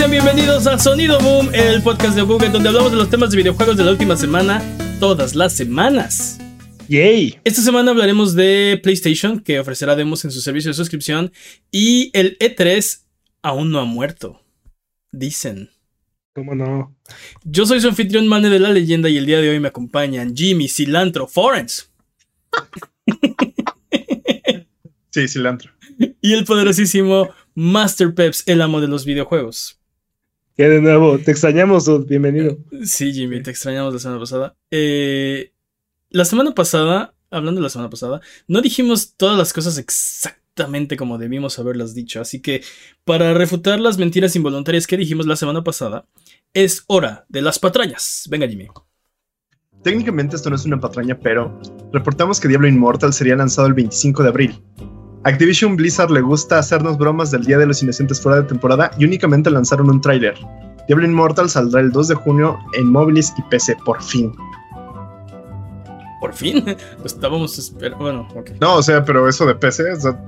Sean bienvenidos a Sonido Boom, el podcast de Buget donde hablamos de los temas de videojuegos de la última semana, todas las semanas. Yay. Esta semana hablaremos de PlayStation, que ofrecerá demos en su servicio de suscripción, y el E3 aún no ha muerto. Dicen. ¿Cómo no? Yo soy su anfitrión Mane de la leyenda y el día de hoy me acompañan Jimmy, Cilantro, Forens. Sí, cilantro. Y el poderosísimo Master Peps, el amo de los videojuegos. ¿Qué de nuevo? Te extrañamos, Dude. Bienvenido. Sí, Jimmy, te extrañamos la semana pasada. Eh, la semana pasada, hablando de la semana pasada, no dijimos todas las cosas exactamente como debimos haberlas dicho. Así que, para refutar las mentiras involuntarias que dijimos la semana pasada, es hora de las patrañas. Venga, Jimmy. Técnicamente esto no es una patraña, pero reportamos que Diablo Immortal sería lanzado el 25 de abril. Activision Blizzard le gusta hacernos bromas del Día de los Inocentes fuera de temporada y únicamente lanzaron un tráiler. Diablo Immortal saldrá el 2 de junio en móviles y PC, por fin. ¿Por fin? Estábamos esperando. Bueno, ok. No, o sea, pero eso de PC, o sea,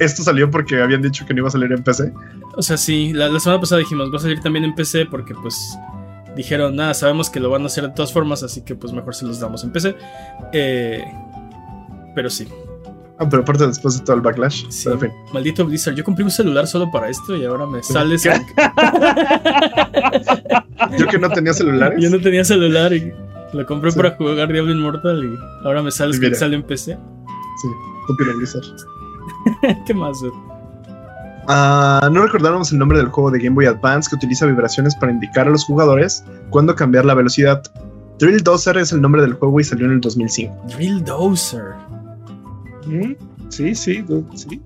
esto salió porque habían dicho que no iba a salir en PC. O sea, sí, la, la semana pasada dijimos, va a salir también en PC porque pues dijeron, nada, sabemos que lo van a hacer de todas formas, así que pues mejor se los damos en PC. Eh, pero sí, Ah, pero aparte después de todo el backlash. sí. En fin. Maldito Blizzard, yo compré un celular solo para esto y ahora me sales. en- Yo que no tenía celulares. Yo no tenía celular y lo compré para jugar Diablo Immortal y ahora me sales que sale en PC. Sí, estúpido Blizzard. ¿Qué más? Ah, no recordábamos el nombre del juego de Game Boy Advance que utiliza vibraciones para indicar a los jugadores cuándo cambiar la velocidad. Drill Dozer es el nombre del juego y salió en el 2005. Drill Dozer. ¿Mm? Sí, sí, sí.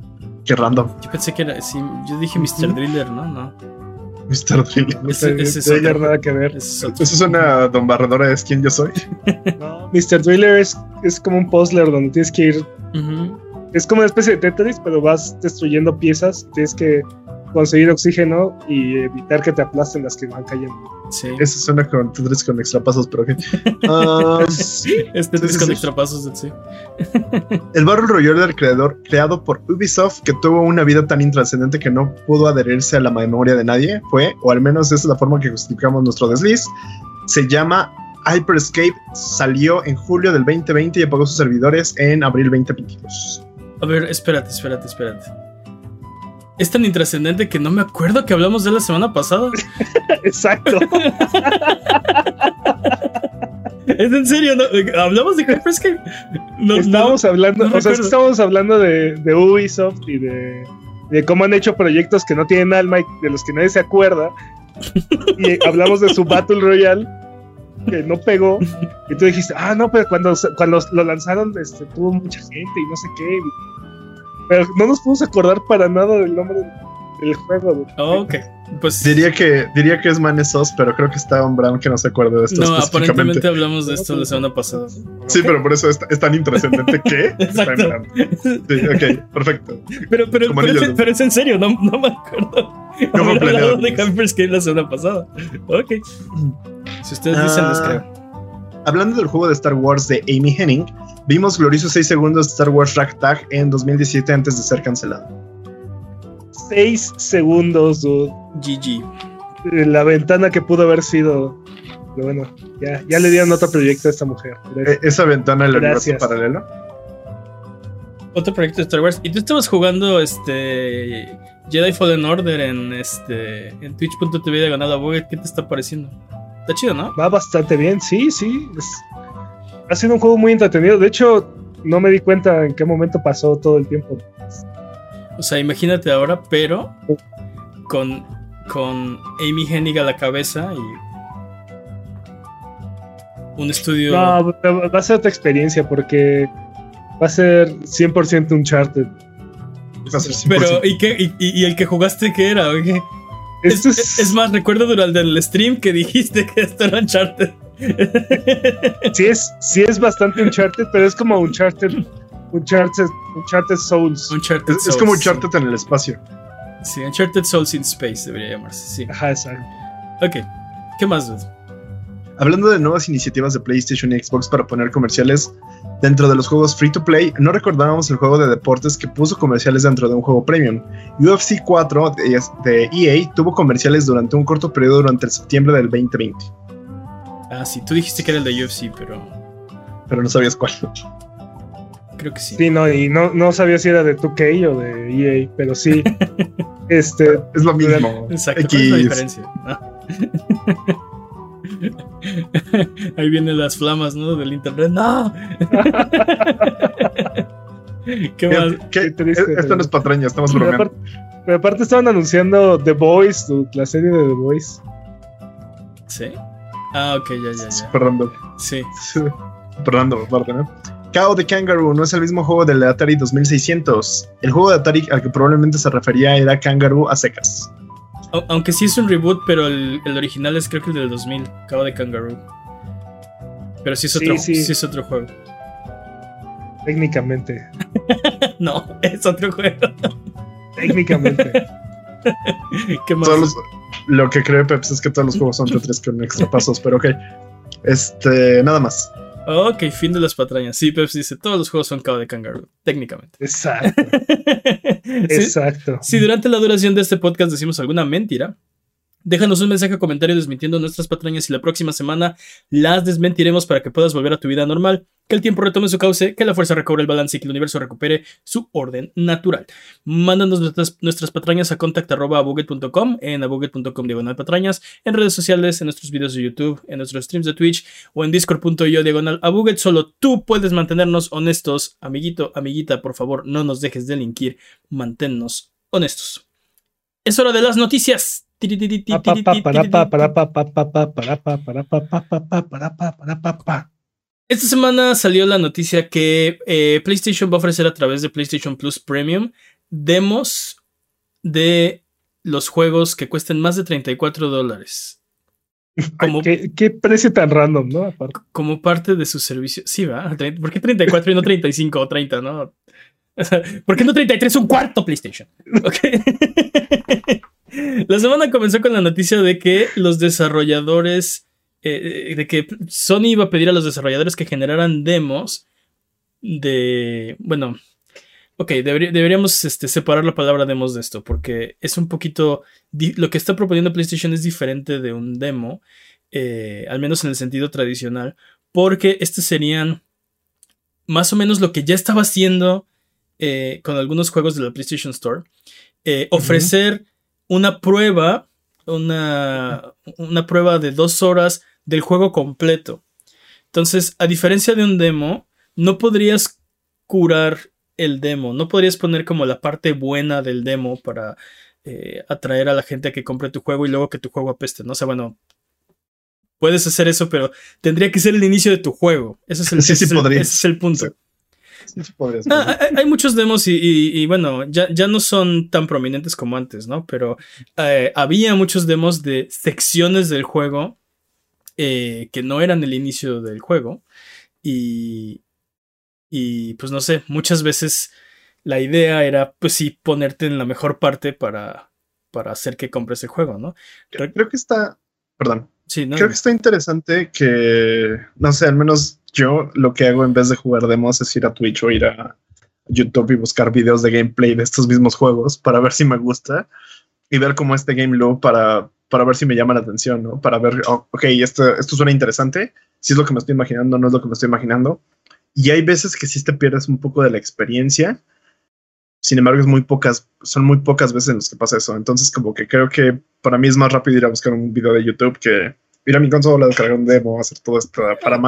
Qué random. Yo pensé que era. Sí, yo dije Mr. Driller, ¿no? No. Mr. Drill. No Ese- ese es otro. nada que ver. Ese es. Eso es una Don Barredora, es quien yo soy. No, Mr. Driller es, es como un puzzler donde tienes que ir. Es como una especie de Tetris, pero vas destruyendo piezas. Tienes que conseguir oxígeno y evitar que te aplasten las que van cayendo. Sí. Eso suena con Tetris con extrapasos, pero ok. Ah, Sí, Este es con extrapasos, sí. el Battle Royale del creador, creado por Ubisoft, que tuvo una vida tan intrascendente que no pudo adherirse a la memoria de nadie, fue, o al menos esa es la forma que justificamos nuestro desliz, se llama Hyperscape, salió en julio del 2020 y apagó sus servidores en abril 2022. A ver, espérate, espérate, espérate. Es tan intrascendente que no me acuerdo que hablamos de la semana pasada. exacto. ¿Es en serio? ¿no? ¿Hablamos de Hyperscape? No, Estábamos hablando, no o sea, es que estábamos hablando de, de Ubisoft y de, de cómo han hecho proyectos que no tienen alma y de los que nadie se acuerda. y hablamos de su Battle Royale que no pegó. Y tú dijiste, ah, no, pero cuando, cuando lo lanzaron este, tuvo mucha gente y no sé qué. Pero no nos podemos acordar para nada del nombre del, juego. güey. Ok. Pues Diría que, diría que es Manesos, pero creo que está un Brown que no se acuerda de esto no, específicamente. aparentemente hablamos de esto la semana pasada. Sí, pero por eso es, es tan intrascendente que está en. Brown. Sí, ok, perfecto. Pero, pero, pero, es, al pero es en serio, no, no me acuerdo. No hablado de pues. Hyperscape la semana pasada. Ok. Si ustedes dicen, les Ah, creo. Hablando del juego de Star Wars de Amy Henning, vimos gloriosos 6 segundos de Star Wars Ragtag en 2017 antes de ser cancelado. Seis segundos, dude. GG. La ventana que pudo haber sido. Pero bueno, ya, ya le dieron otro proyecto a esta mujer. E- esa ventana del universo paralelo. Otro proyecto de Star Wars. Y tú estabas jugando este Jedi Fallen Order en este en twitch.tv a Buget. ¿Qué te está pareciendo? Está chido, ¿no? Va bastante bien, sí, sí. es- ha sido un juego muy entretenido. De hecho, no me di cuenta en qué momento pasó todo el tiempo. O sea, imagínate ahora, pero con, con Amy Hennig a la cabeza y un estudio. No, va a ser otra experiencia porque va a ser 100% Uncharted. Va a ser 100%. pero, ¿y, qué, y, el que jugaste qué era? oye? Es, Esto es- es más, recuerdo durante el stream que dijiste que esto era Uncharted. sí es, sí es bastante Uncharted, pero es como Uncharted, Uncharted, Uncharted Souls. Uncharted es, es como Uncharted en el espacio. Sí, Uncharted Souls in Space debería llamarse, sí. Ajá, exacto. Ok, ¿qué más? dude? Hablando de nuevas iniciativas de PlayStation y Xbox para poner comerciales, Dentro de los juegos free to play, no recordábamos el juego de deportes que puso comerciales dentro de un juego premium. UFC 4 de, EA e tuvo comerciales durante un corto periodo durante el septiembre del 2020. Ah, sí, tú dijiste que era el de UFC, pero. Pero no sabías cuál. Creo que sí. Sí, no, y no, no sabía si era de 2K o de EA, pero sí. este. Es lo mismo. Exacto, ¿cuál es la diferencia? Ahí vienen las flamas, ¿no? Del internet. ¡No! ¿Qué más? ¿Qué? triste, Esto no es patraña, estamos bromeando. Pero aparte, estaban anunciando The Voice, la serie de The Voice. ¿Sí? Ah, ok, ya, ya, ya. Perdón, Sí. Perdón, aparte, ¿no? Kao de Kangaroo no es el mismo juego del Atari 2600. El juego de Atari al que probablemente se refería era Kangaroo a secas. Aunque sí es un reboot, pero el, original es creo que el del 2000, Cabo de Kangaroo. Pero sí es otro, sí, es otro juego. Técnicamente. no, es otro juego. Técnicamente. ¿Qué más? lo que cree Peps es que todos los juegos son Tetris con extra pasos, pero ok. Este, nada más. Ok, fin de las patrañas. Sí, Peps dice, todos los juegos son Cabo de Kangaroo, técnicamente. Exacto. Exacto. Si durante la duración de este podcast decimos alguna mentira, Déjanos un mensaje o comentario desmintiendo nuestras patrañas y la próxima semana las desmentiremos para que puedas volver a tu vida normal, que el tiempo retome su cauce, que la fuerza recobre el balance y que el universo recupere su orden natural. Mándanos nuestras, patrañas a contact.abuget.com, en abuget.com diagonal patrañas, en redes sociales, en nuestros videos de YouTube, en nuestros streams de Twitch o en discord.io diagonal abuget. Solo tú puedes mantenernos honestos. Amiguito, amiguita, por favor, no nos dejes delinquir. Manténnos honestos. Es hora de las noticias. Esta semana salió la noticia que eh, PlayStation va a ofrecer a través de PlayStation Plus Premium demos de los juegos que cuesten más de 34 dólares. ¿Qué, precio tan random, ¿no? Como parte de su servicio. Sí, va. ¿Por qué 34 y no 35 o 30, no? ¿Por qué no 33 un cuarto PlayStation? Okay. La semana comenzó con la noticia de que los desarrolladores, eh, de que Sony iba a pedir a los desarrolladores que generaran demos de, bueno, ok, deberíamos este, separar la palabra demos de esto, porque es un poquito, lo que está proponiendo PlayStation es diferente de un demo, eh, al menos en el sentido tradicional, porque estos serían más o menos lo que ya estaba haciendo eh, con algunos juegos de la PlayStation Store, ofrecer una prueba, una, una prueba de dos horas del juego completo. Entonces, a diferencia de un demo, no podrías curar el demo, no podrías poner como la parte buena del demo para eh, atraer a la gente a que compre tu juego y luego que tu juego apeste, ¿no? O sea, bueno, puedes hacer eso, pero tendría que ser el inicio de tu juego. Ese es el, ese es el punto. Ah, hay, muchos demos y, bueno, ya, ya, no son tan prominentes como antes, ¿no? Pero eh, había muchos demos de secciones del juego eh, que no eran el inicio del juego. Y, y pues no sé, muchas veces la idea era pues sí ponerte en la mejor parte para, para hacer que compres el juego, ¿no? Creo que está, perdón. Sí, Creo que está interesante que, no sé, al menos yo lo que hago en vez de jugar demos es ir a Twitch o ir a YouTube y buscar videos de gameplay de estos mismos juegos para ver si me gusta y ver cómo este game loop para, para ver si me llama la atención, ¿no? Para ver, oh, ok, esto, esto suena interesante, si es lo que me estoy imaginando, no es lo que me estoy imaginando. Y hay veces que sí te pierdes un poco de la experiencia. Sin embargo, es muy pocas, son muy pocas veces en las que pasa eso. Entonces, como que creo que para mí es más rápido ir a buscar un video de YouTube que ir a mi consola, descargar un demo, hacer todo esto para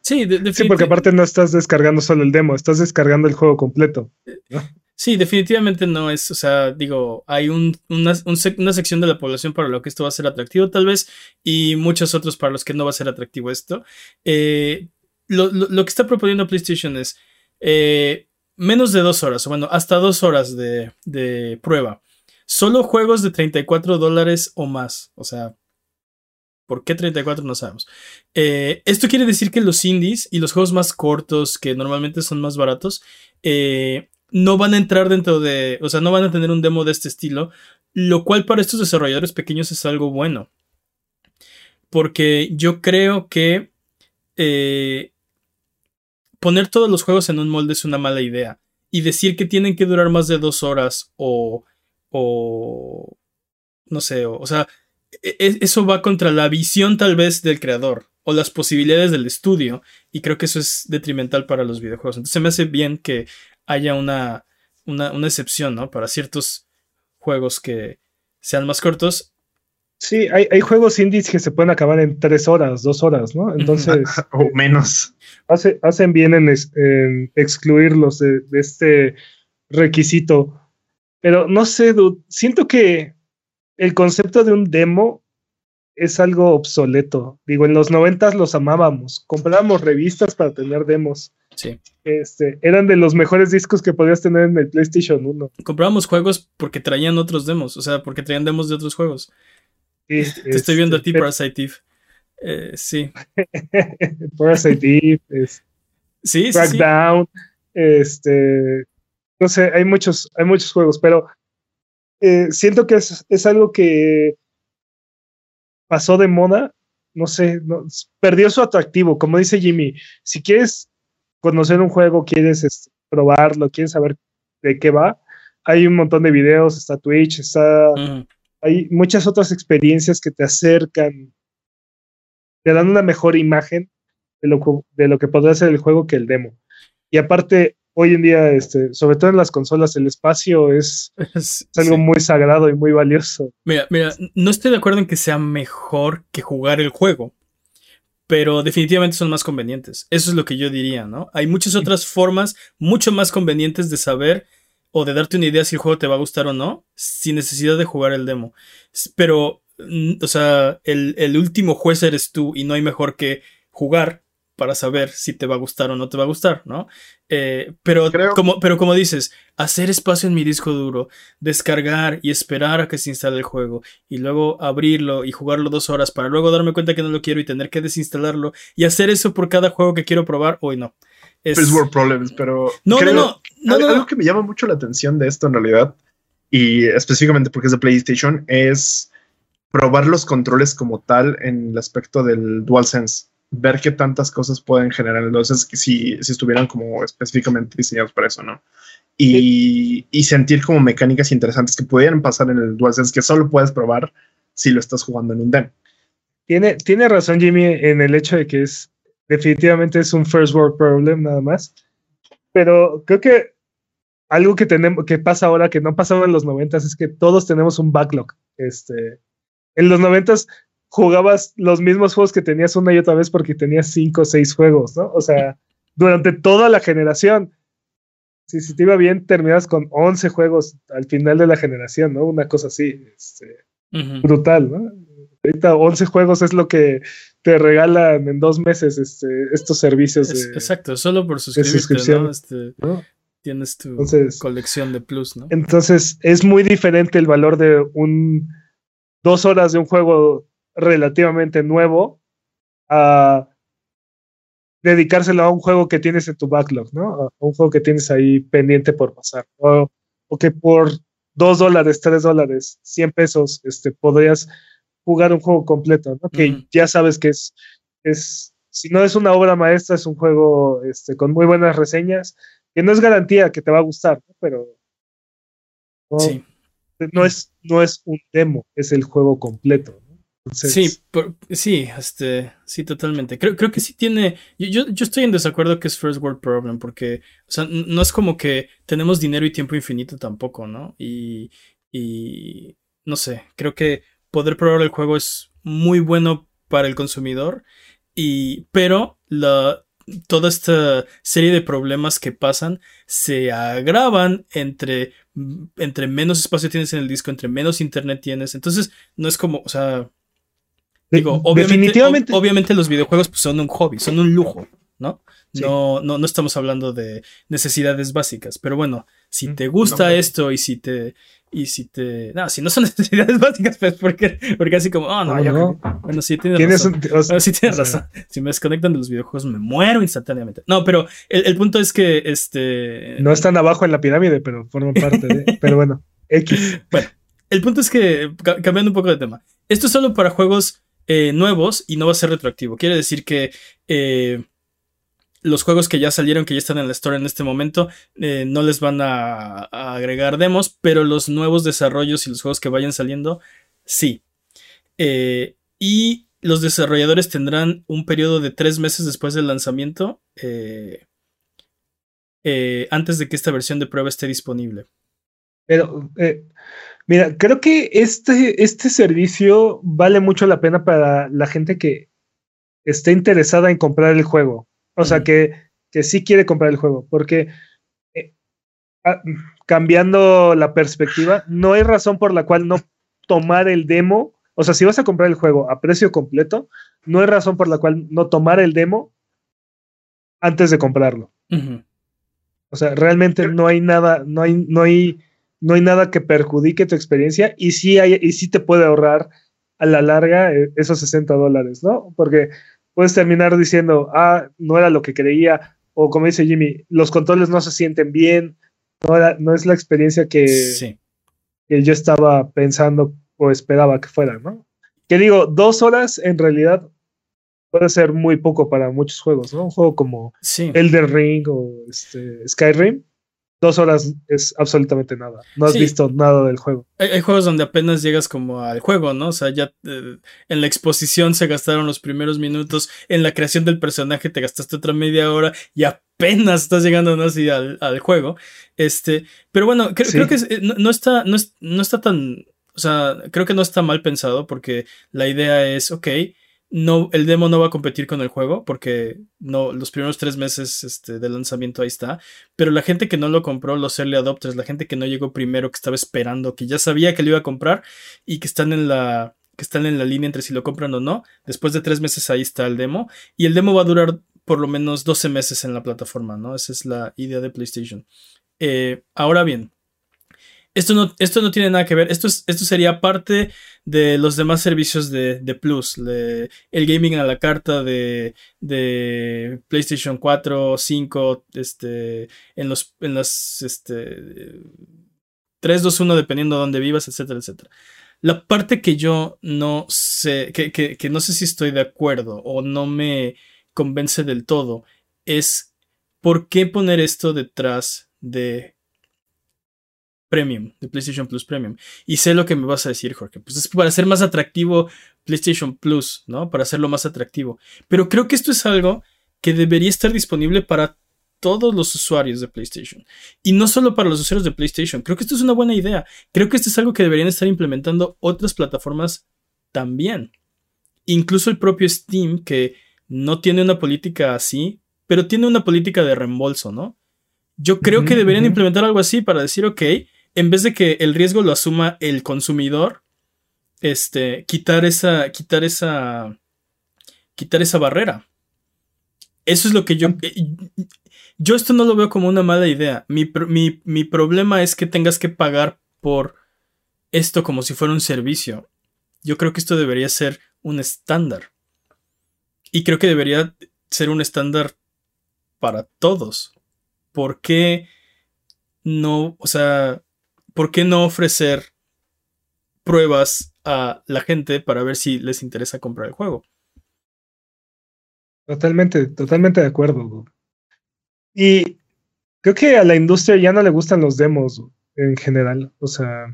Sí, sí, porque aparte no estás descargando solo el demo, estás descargando el juego completo. Sí, definitivamente no es, o sea, digo, hay una, sección de la población para lo que esto va a ser atractivo tal vez y muchos otros para los que no va a ser atractivo esto. Eh, lo, que está proponiendo PlayStation es eh, menos de dos horas, o bueno, hasta dos horas de, de prueba. Solo juegos de 34 dólares o más, o sea, ¿Por qué 34? No sabemos. Eh, esto quiere decir que los indies y los juegos más cortos, que normalmente son más baratos, eh, no van a entrar dentro de, o sea, no van a tener un demo de este estilo, lo cual para estos desarrolladores pequeños es algo bueno. Porque yo creo que eh, poner todos los juegos en un molde es una mala idea. Y decir que tienen que durar más de dos horas o. o. no sé, o, sea, e, e, eso va contra la visión tal vez del creador o las posibilidades del estudio. Y creo que eso es detrimental para los videojuegos. Entonces me hace bien que haya una, una, una excepción, ¿no? Para ciertos juegos que sean más cortos Sí, hay, hay, juegos indies que se pueden acabar en tres horas, dos horas, ¿no? Entonces. o menos. Hace, hacen bien en, excluirlos de, este requisito. Pero no sé, dude, siento que el concepto de un demo es algo obsoleto. Digo, en los noventas los amábamos. Comprábamos revistas para tener demos. Sí. Este, eran de los mejores discos que podías tener en el PlayStation 1. Comprábamos juegos porque traían otros demos, o sea, porque traían demos de otros juegos. Te estoy viendo a ti, Parasite Eve. Eh, sí. Parasite Eve. sí, Crackdown. Este. No sé, hay muchos, hay muchos juegos, pero eh, siento que es, es, algo que pasó de moda. No sé, perdió su atractivo. Como dice Jimmy, si quieres conocer un juego, quieres este, probarlo, quieres saber de qué va, hay un montón de videos, está Twitch, está hay muchas otras experiencias que te acercan, te dan una mejor imagen de lo, de lo que podría ser el juego que el demo. Y aparte, hoy en día, este, sobre todo en las consolas, el espacio es, algo muy sagrado y muy valioso. Mira, mira, no estoy de acuerdo en que sea mejor que jugar el juego, pero definitivamente son más convenientes. Eso es lo que yo diría, ¿no? Hay muchas otras formas mucho más convenientes de saber o de darte una idea si el juego te va a gustar o no, sin necesidad de jugar el demo. Pero, o sea, el, último juez eres tú y no hay mejor que jugar para saber si te va a gustar o no te va a gustar, ¿no? Eh, pero, como, pero como dices, hacer espacio en mi disco duro, descargar y esperar a que se instale el juego y luego abrirlo y jugarlo dos horas para luego darme cuenta que no lo quiero y tener que desinstalarlo y hacer eso por cada juego que quiero probar, hoy no. Es... World Problems, pero. No, no, no, Algo que me llama mucho la atención de esto en realidad, y específicamente porque es de PlayStation, es probar los controles como tal en el aspecto del DualSense. Ver qué tantas cosas pueden generar en el DualSense si, si estuvieran como específicamente diseñados para eso, ¿no? Y, y, sentir como mecánicas interesantes que pudieran pasar en el DualSense que solo puedes probar si lo estás jugando en un demo. Tiene, tiene razón Jimmy en el hecho de que es definitivamente es un first world problem nada más. Pero creo que algo que tenemos, que pasa ahora que no pasaba en los noventas es que todos tenemos un backlog. Este, en los noventas jugabas los mismos juegos que tenías una y otra vez porque tenías cinco o seis juegos, ¿no? O sea, durante toda la generación. Si, si te iba bien, terminas con 11 juegos al final de la generación, ¿no? Una cosa así, este, brutal, ¿no? Ahorita 11 juegos es lo que te regalan en dos meses este, estos servicios. exacto, solo por suscripción. Este, tienes tu colección de plus, ¿no? Entonces es muy diferente el valor de un dos horas de un juego relativamente nuevo a dedicárselo a un juego que tienes en tu backlog, ¿no? A un juego que tienes ahí pendiente por pasar. O, o que por dos dólares, tres dólares, cien pesos, este, podrías jugar un juego completo, ¿no? Que ya sabes que es, es, si no es una obra maestra, es un juego este, con muy buenas reseñas, que no es garantía que te va a gustar, ¿no? Pero no, sí. no, es, no es un demo, es el juego completo. Sí, sí, este, sí, totalmente. Creo, creo que sí tiene. Yo, yo, estoy en desacuerdo que es First World Problem, porque, o sea, no es como que tenemos dinero y tiempo infinito tampoco, ¿no? Y, y no sé, creo que poder probar el juego es muy bueno para el consumidor. Y, pero la, toda esta serie de problemas que pasan se agravan entre, entre menos espacio tienes en el disco, entre menos internet tienes. Entonces, no es como, o sea, digo, obviamente, obviamente los videojuegos pues, son un hobby, son un lujo, ¿no? No, no, no estamos hablando de necesidades básicas, pero bueno, si mm, te gusta esto y si te, y si te. No, si no son necesidades básicas, pues porque, porque así como, oh, no, no, Bueno, sí tienes, razón. sí tienes razón. Si me desconectan de los videojuegos, me muero instantáneamente. No, pero el, el, punto es que este. No están abajo en la pirámide, pero forman parte de. pero bueno, X. Bueno, el punto es que, cambiando un poco de tema, esto es solo para juegos eh, nuevos y no va a ser retroactivo. Quiere decir que. Eh, los juegos que ya salieron, que ya están en la store en este momento, eh, no les van a, agregar demos, pero los nuevos desarrollos y los juegos que vayan saliendo, sí. Y los desarrolladores tendrán un periodo de tres meses después del lanzamiento antes de que esta versión de prueba esté disponible. Pero, mira, creo que este, este servicio vale mucho la pena para la gente que esté interesada en comprar el juego. O sea, que, que sí quiere comprar el juego. Porque eh, ah, cambiando la perspectiva, no hay razón por la cual no tomar el demo. O sea, si vas a comprar el juego a precio completo, no hay razón por la cual no tomar el demo antes de comprarlo. O sea, realmente no hay nada, no hay, no hay, no hay nada que perjudique tu experiencia y sí, hay, y sí te puede ahorrar a la larga eh, esos 60 dólares, ¿no? Porque puedes terminar diciendo, ah, no era lo que creía, o como dice Jimmy, los controles no se sienten bien, no, era- no es la experiencia que, Sí. que yo estaba pensando o esperaba que fuera, ¿no? Que digo, dos horas en realidad puede ser muy poco para muchos juegos, ¿no? Un juego como Sí. Elden Ring o este, Skyrim, dos horas es absolutamente nada. No has Sí. visto nada del juego. Hay, hay juegos donde apenas llegas como al juego, ¿no? O sea, ya eh, en la exposición se gastaron los primeros minutos, en la creación del personaje te gastaste otra media hora y apenas estás llegando ¿no? Así al, al juego. Este, pero bueno, cre- Sí. creo que es- eh, no, no está, no, es- no está tan, o sea, creo que no está mal pensado porque la idea es, ok, no, el demo no va a competir con el juego porque no, los primeros tres meses este, de lanzamiento ahí está. Pero la gente que no lo compró, los early adopters, la gente que no llegó primero, que estaba esperando, que ya sabía que lo iba a comprar y que están en la que están en la línea entre si lo compran o no. Después de tres meses ahí está el demo y el demo va a durar por lo menos 12 meses en la plataforma, ¿no? Esa es la idea de PlayStation. Eh, ahora bien, esto no, esto no tiene nada que ver. Esto, es, esto sería parte de los demás servicios de, de Plus. el gaming a la carta de, de PlayStation 4, 5, este, en los en las este, 3, 2, 1, dependiendo de dónde vivas, etcétera, etcétera. La parte que yo no sé, que, que, que no sé si estoy de acuerdo o no me convence del todo, es por qué poner esto detrás de Premium, de PlayStation Plus Premium. Y sé lo que me vas a decir, Jorge. Pues es para hacer más atractivo PlayStation Plus, ¿no? Para hacerlo más atractivo. Pero creo que esto es algo que debería estar disponible para todos los usuarios de PlayStation. Y no solo para los usuarios de PlayStation. Creo que esto es una buena idea. Creo que esto es algo que deberían estar implementando otras plataformas también. Incluso el propio Steam, que no tiene una política así, pero tiene una política de reembolso, ¿no? Yo creo que deberían implementar algo así para decir, ok, en vez de que el riesgo lo asuma el consumidor, este, quitar esa, quitar esa, quitar esa barrera. Eso es lo que yo, eh, yo esto no lo veo como una mala idea. Mi, mi, mi problema es que tengas que pagar por esto como si fuera un servicio. Yo creo que esto debería ser un estándar. Y creo que debería ser un estándar para todos. ¿Por qué no, o sea, por qué no ofrecer pruebas a la gente para ver si les interesa comprar el juego? Totalmente, totalmente de acuerdo. Y creo que a la industria ya no le gustan los demos en general. O sea,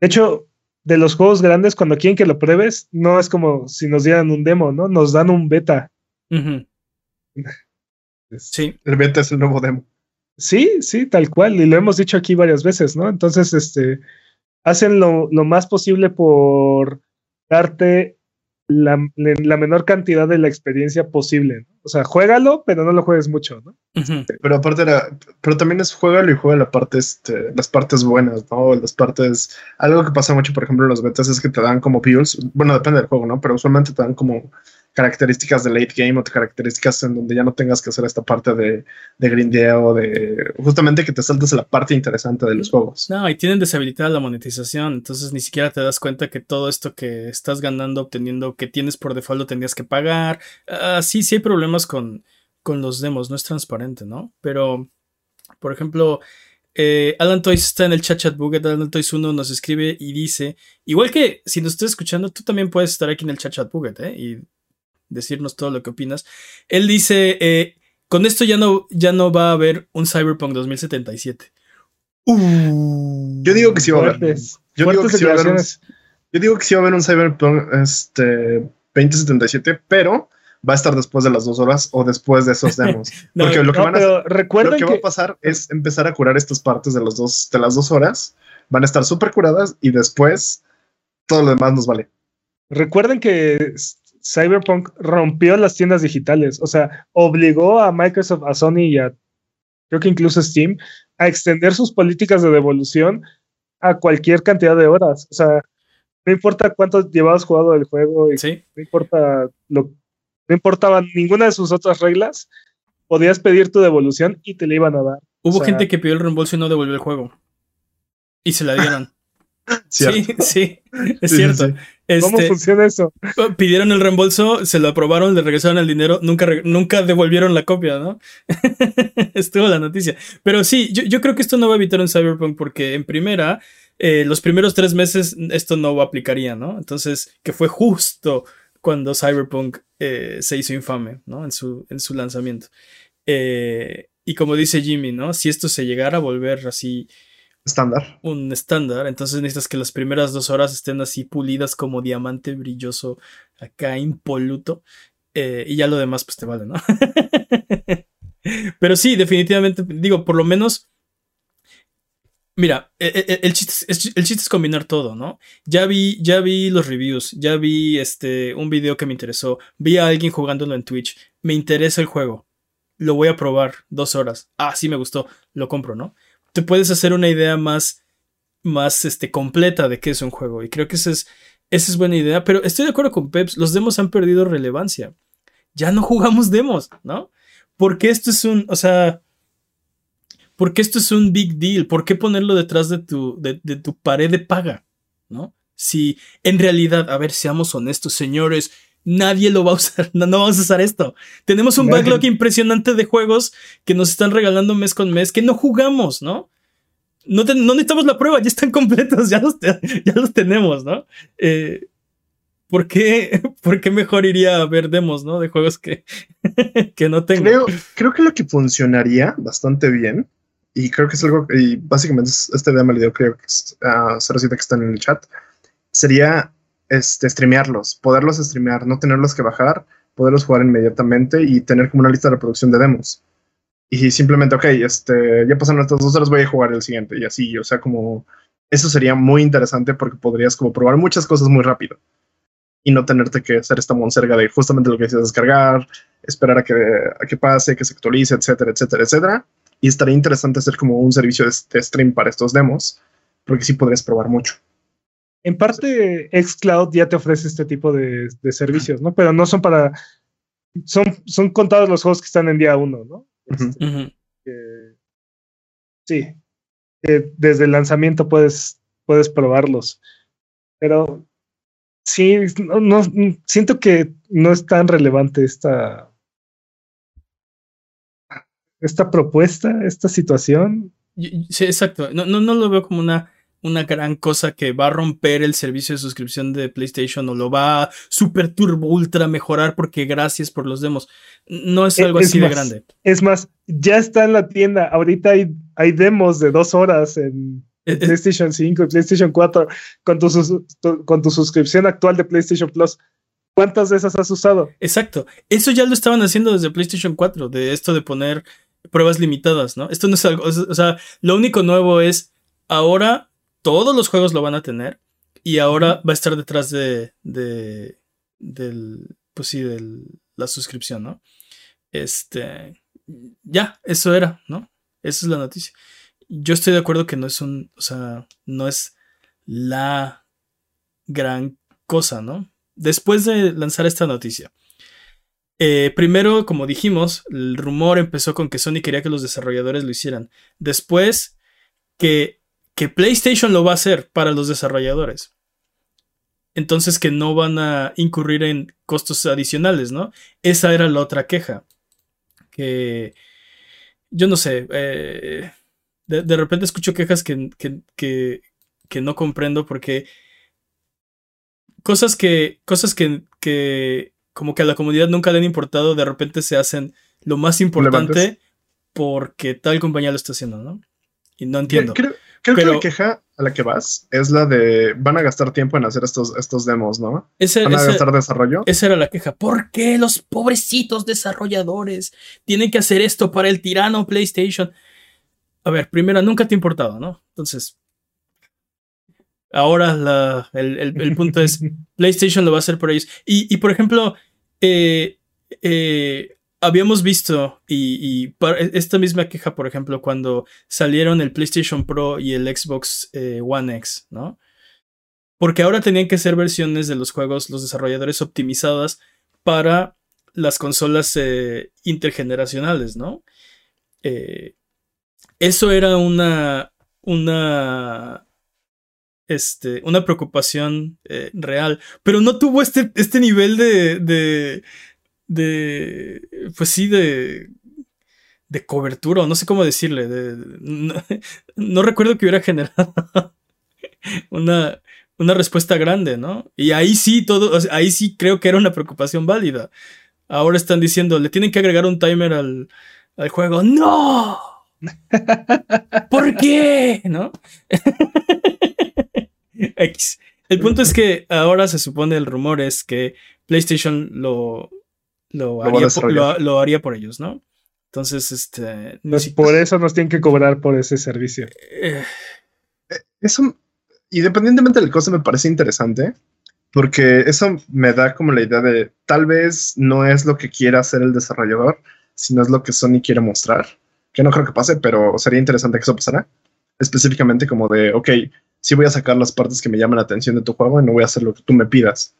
de hecho, de los juegos grandes, cuando quieren que lo pruebes, no es como si nos dieran un demo, ¿no? Nos dan un beta. Es- Sí, El beta es el nuevo demo. Sí, sí, tal cual. Y lo hemos dicho aquí varias veces, ¿no? Entonces, este, hacen lo, lo más posible por darte la, la menor cantidad de la experiencia posible. ¿no? O sea, juégalo, pero no lo juegues mucho, ¿no? ujú, Pero aparte era, pero también es juégalo y juega la parte, este, las partes buenas, ¿no? Las partes, algo que pasa mucho, por ejemplo, en los betas es que te dan como views, bueno, depende del juego, ¿no? Pero usualmente te dan como características de late game o características en donde ya no tengas que hacer esta parte de, de grindeo, de justamente que te saltes la parte interesante de los juegos. No, y tienen deshabilitada la monetización, entonces ni siquiera te das cuenta que todo esto que estás ganando, obteniendo, que tienes por default lo tendrías que pagar. Ah, sí, sí hay problemas con, con los demos, no es transparente, ¿no? Pero, por ejemplo, eh, Alan Toys está en el chat chat buget, Alan Toys 1 nos escribe y dice, igual que si nos estás escuchando, tú también puedes estar aquí en el chat chat buget, ¿eh? Y decirnos todo lo que opinas. Él dice, eh, con esto ya no, ya no va a haber un Cyberpunk 2077. Yo digo que sí va a haber. Yo digo, que sí va a haber un, yo digo que sí va a haber un Cyberpunk este, 2077, pero va a estar después de las dos horas o después de esos demos. No, Porque lo que, No, van a, pero lo que que, va a pasar es empezar a curar estas partes de, los dos, de las dos horas. Van a estar súper curadas y después todo lo demás nos vale. recuerden que Cyberpunk rompió las tiendas digitales, o sea, obligó a Microsoft, a Sony y a creo que incluso Steam a extender sus políticas de devolución a cualquier cantidad de horas. O sea, no importa cuánto llevabas jugado el juego y Sí, no importa lo no importaba ninguna de sus otras reglas, podías pedir tu devolución y te la iban a dar. hubo O sea, gente que pidió el reembolso y no devolvió el juego. Y se la dieron. Cierto. Sí, sí, es Sí, cierto. sí. ¿Cómo Este, funciona eso? pidieron el reembolso, se lo aprobaron, le regresaron el dinero, nunca, nunca devolvieron la copia, ¿no? Estuvo la noticia. Pero sí, yo, yo creo que esto no va a evitar un Cyberpunk porque en primera, eh, los primeros tres meses esto no aplicaría, ¿no? Entonces, que fue justo cuando Cyberpunk eh, se hizo infame, ¿no? En su, en su lanzamiento. Eh, y como dice Jimmy, ¿no? Si esto se llegara a volver así Estándar. un estándar, entonces necesitas que las primeras dos horas estén así pulidas como diamante brilloso, acá impoluto, eh, y ya lo demás pues te vale, ¿no? Pero sí, definitivamente, digo, por lo menos, mira, e- e- el chiste, es, el chiste es combinar todo, ¿no? Ya vi, ya vi los reviews, ya vi este, un video que me interesó, vi a alguien jugándolo en Twitch, me interesa el juego, lo voy a probar dos horas, ah, sí me gustó, lo compro, ¿no? Te puedes hacer una idea más, más este, completa de qué es un juego. Y creo que esa es, esa es buena idea. Pero estoy de acuerdo con Peps, los demos han perdido relevancia. Ya no jugamos demos, ¿no? Porque esto es un, o sea, porque esto es un big deal. ¿Por qué ponerlo detrás de tu, de, de tu pared de paga? ¿No? Si en realidad, a ver, seamos honestos, señores, nadie lo va a usar, no, no vamos a usar esto. Tenemos un backlog impresionante de juegos que nos están regalando mes con mes que no jugamos, ¿no? No, te- no necesitamos la prueba, ya están completos, ya los, te- ya los tenemos, ¿no? Eh, ¿por, qué, ¿Por qué mejor iría a ver demos, ¿no? De juegos que, que no tengo. Creo, creo que lo que funcionaría bastante bien, y creo que es algo, y básicamente es- la dio, creo que es a 07 que están en el chat, sería este, streamearlos, poderlos streamear, no tenerlos que bajar, poderlos jugar inmediatamente y tener como una lista de reproducción de demos. Y simplemente, ok, este, ya pasaron estas dos horas, voy a jugar el siguiente, y así, o sea, como, eso sería muy interesante porque podrías como probar muchas cosas muy rápido. Y no tenerte que hacer esta monserga de justamente lo que decías, descargar, esperar a que, a que pase, que se actualice, etcétera, etcétera, etcétera. Y estaría interesante hacer como un servicio de, de stream para estos demos, porque sí podrías probar mucho. En parte, Xcloud ya te ofrece este tipo de, de servicios, ¿no? Pero no son para. Son, son contados los juegos que están en día uno, ¿no? Este, sí. desde el lanzamiento puedes, puedes probarlos. Pero sí, no, no- siento que no es tan relevante esta. Esta propuesta, esta situación. Sí, exacto. No, no, no lo veo como una, una gran cosa que va a romper el servicio de suscripción de PlayStation o lo va a super turbo ultra mejorar porque gracias por los demos. No es E- algo es así de más, grande. Es más, ya está en la tienda. Ahorita hay, hay demos de dos horas en Eh, eh, PlayStation 5 y PlayStation 4 con tu- con tu suscripción actual de PlayStation Plus. ¿Cuántas de esas has usado? Exacto. Eso ya lo estaban haciendo desde PlayStation 4, de esto de poner pruebas limitadas, ¿no? Esto no es algo, o sea, lo único nuevo es ahora todos los juegos lo van a tener y ahora va a estar detrás de, de del, pues sí, de la suscripción, ¿no? Este, ya, eso era, ¿no? Esa es la noticia. Yo estoy de acuerdo que no es un, o sea, no es la gran cosa, ¿no? Después de lanzar esta noticia, eh, primero, como dijimos, el rumor empezó con que Sony quería que los desarrolladores lo hicieran. Después, que, que PlayStation lo va a hacer para los desarrolladores. Entonces, que no van a incurrir en costos adicionales, ¿no? Esa era la otra queja. Que yo no sé, eh, de, de repente escucho quejas que, que, que, que no comprendo porque cosas que, cosas que, que como que a la comunidad nunca le han importado, de repente se hacen lo más importante porque tal compañía lo está haciendo, ¿no? Y no entiendo. Creo, creo Pero- que la queja a la que vas es la de van a gastar tiempo en hacer estos, estos demos, ¿no? Ese- Van a ese- gastar desarrollo. esa era la queja. ¿Por qué los pobrecitos desarrolladores tienen que hacer esto para el tirano PlayStation? A ver, primero, nunca te ha importado, ¿no? Entonces, ahora la- el, el- el punto es, PlayStation lo va a hacer por ellos. Y, y, por ejemplo, eh, eh, habíamos visto, y, para- esta misma queja, por ejemplo, cuando salieron el PlayStation Pro y el Xbox eh, One X, ¿no? Porque ahora tenían que ser versiones de los juegos, los desarrolladores optimizadas para las consolas eh, intergeneracionales, ¿no? Eh, eso era una, una, este, una preocupación real, pero no tuvo este, este nivel de, de, pues sí, de, de cobertura, o no sé cómo decirle, de, no, no recuerdo que hubiera generado una, una respuesta grande, ¿no? Y ahí sí, todo, ahí sí creo que era una preocupación válida. Ahora están diciendo, le tienen que agregar un timer al, al juego. ¡No! ¿Por qué? ¿No? X. El punto es que ahora se supone el rumor es que PlayStation lo, lo, haría, por, desarrollar. lo, lo haría por ellos, ¿no? Entonces, este. Pues si- por eso nos tienen que cobrar por ese servicio. eh, Eso, independientemente del costo, me parece interesante. Porque eso me da como la idea de tal vez no es lo que quiera hacer el desarrollador, sino es lo que Sony quiere mostrar. Que no creo que pase, pero sería interesante que eso pasara. Específicamente como de, ok, sí voy a sacar las partes que me llaman la atención de tu juego y no voy a hacer lo que tú me pidas.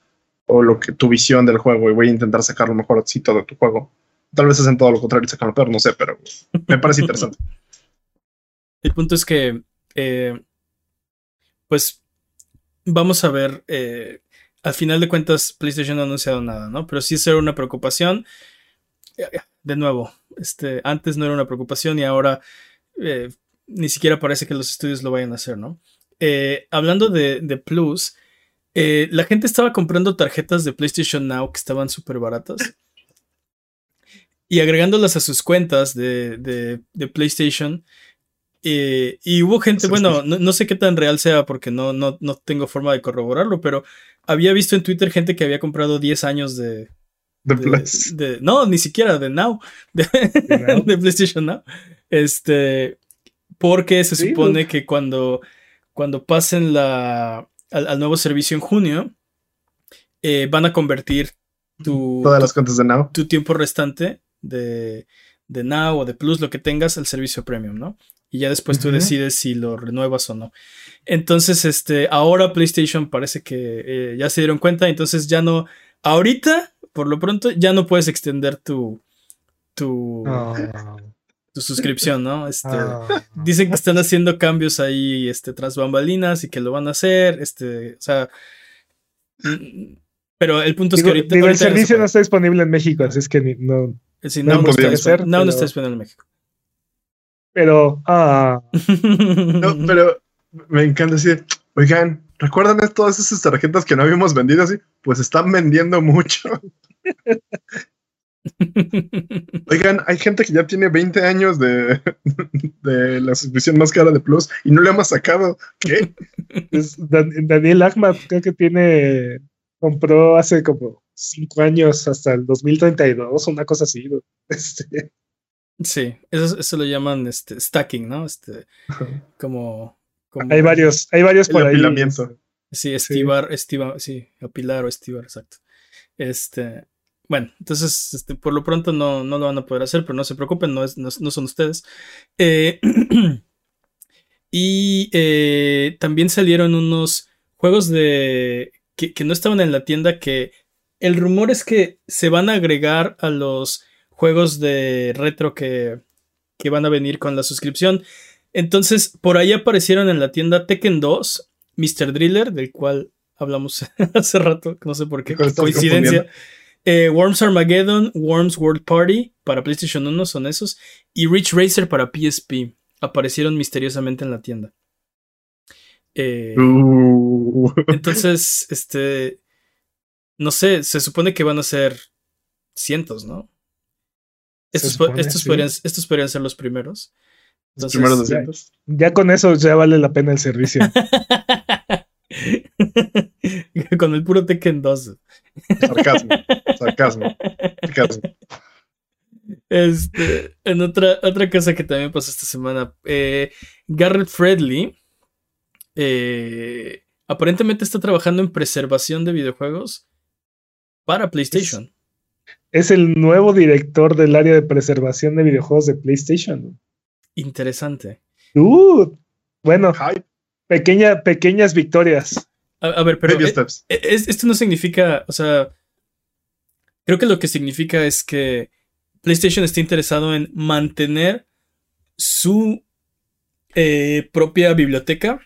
O lo que tu visión del juego y voy a intentar sacar lo mejorcito de tu juego. Tal vez hacen todo lo contrario y sacan lo peor, no sé, pero me parece interesante. El punto es que, eh, pues, vamos a ver, eh, al final de cuentas, PlayStation no ha anunciado nada, ¿no? Pero sí será una preocupación. De nuevo, este, antes no era una preocupación y ahora eh, ni siquiera parece que los estudios lo vayan a hacer, ¿no? Eh, hablando de, de Plus, eh, la gente estaba comprando tarjetas de PlayStation Now que estaban súper baratas y agregándolas a sus cuentas de, de- de PlayStation. eh, y hubo gente, bueno, no, no sé qué tan real sea porque no, no, no tengo forma de corroborarlo, pero había visto en Twitter gente que había comprado 10 años de, de- de- no, ni siquiera de Now, de, Now. de PlayStation Now. Este, porque se Sí, supone no. que cuando, cuando pasen la, al, al nuevo servicio en junio, eh, van a convertir tu, Todas las cuentas de Now. tu tiempo restante de, de Now o de Plus, lo que tengas, al servicio premium, ¿no? Y ya después tú decides si lo renuevas o no. Entonces, este, ahora PlayStation parece que eh, ya se dieron cuenta, entonces ya no, ahorita, por lo pronto, ya no puedes extender tu, tu, Ah, tu suscripción, ¿no? Este, ah. Dicen que están haciendo cambios ahí, este, tras bambalinas y que lo van a hacer, este, o sea, mm, pero el punto es que ahorita, digo, el ahorita no servicio no está disponible en México, así es que ni- no. Sí, no no, está ser, no pero- está disponible en México. Pero, ah, No, pero me encanta decir, oigan, ¿recuerdan es- todas esas tarjetas que no habíamos vendido así? Pues están vendiendo mucho. Oigan, hay gente que ya tiene 20 años de, de la suscripción más cara de Plus y no le hemos sacado. ¿Qué? es Dan- Daniel Ahmad creo que tiene, compró hace como cinco años hasta el 2032, una cosa así. ¿no? Este, Sí, eso, eso lo llaman este, stacking, ¿no? Este, como, como- hay varios, hay varios El por ahí. apilamiento. Sí, estivar, estivar, sí, apilar o estivar, exacto. Este, bueno, entonces, este, por lo pronto no, no lo van a poder hacer, pero no se preocupen, no, es, no, no son ustedes. Eh, y eh, también salieron unos juegos de que, que no estaban en la tienda que el rumor es que se van a agregar a los juegos de retro que, que van a venir con la suscripción. Entonces, por ahí aparecieron en la tienda Tekken 2, Mr. Driller, del cual hablamos hace rato, no sé por qué, ¿Cuál estás coincidencia. Eh, Worms Armageddon, Worms World Party para PlayStation 1 son esos, y Rich Racer para PSP aparecieron misteriosamente en la tienda. Eh, Uh, entonces, este. no sé, se supone que van a ser cientos, ¿no? Estos, po- supone, estos, sí. podrían, estos podrían ser los primeros. Los primeros ya, 200. ya con eso ya vale la pena el servicio. Con el puro Tekken 2. Sarcasmo. Sarcasmo. Sarcasmo. Este, en otra, otra cosa que también pasó esta semana, eh, Garrett Fredley eh, aparentemente está trabajando en preservación de videojuegos para PlayStation. es el nuevo director del área de preservación de videojuegos de PlayStation. Interesante. Uh, bueno, Hype. Pequeña, pequeñas victorias. A, a ver, pero eh, es- esto no significa, o sea, creo que lo que significa es que PlayStation está interesado en mantener su eh, propia biblioteca,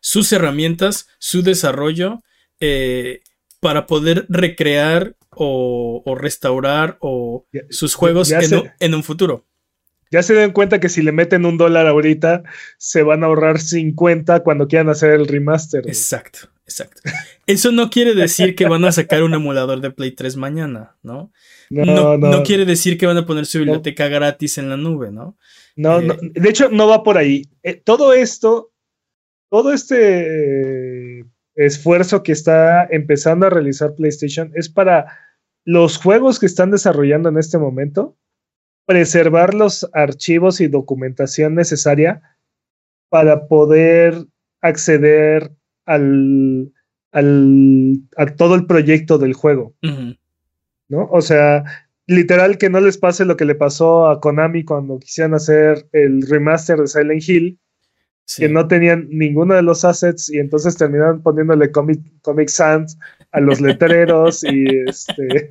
sus herramientas, su desarrollo, eh, para poder recrear o, o restaurar o Ya- sus juegos en un futuro. Ya se dan cuenta que si le meten un dólar ahorita, se van a ahorrar 50 cuando quieran hacer el remaster. güey. Exacto, exacto. Eso no quiere decir que van a sacar un emulador de Play 3 mañana, ¿no? No, No, no, no quiere decir que van a poner su biblioteca gratis en la nube, ¿no? no, eh, no. De hecho, no va por ahí. Eh, todo esto, todo este eh, esfuerzo que está empezando a realizar PlayStation es para los juegos que están desarrollando en este momento, preservar los archivos y documentación necesaria para poder acceder al, al, a todo el proyecto del juego. ¿no? O sea, literal que no les pase lo que le pasó a Konami cuando quisieran hacer el remaster de Silent Hill, Sí. que no tenían ninguno de los assets y entonces terminaron poniéndole Comic, Comic Sans a los letreros y este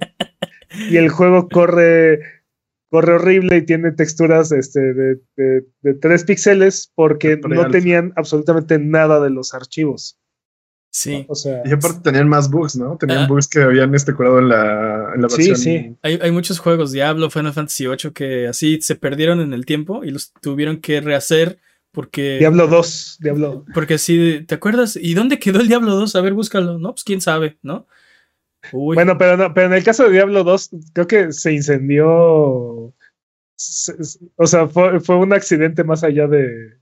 y el juego corre corre horrible y tiene texturas este, de, de, de 3 píxeles porque no tenían absolutamente nada de los archivos. Sí. O sea, Y aparte tenían más bugs, ¿no? Tenían Ah. bugs que habían este curado en la, en la Sí, versión. sí. Hay, hay muchos juegos, Diablo, Final Fantasy VIII, que así se perdieron en el tiempo y los tuvieron que rehacer porque... Diablo 2, Diablo Porque así, ¿te acuerdas? ¿Y dónde quedó el Diablo 2? A ver, búscalo. No, pues quién sabe, ¿no? Uy. Bueno, pero, no, pero en el caso de Diablo 2, creo que se incendió. se- se- o sea, fue, fue un accidente más allá de,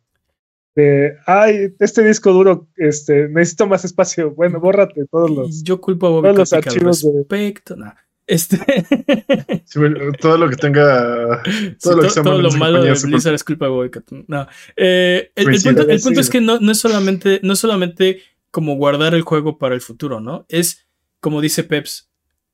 de. Ay, este disco duro, este, necesito más espacio. Bueno, bórrate todos los. Yo culpo a Bobby todos los Kotick al archivos de- respecto. nah. Este. Sí, todo lo que tenga. Sí, Todo lo que to- sea todo malo lo de Blizzard es culpa de Bobby. No. Eh, el, punto, el punto es que no, no es solamente, no es solamente como guardar el juego para el futuro, ¿no? Es, como dice Peps,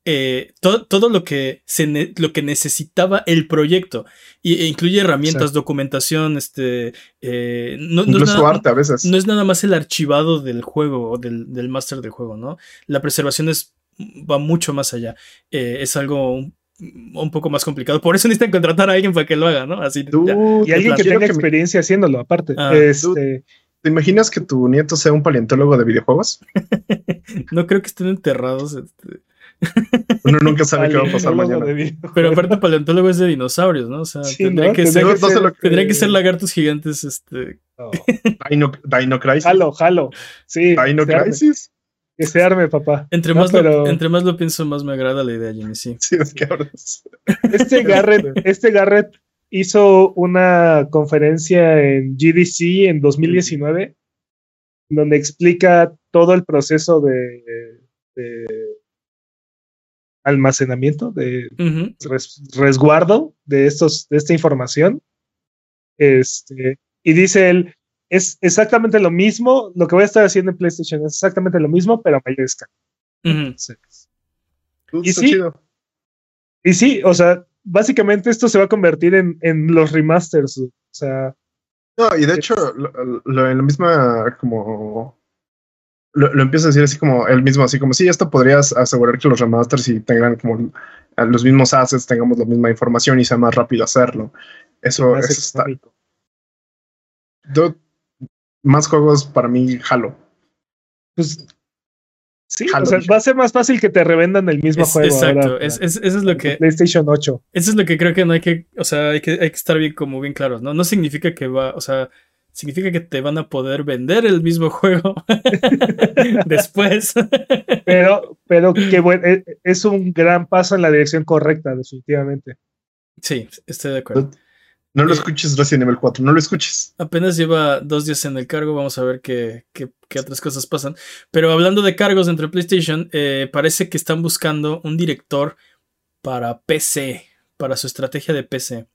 eh, todo, todo lo que se ne- lo que necesitaba el proyecto. Y, e incluye herramientas, documentación, este. eh, no, no es nada- arte a veces. no es nada más el archivado del juego o del, del máster del juego, ¿no? La preservación es, va mucho más allá. Eh, es algo un, un poco más complicado. Por eso necesitan contratar a alguien para que lo haga, ¿no? Así. Tú, ya. Y alguien que tenga que me- experiencia haciéndolo, aparte. Ah. este, ¿Te imaginas que tu nieto sea un paleontólogo de videojuegos? No creo que estén enterrados. este, Uno nunca sabe qué va a pasar mañana. Pero aparte, paleontólogo es de dinosaurios, ¿no? O sea, Sí, tendría, ¿no? que Tendría ser, No, no sé lo que- ser lagartos gigantes. Este, No. Dino, Dino Crisis. Jalo, jalo. Sí, Dino que se arme, Crisis. que se arme, papá. entre, No, más pero- lo, entre más lo pienso, más me agrada la idea, Jimmy. Sí. Sí, es que hablas. Este Garrett, este Garrett hizo una conferencia en GDC en 2019 donde explica todo el proceso de, de almacenamiento, de res- resguardo de estos, de esta información. Este, y dice él, es exactamente lo mismo, lo que voy a estar haciendo en PlayStation es exactamente lo mismo, pero a mayor escala. Ujú. Entonces, Tú, Y está sí. chido. Y sí, o sea, básicamente esto se va a convertir en, en los remasters. O sea, No, y de hecho, lo, lo- en la misma, como. Lo, lo empieza a decir así como él mismo, así como, sí, esto podrías asegurar que los remasters y tengan como los mismos assets, tengamos la misma información y sea más rápido hacerlo. Eso, eso está. Yo- más juegos para mí, jalo. Pues, sí, o sea, va a ser más fácil que te revendan el mismo Es- juego. exacto. ahora es- es- eso es lo que. PlayStation 8. Eso es lo que creo que no hay que, o sea, hay que, hay que estar bien como bien claros, ¿no? No significa que va, o sea, significa que te van a poder vender el mismo juego después. pero, pero que bueno, e, es un gran paso en la dirección correcta, definitivamente. Sí, estoy de acuerdo. No lo escuches Resident Evil 4, no lo escuches. Apenas lleva dos días en el cargo, vamos a ver qué, qué, qué otras cosas pasan. Pero hablando de cargos entre PlayStation, eh, parece que están buscando un director para PC, para su estrategia de PC.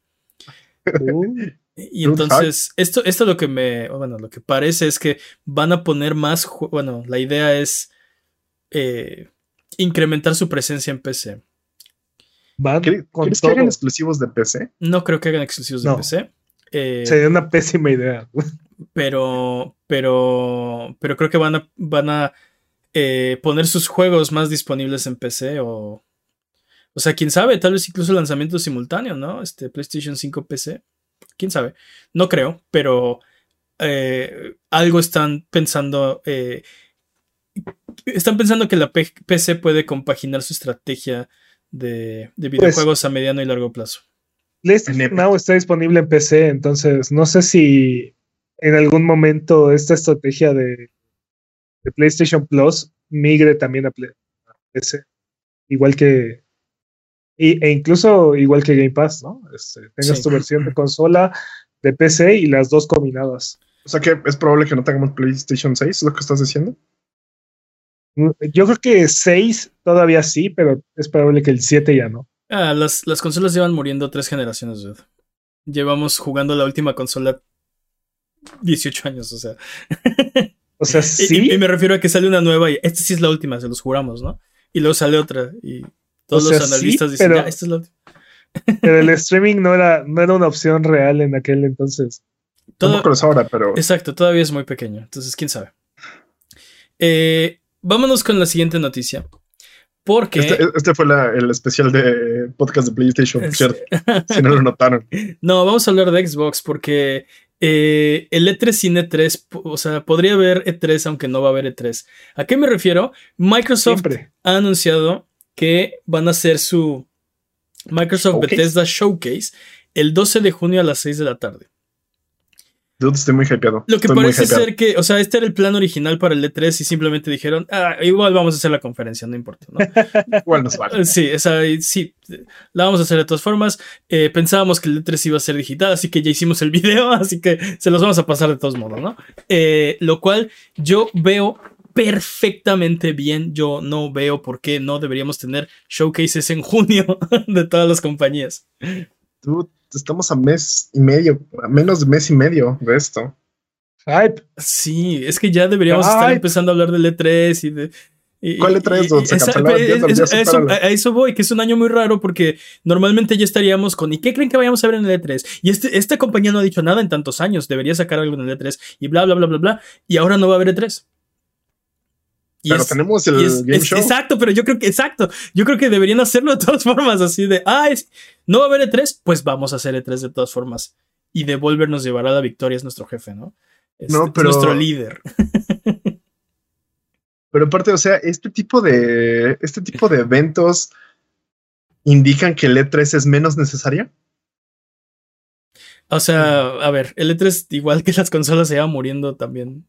Uh. y entonces, esto, esto lo que me, bueno, lo que parece es que van a poner más, bueno, la idea es eh, incrementar su presencia en PC. Van ¿Quieres que hagan exclusivos de PC? No creo que hagan exclusivos de PC. Eh, Sería una pésima idea. Pero, pero, pero creo que van a, van a eh, poner sus juegos más disponibles en PC o, o sea, quién sabe, tal vez incluso lanzamiento simultáneo, ¿no? Este PlayStation 5 PC. Quién sabe. No creo, pero eh, algo están pensando. están pensando que la PC puede compaginar su estrategia de, pues videojuegos a mediano y largo plazo. PlayStation Now está disponible en PC, entonces no sé si en algún momento esta estrategia de, PlayStation Plus migre también a, PC. Igual que. e incluso igual que Game Pass, ¿no? Este, tengas tu versión de consola, de PC y las dos combinadas. O sea que es probable que no tengamos PlayStation 6, ¿es lo que estás diciendo? Yo creo que 6 todavía sí, pero es probable que el 7 ya no. Ah, las, consolas llevan muriendo tres generaciones, dude. Llevamos jugando la última consola 18 años, o sea. O sea, sí. Y, me refiero a que sale una nueva y esta sí es la última, se los juramos, ¿no? Y luego sale otra y todos los analistas dicen, ya, esta es la última. Pero el streaming no era, no era una opción real en aquel entonces. Todo, ahora, pero. Exacto, todavía es muy pequeño, entonces quién sabe. Eh, vámonos con la siguiente noticia. Porque. Este, este fue el especial de podcast de PlayStation, ¿cierto? si no lo notaron. No, vamos a hablar de Xbox porque eh, el E3 sin E3, o sea, podría haber E3 aunque no va a haber E3. ¿A qué me refiero? Microsoft ha anunciado que van a hacer su Microsoft Bethesda Showcase el 12 de junio a las 6 de la tarde. Dude, estoy muy hypeado. Lo que parece ser que, o sea, este era el plan original para el E3 y simplemente dijeron, ah, igual vamos a hacer la conferencia, no importa, ¿no? igual nos vale. Sí, esa, sí, la vamos a hacer de todas formas. Eh, pensábamos que el E3 iba a ser digital, así que ya hicimos el video, así que se los vamos a pasar de todos modos, ¿no? Eh, lo cual yo veo perfectamente bien. Yo no veo por qué no deberíamos tener showcases en junio de todas las compañías. Dude, estamos a mes y medio, a menos de mes y medio de esto. Hype. Sí, es que ya deberíamos estar empezando a hablar del E3 y de. ¿Cuál E3? a eso voy, que es un año muy raro porque normalmente ya estaríamos con ¿y qué creen que vayamos a ver en el E3? Y este, esta compañía no ha dicho nada en tantos años, debería sacar algo en el E3 y bla, bla, bla, bla, bla, y ahora no va a haber E3 pero tenemos el game show. Exacto, pero yo creo que, exacto, yo creo que deberían hacerlo de todas formas, así de, ah, no va a haber E3, pues vamos a hacer E3 de todas formas. Y Devolver nos llevará a la victoria, es nuestro jefe, ¿no? Es, no, pero, nuestro líder. pero aparte, o sea, este tipo de, este tipo de eventos indican que el E3 es menos necesaria. O sea, a ver, el E3, igual que las consolas, se va muriendo también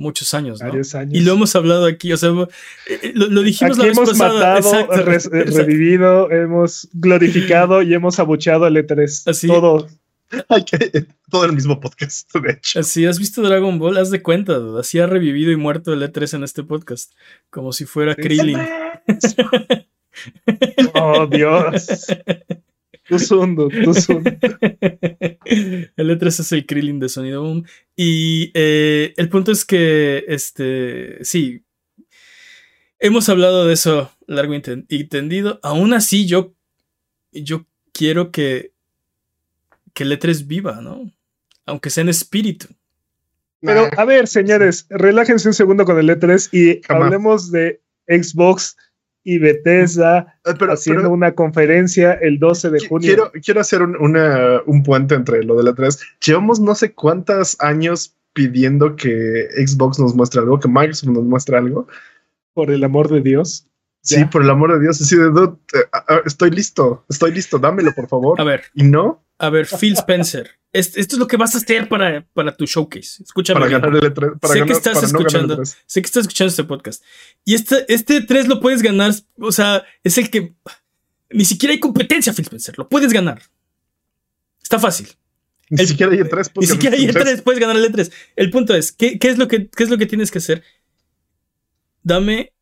muchos años, ¿no? Y lo hemos hablado aquí, o sea, eh, eh, lo, dijimos la vez hemos pasada. Matado, revivido, hemos glorificado y hemos abucheado al E3. Así. Todo. todo el mismo podcast, de hecho. Así, ¿has visto Dragon Ball? Haz de cuenta, así ha revivido y muerto el E3 en este podcast. Como si fuera Krillin. oh, Dios. Tú sundo, tú El E3 es el Krillin de Sonido Boom. Y eh, el punto es que, este, sí, hemos hablado de eso largo y tendido. Aún así, yo, yo quiero que, que el E3 viva, ¿no? Aunque sea en espíritu. Pero, a ver, señores, relájense un segundo con el E3 y hablemos de Xbox y Bethesda ah, haciendo una conferencia el 12 de junio. Quiero, quiero hacer un, un puente entre lo de la 3. Llevamos no sé cuántos años pidiendo que Xbox nos muestre algo, que Microsoft nos muestre algo. Por el amor de Dios. Sí, Ya. por el amor de Dios, así de dude, estoy listo, estoy listo, dámelo, por favor. A ver, Y no a ver, Phil Spencer. Es- esto es lo que vas a hacer para, para tu showcase. Escúchame. para bien. ganar el E3. Para Sé que estás para escuchando. E3. Sé que estás escuchando este podcast. Y este, este 3 lo puedes ganar. O sea, es el que. Ni siquiera hay competencia, Phil Spencer. Lo puedes ganar. Está fácil. Ni El- siquiera hay E3. Ni siquiera hay ganar E3, puedes ganar el E3. El punto es, ¿qué, qué es lo que, ¿qué es lo que tienes que hacer? Dame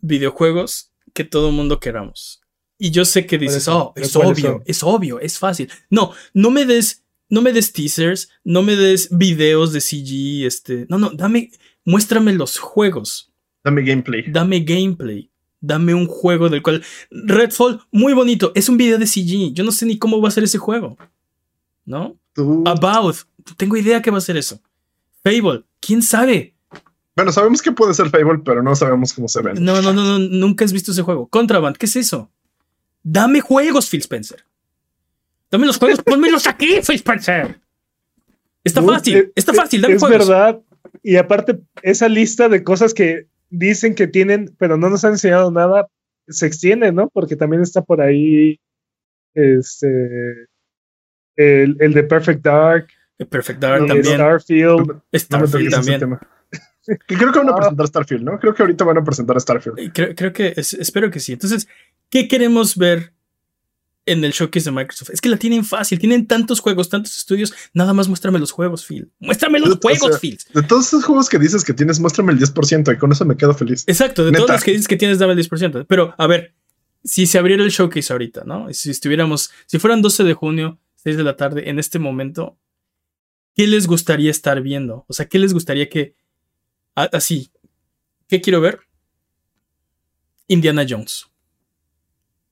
videojuegos que todo mundo queramos. Y yo sé que dices, eso, oh, ¿pero es obvio, son? es obvio, es fácil. No, no me des, no me des teasers, no me des videos de CG, este, no, no, dame, muéstrame los juegos, Dame gameplay. dame gameplay, dame un juego del cual, Redfall, muy bonito, es un video de CG, yo no sé ni cómo va a ser ese juego, ¿no? Tú- About, tengo idea que va a ser eso. Fable, quién sabe. Bueno, sabemos que puede ser Fable, pero no sabemos cómo se ven. No, no, no, no, nunca has visto ese juego. Contraband, ¿qué es eso? Dame juegos, Phil Spencer. Dame los juegos, pónmelos aquí, Phil Spencer. Está fácil, está fácil, dame Es juegos. verdad. Y aparte, esa lista de cosas que dicen que tienen, pero no nos han enseñado nada, se extiende, ¿no? Porque también está por ahí este el, el de Perfect Dark, Perfect Dark No, el también. Starfield. Starfield también. Creo que van a Ah. presentar Starfield, ¿no? Creo que ahorita van a presentar Starfield. Creo, creo que, es- espero que sí. Entonces, ¿qué queremos ver en el showcase de Microsoft? Es que la tienen fácil, tienen tantos juegos, tantos estudios. Nada más muéstrame los juegos, Phil. Muéstrame los O sea, juegos, Phil. De todos esos juegos que dices que tienes, muéstrame el 10% y con eso me quedo feliz. Exacto, de Neta. todos los que dices que tienes, dame el 10%. Pero, a ver, si se abriera el showcase ahorita, ¿no? Si estuviéramos, si fueran 12 de junio, 6 de la tarde, en este momento, ¿qué les gustaría estar viendo? O sea, ¿qué les gustaría que. Así, ¿qué quiero ver? Indiana Jones.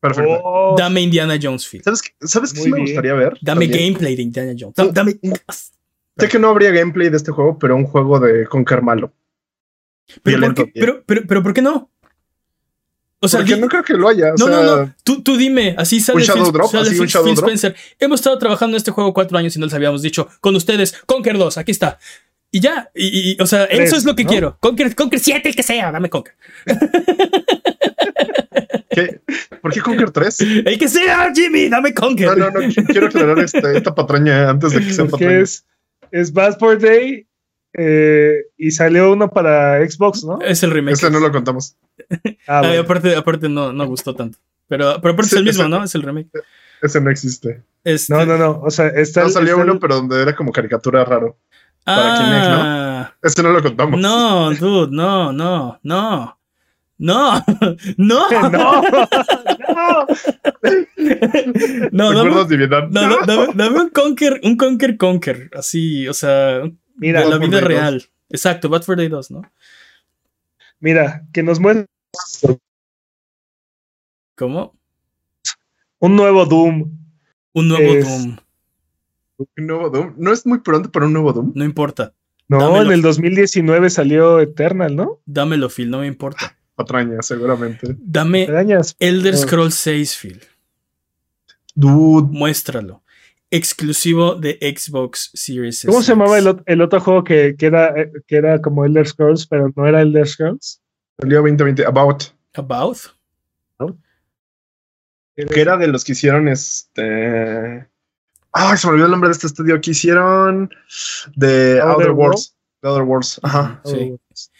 Perfecto. Oh, Dame Indiana Jones, Phil. ¿Sabes qué, ¿sabes qué sí me gustaría ver? Dame También. gameplay de Indiana Jones. Da- Dame. Sé que no habría gameplay de este juego, pero un juego de Conker malo. Pero, ¿por qué, pero, pero, pero ¿por qué no? O sea, Porque di- no creo que lo haya. o No, sea, no, no. Tú, tú dime, así sale, ¿Un Shadow Phil, Drop? sale ¿Así un Phil- Shadow Phil Drop? Spencer. Hemos estado trabajando en este juego cuatro años y no les habíamos dicho. Con ustedes, Conquer 2, aquí está. Y ya, y, y- o sea, Tres, eso es lo que ¿no? quiero. Conquer, Conquer 7, el que sea, dame Conquer. ¿qué? ¿Por qué Conker 3? El que sea, Jimmy, dame Conquer. No, no, no. Quiero aclarar esta patraña antes de que sea patraña. es, es for Day eh, y salió uno para Xbox, ¿no? Es el remake. Ese no lo contamos. Ah, Ay, aparte, aparte no, no gustó tanto. Pero, pero aparte Sí, es el mismo, ese- ¿no? Es el remake. Ese no existe. Este- No, no, no. O sea, está. No salió está el- uno, pero donde era como caricatura raro. Para Kinect, ¿no? Ah, Ese no lo contamos. no, dude, no, no, no. No, no, No, no. no, dame. No, no, dame, dame un Conquer, un Conquer Conquer, así, o sea, Mira, de la vida real. Exacto, Bad for Day 2, ¿no? mira, que nos muestre ¿Cómo? un nuevo Doom. Un nuevo Es- Doom. Un nuevo Doom. No es muy pronto para un nuevo Doom. No importa. No, Dámelo. en el 2019 salió Eternal, ¿no? Dámelo, Phil, no me importa. Patraña, seguramente. Dame Arañas. Elder. Scrolls 6, Phil. Dude. Muéstralo. Exclusivo de Xbox Series ¿Cómo S. se llamaba el, ot- el otro juego que, que era, eh, que era como Elder Scrolls, pero no era Elder Scrolls? Salió 2020. About. About? Que era de los que hicieron este. Ay, se me olvidó el nombre de este estudio que hicieron. De Outer Outer World? Worlds. The Outer Worlds. Ajá. Sí.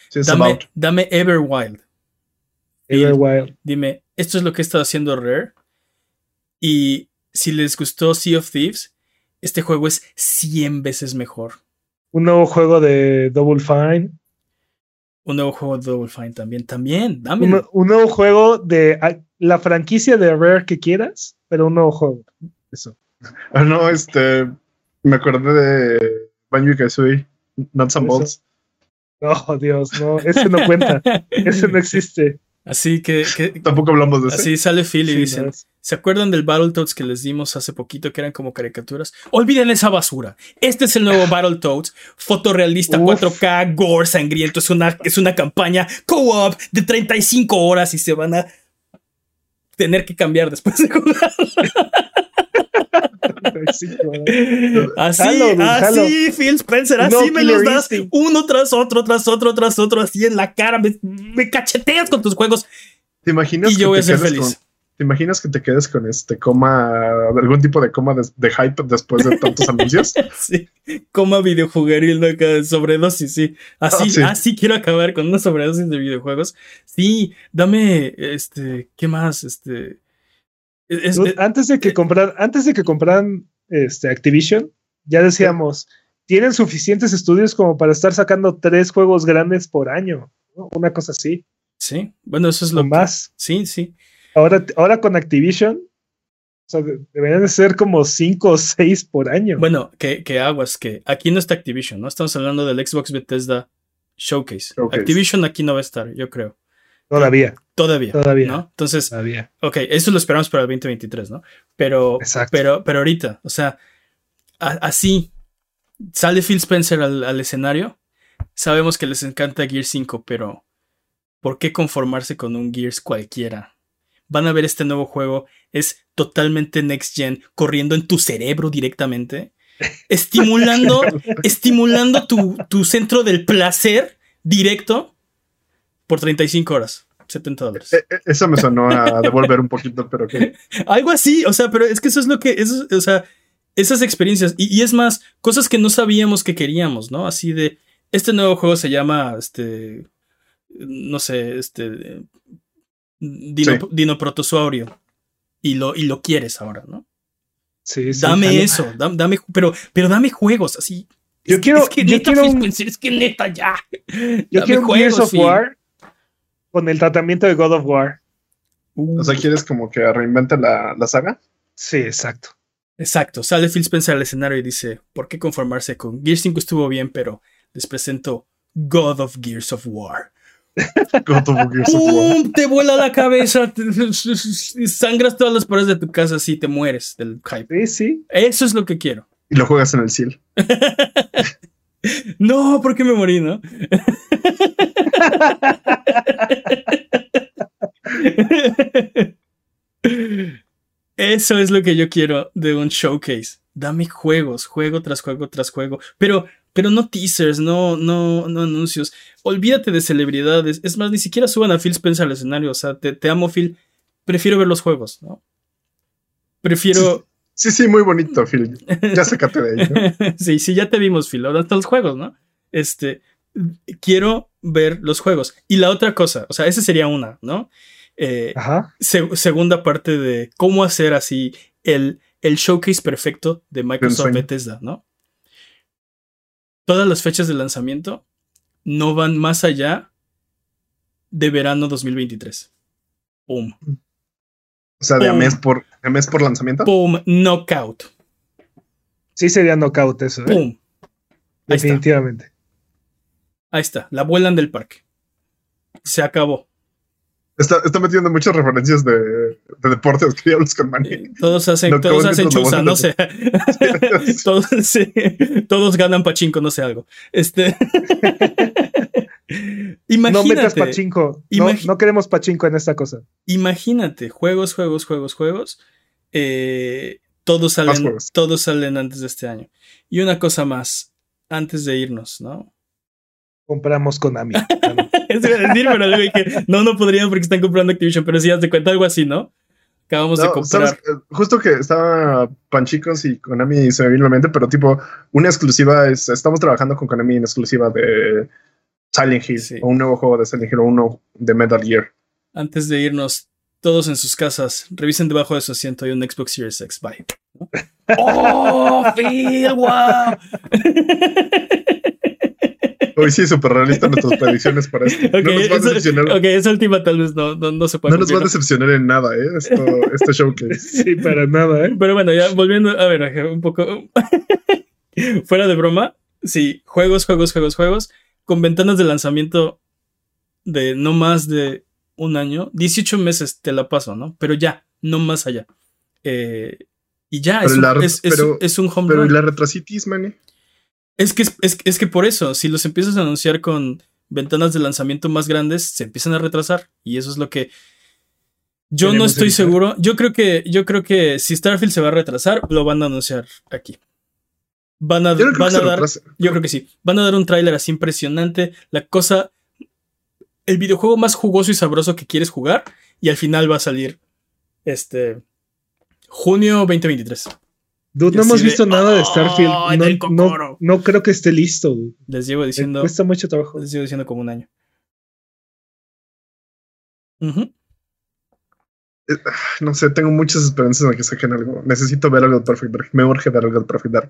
Sí, Dame, About. dame Everwild. Everwild. Dime, esto es lo que he estado haciendo Rare. Y si les gustó Sea of Thieves, este juego es 100 veces mejor. Un nuevo juego de Double Fine. Un nuevo juego de Double Fine también. También, Un, dámelo. un nuevo juego de ah, la franquicia de Rare que quieras, pero un nuevo juego. Eso. Ah, no, este. Me acordé de Banjo y Kazooie. Nuts and Eso. Bolts. Oh, Dios, no, ese no cuenta. ese no existe. Así que, que- Tampoco hablamos de ese. así sale Phil y Sí, dicen, no ¿se acuerdan del Battletoads que les dimos hace poquito que eran como caricaturas? Olviden esa basura. Este es el nuevo Battletoads, fotorrealista Uf. 4K, gore, sangriento. Es una, es una campaña co-op de 35 horas y se van a tener que cambiar después de jugar. Así, así, Phil Spencer, No así me los das uno tras otro, tras otro, tras otro, así en la cara. Me, me cacheteas con tus juegos. ¿Te imaginas Y yo que voy a te ser quedes feliz. con- ¿Te imaginas que te quedes con este coma, algún tipo de coma de, de hype después de tantos anuncios? Sí, coma videojugueril ¿no? Sobredosis, sí. Así, Ah, sí. así quiero acabar con una sobredosis de videojuegos. Sí, dame, este, ¿qué más? Este, es- Dude, es- antes de que comprar, antes de que compraran este, Activision, ya decíamos, tienen suficientes estudios como para estar sacando tres juegos grandes por año, ¿no? una cosa así, sí, bueno, eso es lo más. Sí, sí. Ahora, ahora con Activision, o sea, de- deberían de ser como cinco o seis por año. Bueno, que, que aguas, que aquí no está Activision, ¿no? Estamos hablando del Xbox Bethesda Showcase. Showcase. Activision aquí no va a estar, yo creo. Todavía, Todavía. Todavía. ¿no? Entonces, todavía. ok, eso lo esperamos para el 2023, ¿no? Pero, Exacto. pero, pero ahorita, o sea, a- así sale Phil Spencer al, al escenario. Sabemos que les encanta Gears 5, pero ¿por qué conformarse con un Gears cualquiera? Van a ver este nuevo juego, es totalmente next gen, corriendo en tu cerebro directamente, estimulando, estimulando tu, tu centro del placer directo por 35 horas, 70 dólares. Eh, eh, Eso me sonó a devolver un poquito, pero que Algo así, o sea, pero es que eso es lo que, eso, o sea, esas experiencias, y, y es más, cosas que no sabíamos que queríamos, ¿no? Así de, este nuevo juego se llama, este, no sé, este, Dino, Sí. Dinoprotosaurio, y lo, y lo quieres ahora, ¿no? Sí, sí, dame eso, dam- dame, pero, pero dame juegos, así. Yo Es- quiero- es que yo neta, quiero un- es que neta, ya. Yo Dame quiero un Gears of. War con el tratamiento de God of War. Uh, o sea, ¿quieres como que reinvente la, la saga? Sí, exacto. Exacto, sale Phil Spencer al escenario y dice, ¿por qué conformarse con Gears 5 estuvo bien, pero les presento God of Gears of War? God of Gears of War. Te vuela la cabeza, te- sangras todas las paredes de tu casa así te mueres del hype. Sí, sí. Eso es lo que quiero. Y lo juegas en el cielo. No, ¿por qué me morí, no? Eso es lo que yo quiero de un showcase. Dame juegos, juego tras juego tras juego. Pero, pero no teasers, no, no, no anuncios. Olvídate de celebridades. Es más, ni siquiera suban a Phil Spencer al escenario. O sea, te, te amo, Phil. Prefiero ver los juegos, ¿no? Prefiero. Sí, sí, muy bonito, Phil. Ya sácate de ahí. ¿no? sí, sí, ya te vimos, Phil. Ahora están los juegos, ¿no? Este. Quiero ver los juegos. Y la otra cosa, o sea, esa sería una, ¿no? Eh, Ajá. se- segunda parte de cómo hacer así el, el showcase perfecto de Microsoft. Bethesda, ¿no? Todas las fechas de lanzamiento no van más allá de verano 2023. Pum. O sea, de a mes por, a mes por lanzamiento. Pum. Knockout. Sí sería knockout eso, ¿eh? Pum. Definitivamente. Ahí está. La vuelan del parque. Se acabó. Está, está metiendo muchas referencias de, de deportes que ya con Manny. Eh, Todos hacen, No, todos ¿cómo hacen nos no sé. todos, sí, todos ganan pachinko, no sé algo. Este. No metas pachinko. No, queremos pachinko en esta cosa. imagínate, juegos, juegos, juegos, juegos. eh, todos salen, juegos. todos salen antes de este año. Y una cosa más, antes de irnos, ¿no? Compramos Konami. A decir, pero dije, no, no podrían porque están comprando Activision, pero si das de cuenta algo así, ¿no? Acabamos de comprar. ¿sabes? Justo que estaba Panchicos y Konami se me vino a la mente, pero tipo, una exclusiva es. Estamos trabajando con Konami en exclusiva de Silent Hill, Sí. o un nuevo juego de Silent Hill, o uno de Metal Gear. Antes de irnos, todos en sus casas, revisen debajo de su asiento hay un Xbox Series X. Bye. ¡Oh, Phil! ¡Wow! Hoy sí, súper realista nuestras predicciones para esto. No nos va a decepcionar. ok, esa última tal vez no, no, no se puede no nos va a decepcionar en nada, ¿eh? Esto, este showcase. sí, para nada, ¿eh? Pero bueno, ya volviendo, a ver, un poco fuera de broma. Sí, juegos, juegos, juegos, juegos, con ventanas de lanzamiento de no más de un año, 18 meses te la paso, ¿no? Pero ya, no más allá. Eh, y ya, Pero es un, la- es- es- pero- es un home Pero run. ¿y la retrasitis, man? Es que, es, es- es que por eso, si los empiezas a anunciar con ventanas de lanzamiento más grandes, se empiezan a retrasar. Y eso es lo que. Yo no estoy evitar. seguro. Yo creo que, yo creo que si Starfield se va a retrasar, lo van a anunciar aquí. Van a, Yo van a dar. Yo creo que sí. Van a dar un tráiler así impresionante. La cosa. El videojuego más jugoso y sabroso que quieres jugar. y al final va a salir este junio 2023. Dude, no hemos de, visto nada de "Oh, Starfield. en el No, no, cocoro". no creo que esté listo. dude. Les llevo Me diciendo, cuesta mucho trabajo. les llevo diciendo como un año. Ujú. No sé, tengo muchas esperanzas de que saquen algo. Necesito ver algo de Perfect Dark. Me urge ver algo de Perfect Dark.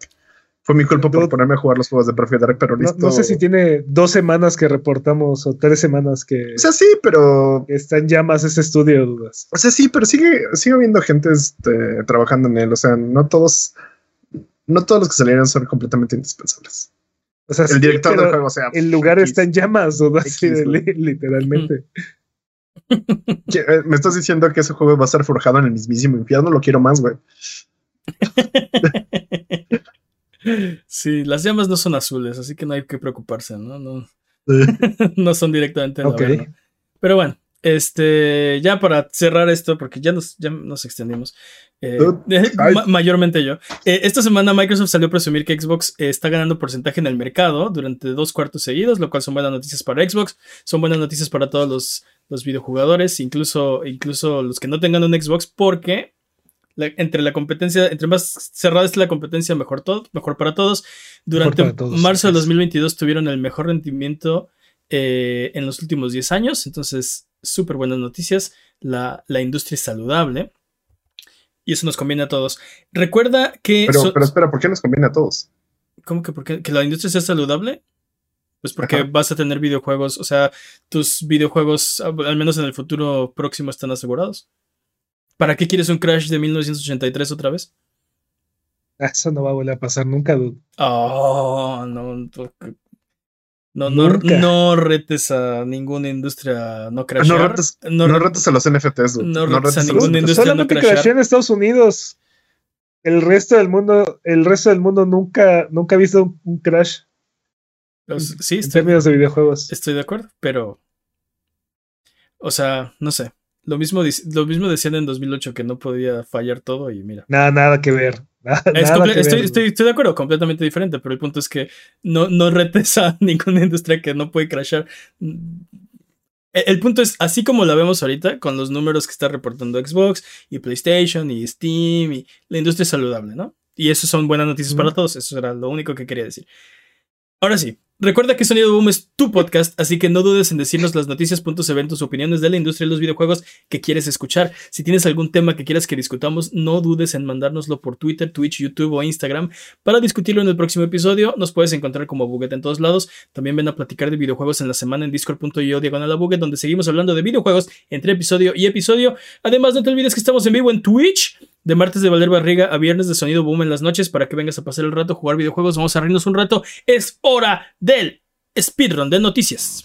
Fue mi culpa por ponerme a jugar los juegos de Perfect Dark, pero No, listo. no sé si tiene dos semanas que reportamos o tres semanas que O sea, sí, pero. está en llamas ese estudio, dudas. O sea, sí, pero sigue, sigue habiendo gente este, trabajando en él. O sea, no todos. No todos los que salieron son completamente indispensables. O sea, El sí, director del juego, o sea. el lugar X. está en llamas, dudas, así X, li- literalmente. ¿Qué- eh, Me estás diciendo que ese juego va a estar forjado en el mismísimo infierno. Lo quiero más, güey. Sí, las llamas no son azules, así que no hay que preocuparse, ¿no? No, no son directamente. Pero bueno, este, ya para cerrar esto, porque ya nos, ya nos extendimos, eh, Ay. ma- mayormente yo. Eh, esta semana Microsoft salió a presumir que Xbox eh, está ganando porcentaje en el mercado durante dos cuartos seguidos, lo cual son buenas noticias para Xbox, son buenas noticias para todos los, los videojugadores, incluso, incluso los que no tengan un Xbox, porque la- entre la competencia, entre más cerrada es la competencia, mejor todo, mejor para todos. Durante para todos, marzo de así es. 2022 tuvieron el mejor rendimiento eh, en los últimos 10 años, entonces súper buenas noticias. La, la industria es saludable y eso nos conviene a todos. Recuerda que... Pero, so- pero espera, ¿por qué nos conviene a todos? ¿Cómo que, por qué? ¿Que la industria sea saludable? Pues porque Ajá. vas a tener videojuegos, o sea, tus videojuegos, al menos en el futuro próximo, están asegurados. ¿Para qué quieres un Crash de 1983 otra vez? Eso no va a volver a pasar nunca, dude. Oh, no. No, no, no, Nunca. no retes a ninguna industria no crashear. No retes, No no, re- retes a los NFTs, dude. no retes a ninguna industria no Solamente crashear. crasheó en Estados Unidos. El resto del mundo, el resto del mundo nunca, nunca ha visto un, un crash Pues, sí, en estoy, términos de videojuegos. estoy de acuerdo, pero. O sea, no sé. Lo mismo, lo mismo decían en 2008 que no podía fallar todo y mira. Nada, nada que ver. Nada, Es nada comple- que estoy, ver, estoy, estoy de acuerdo, completamente diferente, pero el punto es que no, no retes a ninguna industria que no puede crashar. El, el punto es, así como la vemos ahorita, con los números que está reportando Xbox y PlayStation y Steam, y la industria es saludable, ¿no? Y eso son buenas noticias para todos, eso era lo único que quería decir. Ahora sí, recuerda que Sonido Boom es tu podcast, así que no dudes en decirnos las noticias, puntos, eventos, opiniones de la industria de los videojuegos que quieres escuchar. Si tienes algún tema que quieras que discutamos, no dudes en mandárnoslo por Twitter, Twitch, YouTube o Instagram para discutirlo en el próximo episodio. Nos puedes encontrar como Buget en todos lados. También ven a platicar de videojuegos en la semana en discord.io diagonal a Buget, donde seguimos hablando de videojuegos entre episodio y episodio. Además, no te olvides que estamos en vivo en Twitch. De martes de Valer Barriga a viernes de Sonido Boom en las noches para que vengas a pasar el rato, jugar videojuegos, vamos a reírnos un rato. Es hora del speedrun de noticias.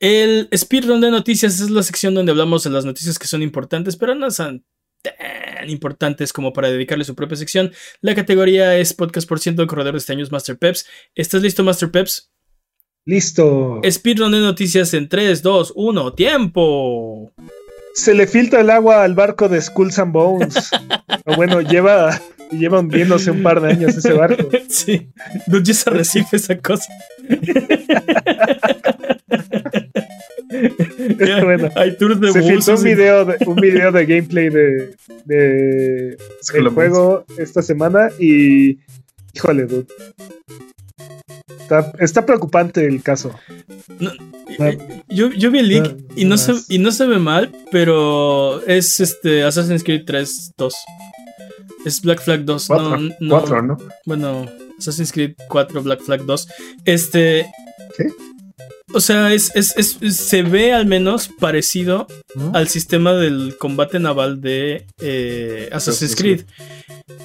El speedrun de noticias es la sección donde hablamos de las noticias que son importantes, pero no son tan importantes como para dedicarle su propia sección. La categoría es podcast por ciento, el corredor de este año es Master Peps. ¿Estás listo, Master Peps? Listo. Speedrun de noticias en 3, 2, 1, tiempo. Se le filtra el agua al barco de Skulls and Bones. o bueno, lleva, lleva hundiéndose un par de años ese barco. Sí, Dude, ya se recibe esa cosa. Ya, bueno. Hay tours de Se filtró un y- video de, un video de gameplay de, de el and juego esta semana y híjole, dude. Está, está preocupante el caso. Eh, Yo, yo vi el leak No, y, no se, y no se ve mal, pero es este Assassin's Creed 3 2. Es Black Flag 2. Cuatro, no, no, cuatro, ¿no? Bueno, Assassin's Creed 4, Black Flag 2. Este. ¿Qué? O sea, es, es- es- se ve al menos parecido al sistema del combate naval de eh, Assassin's Assassin's Creed.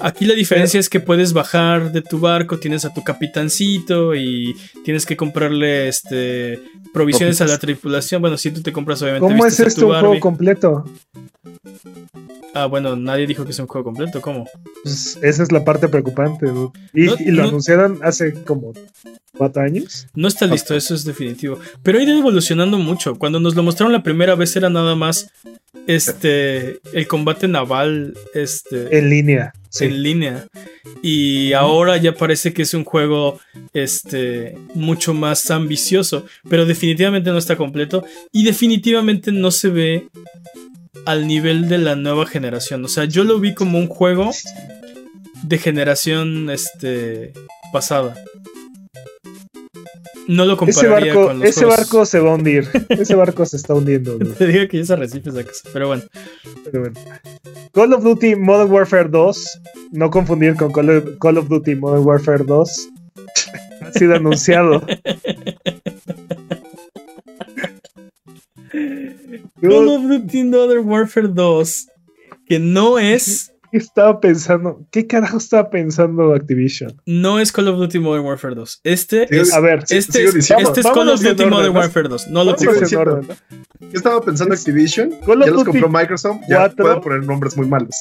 Aquí la diferencia es que puedes bajar de tu barco, tienes a tu capitancito y tienes que comprarle este provisiones a la tripulación. Bueno, si tú te compras obviamente ¿Cómo es esto un juego completo? Ah, bueno, nadie dijo que es un juego completo, ¿cómo? Pues esa es la parte preocupante. Y, No- y lo no- anunciaron hace como cuatro años. No está listo, eso es definitivo. Pero ha ido evolucionando mucho. Cuando nos lo mostraron la primera vez era nada más este, el combate naval, este, En línea. Sí. en línea. Y ahora ya parece que es un juego este, mucho más ambicioso, pero definitivamente no está completo y definitivamente no se ve al nivel de la nueva generación. O sea, yo lo vi como un juego de generación este, pasada. No lo Ese compararía barco, con los ese juegos- barco se va a hundir. Ese barco se está hundiendo. Te digo que ya es arrecife esa cosa, pero bueno. Pero bueno. Call of Duty Modern Warfare 2. No confundir con Call of, Call of Duty Modern Warfare 2. Ha sido anunciado. Call of Duty Modern Warfare 2, que no es, ¿Qué estaba pensando? ¿Qué carajo estaba pensando Activision? no es Call of Duty Modern Warfare 2. Este Sí, es, A ver, este sigo es, diciendo. este es Call of Duty orden, Modern. Warfare 2. No lo ¿no? ¿Qué estaba pensando Activision? Call of Ya los Duty compró Microsoft. Ya cuatro. puede poner nombres muy malos.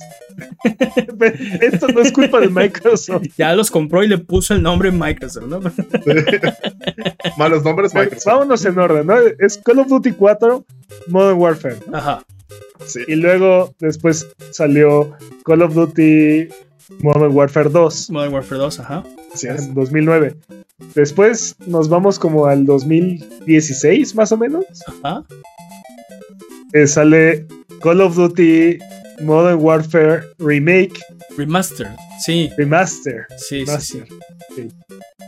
Esto no es culpa de Microsoft. Ya los compró y le puso el nombre Microsoft, ¿no? malos nombres, Microsoft. Vámonos en orden, ¿no? Es Call of Duty 4 Modern Warfare. Ajá. Sí. Y luego después salió Call of Duty Modern Warfare 2 Modern Warfare 2, ajá. Así es. en 2009. Después nos vamos como al 2016 más o menos. Ajá. Eh, sale Call of Duty Modern Warfare Remake Remastered. Sí, Remaster. sí, sí, sí. Remaster. Sí.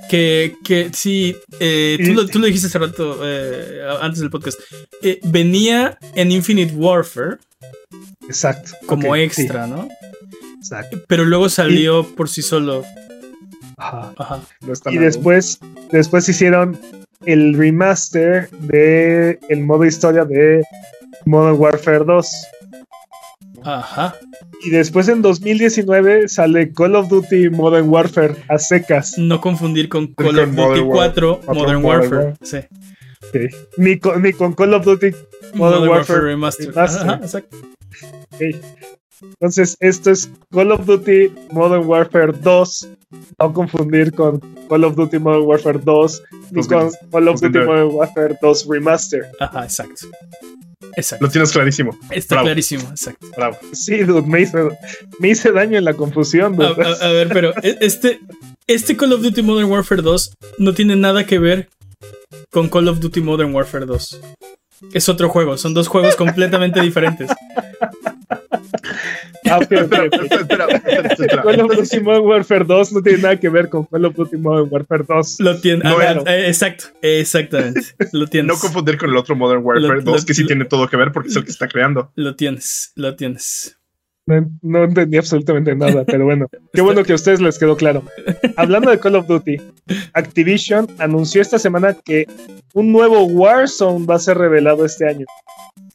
Que, que sí, eh, tú, lo, tú lo dijiste hace rato, eh, antes del podcast. Eh, venía en Infinite Warfare Exacto. como extra, ¿no? exacto. Pero luego salió por sí solo. Ajá. Ajá. No Y después, después hicieron el remaster de el modo historia de Modern Warfare 2. Ajá. Y después en 2019 sale Call of Duty Modern Warfare a secas. No confundir con Call of Duty Modern War- 4 Otro Modern Modern Warfare. War- Sí. Ok. Ni, con, ni con Call of Duty. Modern, Warfare, Warfare Remastered. Remastered. Ajá, exacto. ok. Entonces, esto es Call of Duty Modern Warfare 2. No confundir con Call of Duty Modern Warfare 2 ni con 2000, Call of Duty 2009. Modern Warfare 2 Remaster. Ajá, exacto. Exacto. Lo tienes clarísimo. Está Bravo. clarísimo, exacto. Bravo. Sí, dude, me hice, me hice daño en la confusión, A, dude. a- a ver, pero e- este, este Call of Duty Modern Warfare 2 no tiene nada que ver con Call of Duty Modern Warfare 2. Es otro juego, son dos juegos completamente diferentes. Ah, ok, ok, Espera, ok. espera, espera, espera, espera. Call of Duty Modern Warfare 2 no tiene nada que ver con Call of Duty Modern Warfare 2. Lo tiene. No, a ver, claro. eh, exacto, exactamente. Lo tienes. No confundir con el otro Modern Warfare Lo- 2, lo- que sí lo- tiene todo que ver porque es el que está creando. Lo tienes, lo tienes. No, no entendí absolutamente nada, pero bueno, qué bueno que a ustedes les quedó claro. Hablando de Call of Duty, Activision anunció esta semana que un nuevo Warzone va a ser revelado este año.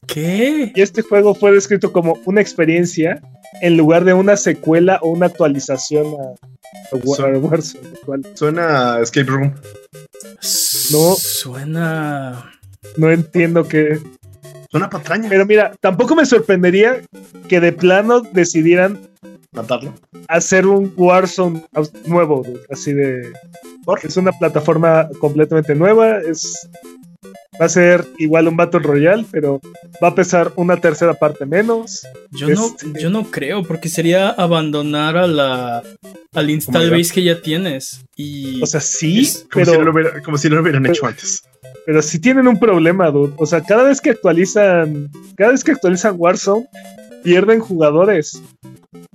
¿Qué? Y este juego fue descrito como una experiencia en lugar de una secuela o una actualización a, a Wa- a Warzone. actual. Suena a Escape Room. No. Suena. No entiendo qué, Suena patraña. Pero mira, tampoco me sorprendería que de plano decidieran Matarlo. hacer un Warzone nuevo, así de... ¿Por? Es una plataforma completamente nueva, es... Va a ser igual un Battle Royale, pero va a pesar una tercera parte menos. Yo no, Este- yo no creo, porque sería abandonar a la, al install base que ya tienes. Y O sea, sí, Es Como, pero, si, no hubiera- como si no lo hubieran pero- hecho antes. pero sí tienen un problema, dude. O sea, cada vez que actualizan, cada vez que actualizan Warzone, pierden jugadores.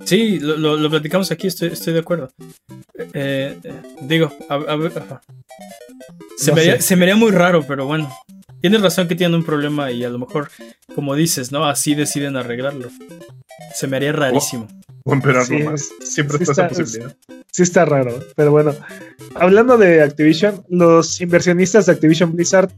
sí, lo, lo- lo platicamos aquí, estoy, estoy de acuerdo. Eh, eh, digo, a, a se, No me haría, se me haría muy raro, pero bueno. Tienes razón que tienen un problema y a lo mejor, como dices, ¿no? Así deciden arreglarlo. Se me haría rarísimo. O empeorarlo Sí, más. Siempre sí está esa posibilidad. Sí está raro, pero bueno. Hablando de Activision, los inversionistas de Activision Blizzard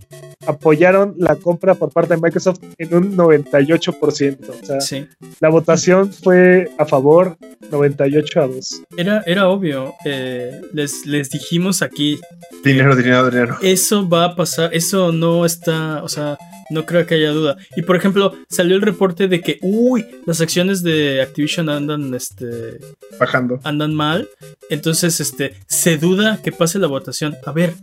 apoyaron la compra por parte de Microsoft en un 98%. O sea, Sí. la votación fue a favor 98 a 2. Era, era obvio. eh, les, les dijimos aquí Dinero, dinero, dinero. Eso va a pasar, eso no está, o sea, no creo que haya duda. Y por ejemplo, salió el reporte de que, uy, las acciones de Activision andan, este, Bajando. andan mal. Entonces, este, se duda que pase la votación. A ver,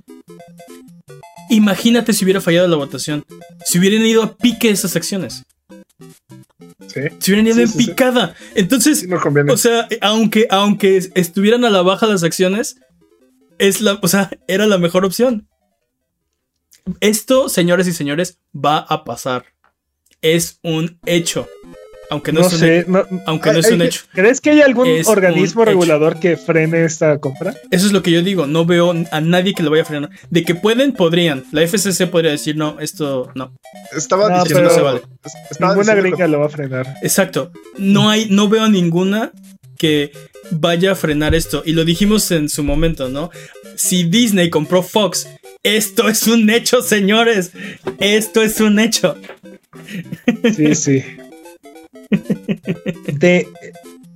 imagínate si hubiera fallado la votación, si hubieran ido a pique esas acciones. Sí. Se hubieran ido Sí, en sí, picada. Entonces, no o sea, aunque, aunque estuvieran a la baja las acciones, es la, o sea, era la mejor opción. Esto, señores y señores, va a pasar. Es un hecho. Aunque no, No es un sé, hecho. no- Aunque no hay- es un hecho. ¿Crees que hay algún Es organismo hecho. regulador que frene esta compra? Eso es lo que yo digo. No veo a nadie que lo vaya a frenar. De que pueden, podrían. La FCC podría decir, no, esto no. Estaba No, diciendo. se vale. estaba Ninguna diciendo gringa lo va a frenar. Exacto. No hay, no veo a ninguna que vaya a frenar esto. Y lo dijimos en su momento, ¿no? Si Disney compró Fox, esto es un hecho, señores. Esto es un hecho. Sí, sí. De,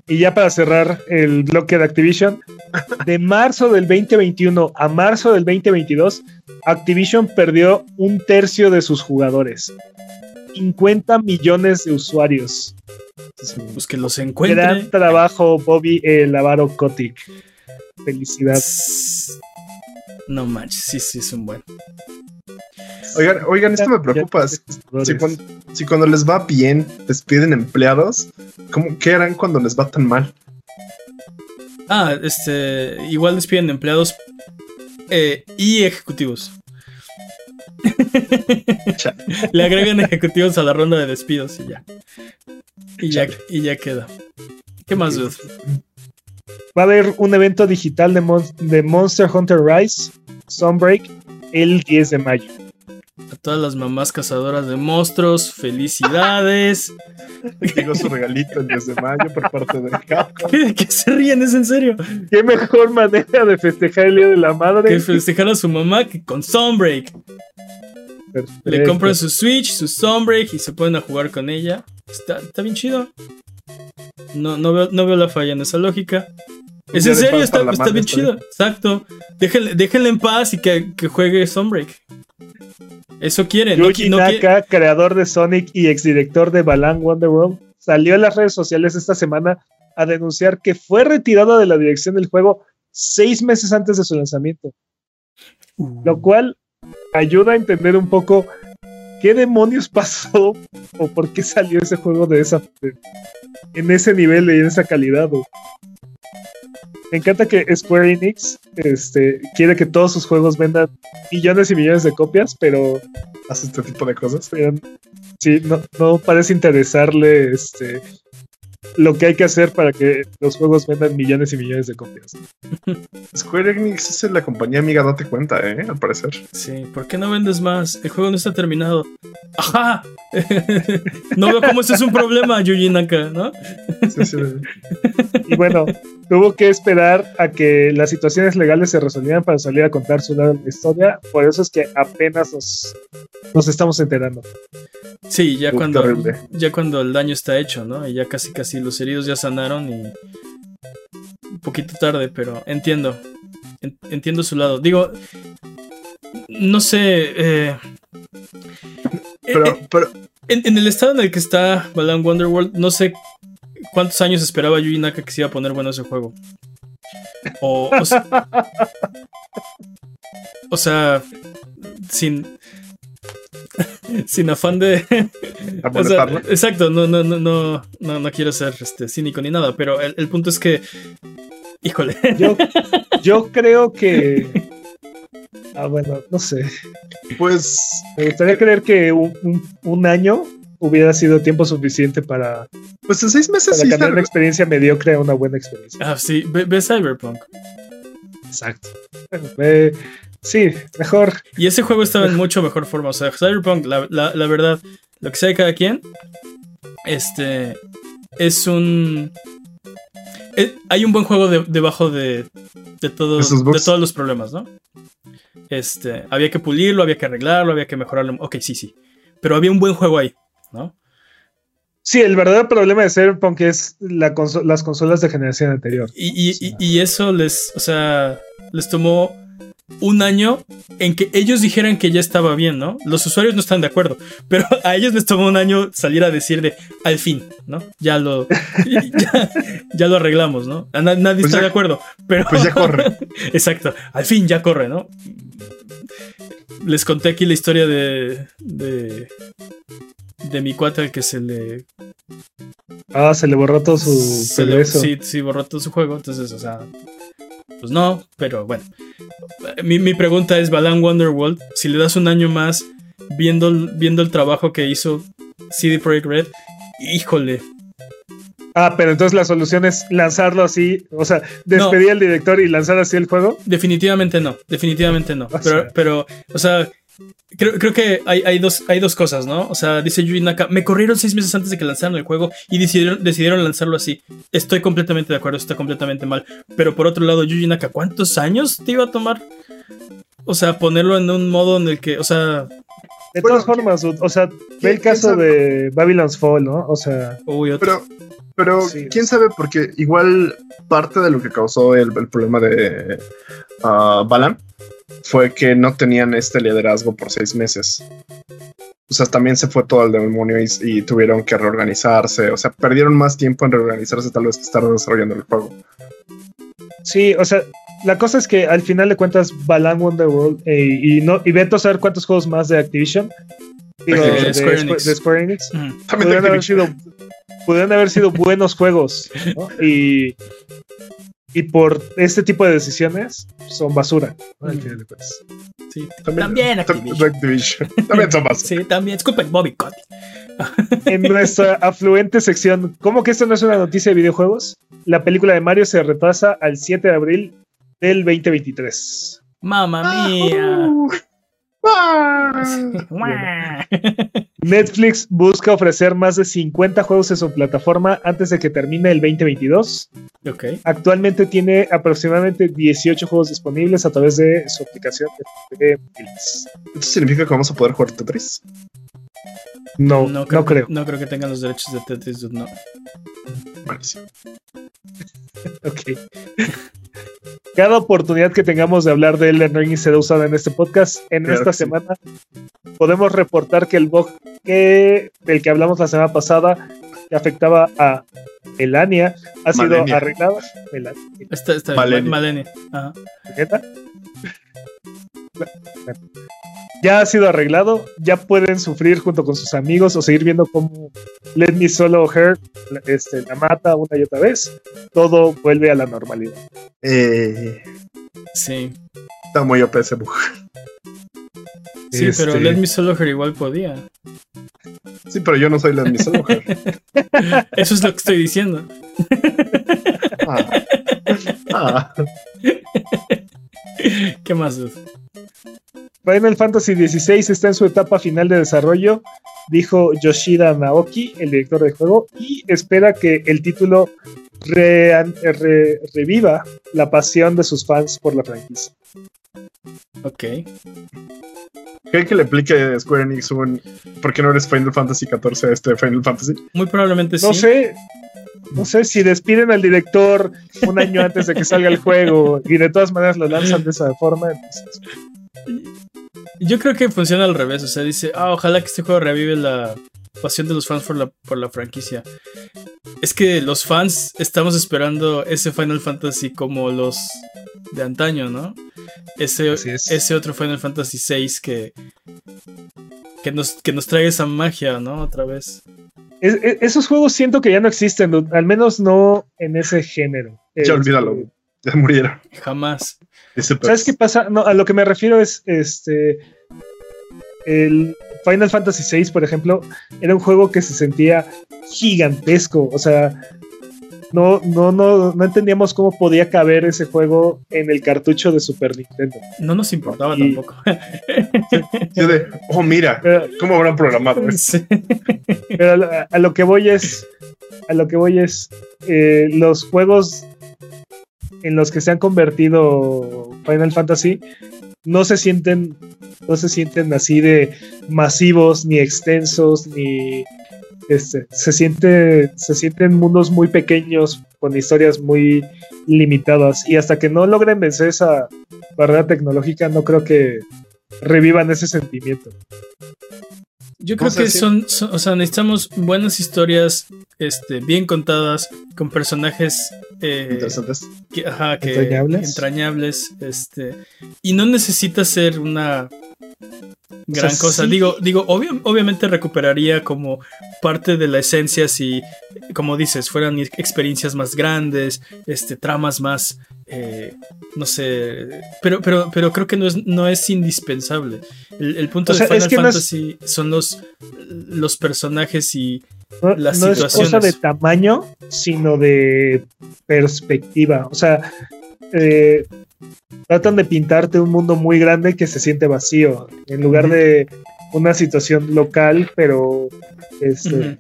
y ya para cerrar el bloque de Activision, de marzo del 2021 a marzo del 2022, Activision perdió un tercio de sus jugadores. 50 millones de usuarios. Pues que los encuentre. Gran trabajo, Bobby el Avaro Kotick. Felicidad. No manches, sí, sí, es un buen. Oigan, oigan, esto me preocupa. Si cuando, si cuando les va bien despiden empleados, ¿cómo, ¿qué harán cuando les va tan mal? Ah, este. Igual despiden empleados eh, y ejecutivos. Le agregan ejecutivos a la ronda de despidos y ya. Y ya, y ya queda. ¿Qué más, dude? Va a haber un evento digital de, Mon- de Monster Hunter Rise, Sunbreak, el 10 de mayo. A todas las mamás cazadoras de monstruos, felicidades. Llegó su regalito el 10 de mayo por parte de Capcom. ¿Qué, qué se ríen? ¿Es en serio? Qué mejor manera de festejar el Día de la Madre. Que festejar a su mamá que con Sunbreak. Le compran su Switch, su Sunbreak y se ponen a jugar con ella. Está, está bien chido. No, no, veo, no veo la falla en esa lógica. Es en serio, está, está madre, bien chido. Exacto. Déjenle, déjenle en paz y que, que juegue Sunbreak. Eso quiere. No, Yuji no Naka, creador de Sonic y exdirector de Balan Wonderworld, salió en las redes sociales esta semana a denunciar que fue retirado de la dirección del juego seis meses antes de su lanzamiento, lo cual ayuda a entender un poco qué demonios pasó o por qué salió ese juego de esa en ese nivel y en esa calidad. güey. Me encanta que Square Enix este, quiere que todos sus juegos vendan millones y millones de copias, pero Hace este tipo de cosas. sí, no, no parece interesarle este lo que hay que hacer para que los juegos vendan millones y millones de copias. Square Enix es la compañía amiga, date cuenta, ¿eh? Al parecer. Sí, ¿por qué no vendes más? El juego no está terminado. ¡Ajá! no veo cómo eso es un problema, Yuji Naka, ¿no? Sí, sí. Y bueno, tuvo que esperar a que las situaciones legales se resolvieran para salir a contar su lado de la historia. Por eso es que apenas nos, nos estamos enterando. Sí, ya Uf, cuando, terrible. ya cuando el daño está hecho, ¿no? Y ya casi casi los heridos ya sanaron y un poquito tarde, pero entiendo. En- entiendo su lado. Digo, no sé. eh, Pero, eh, pero, en, en el estado en el que está Balan Wonderworld, no sé cuántos años esperaba Yuji Naka que se iba a poner bueno ese juego. O, o sea, o sea, sin sin afán de o sea, exacto, no, no, no, no, no, no quiero ser este, cínico ni nada, pero el, el punto es que, híjole, Yo, yo creo que. Ah, bueno, no sé. Pues, Me gustaría creer que un, un- un año hubiera sido tiempo suficiente para, pues en seis meses para sí cambiar una experiencia mediocre a una buena experiencia. ah, sí, ve, ve Cyberpunk. Exacto. Bueno, eh, sí, mejor. Y ese juego estaba en mucho mejor forma. O sea, Cyberpunk, la, la- la verdad, lo que sea de cada quien, este es un. eh, hay un buen juego de- debajo de, de, todo- De todos los problemas, ¿no? Este, había que pulirlo, había que arreglarlo, había que mejorarlo. Ok, sí, sí. Pero había un buen juego ahí, ¿no? Sí, el verdadero problema de Cyberpunk es la conso- las consolas de generación anterior. Y, y- y- y eso les, o sea, les tomó un año en que ellos dijeran que ya estaba bien, ¿no? Los usuarios no están de acuerdo, pero a ellos les tomó un año salir a decir de al fin, ¿no? Ya lo, ya, ya lo arreglamos, ¿no? Nadie Pues está ya- de acuerdo, pero Pues ya corre. exacto, al fin ya corre, ¿no? Les conté aquí la historia de, de, de mi cuate al que se le. Ah, se le borró todo su se le- sí, sí, borró todo su juego. Entonces, o sea. Pues no, pero bueno. Mi, mi pregunta es: Balan Wonderworld, si le das un año más viendo, el- viendo el trabajo que hizo CD Projekt Red, híjole. Ah, pero entonces la solución es lanzarlo así, o sea, despedir al director y lanzar así el juego. Definitivamente no, definitivamente no. O Pero, sea. pero o sea, creo, creo que hay, hay, dos, hay dos cosas, ¿no? O sea, dice Yuji Naka, me corrieron seis meses antes de que lanzaran el juego y decidieron, decidieron lanzarlo así. Estoy completamente de acuerdo, está completamente mal. Pero por otro lado, Yuji Naka, ¿cuántos años te iba a tomar? O sea, ponerlo en un modo en el que, o sea, De Bueno, todas formas, o sea, ve el caso de Babylon's Fall, ¿no? O sea, uy, otro- Pero, pero Sí. quién sabe, porque igual parte de lo que causó el, el problema de ah, Balan fue que no tenían este liderazgo por seis meses. O sea, también se fue todo al demonio y, y tuvieron que reorganizarse. O sea, perdieron más tiempo en reorganizarse tal vez que estar desarrollando el juego. sí, o sea, la cosa es que al final de cuentas, Balan Wonderworld eh, y no y vete a saber cuántos juegos más de Activision, digo, Activision. de, Square Square Enix. de Square Enix, Ujú. También pudieron haber sido, pudieron haber sido buenos juegos, ¿no? Y, y por este tipo de decisiones son basura. ¿no? Al final de cuentas. sí. También, También tam- Activision. Activision. También son más. Sí, también. Disculpen, Bobby Kotick. En nuestra afluente sección, ¿cómo que esto no es una noticia de videojuegos? La película de Mario se retrasa al 7 de abril del 2023. Mamma mía. Ah. Netflix busca ofrecer más de 50 juegos en su plataforma antes de que termine el 2022. ok. Actualmente tiene aproximadamente 18 juegos disponibles a través de su aplicación de móviles. ¿Esto significa que vamos a poder jugar Tetris? No, No no creo, no creo que tengan los derechos de Tetris, dude, no. Buenísimo. Ok. Cada oportunidad que tengamos de hablar de Elden Ring será usada en este podcast. En Claro esta sí. semana podemos reportar que el bug que, del que hablamos la semana pasada que afectaba a Melania ha sido. Melania. Está Malenia. Malenia. Ajá. Ya ha sido arreglado, ya pueden sufrir junto con sus amigos o seguir viendo cómo Let Me Solo Her este, la mata una y otra vez. Todo vuelve a la normalidad. Eh, Sí. está muy OP ese bug. Sí, pero Este- Let Me Solo Her igual podía. Sí, pero yo no soy la misma mujer. Eso es lo que estoy diciendo. Ah. Ah. ¿Qué más, dude? Final Fantasy XVI está en su etapa final de desarrollo, dijo Yoshida Naoki, el director del juego, y espera que el título re- reviva la pasión de sus fans por la franquicia. Ok. ¿Creen que le aplique Square Enix un ¿Por qué no eres Final Fantasy XIV a este Final Fantasy? Muy probablemente No sí. sé, no sé si despiden al director un año antes de que salga el juego y de todas maneras lo lanzan de esa forma. entonces, Yo creo que funciona al revés. O sea, dice, ah, ojalá que este juego revive la pasión de los fans por la, por la franquicia. Es que los fans estamos esperando ese Final Fantasy como los de antaño, ¿no? Ese, es. ese otro Final Fantasy VI que, que, nos, que nos trae esa magia, ¿no? Otra vez. es- es- esos juegos siento que ya no existen, dude, al menos no en ese género. Ya Este, olvídalo. Ya murieron. Jamás. ¿Sabes qué pasa? No, a lo que me refiero es este. El Final Fantasy VI, por ejemplo, era un juego que se sentía gigantesco. O sea, no, no, no, no entendíamos cómo podía caber ese juego en el cartucho de Super Nintendo. No nos importaba Y- tampoco. De, oh, mira, Pero, ¿cómo habrán programado? Sí. pero a, lo- a lo que voy es. A lo que voy es. eh, los juegos en los que se han convertido Final Fantasy no se sienten no se sienten así de masivos ni extensos ni este se siente se sienten mundos muy pequeños con historias muy limitadas. Y hasta que no logren vencer esa barrera tecnológica no creo que revivan ese sentimiento Yo creo que son, son- o sea, necesitamos buenas historias, este, bien contadas, con personajes eh, Interesantes. que, ajá, que- Entrañables. entrañables, este, y no necesita ser una gran O sea, cosa. sí. Digo, digo, obvio- obviamente recuperaría como parte de la esencia si, como dices, fueran experiencias más grandes, este, tramas más, eh, no sé, pero, pero, pero creo que no es, no es indispensable. El, el punto O sea, de Final no es- Fantasy son los, los personajes y No, las no es cosa situaciones. de tamaño, sino de perspectiva. O sea, eh, tratan de pintarte un mundo muy grande que se siente vacío, en lugar de una situación local, pero este,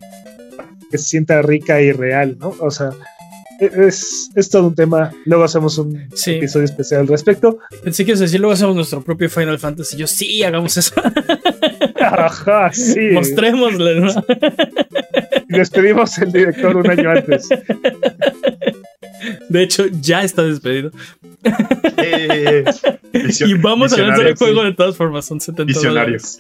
que se sienta rica y real, ¿no? O sea, e- es, es todo un tema. Luego hacemos un Sí. episodio especial al respecto. Pensé que ibas a decir, luego hacemos nuestro propio Final Fantasy. Yo sí, hagamos eso. Ajá, sí. Mostrémosle, despedimos el director un año antes. De hecho, ya está despedido. Eh, Y vamos a lanzar el juego de todas formas. Son 70 Visionarios.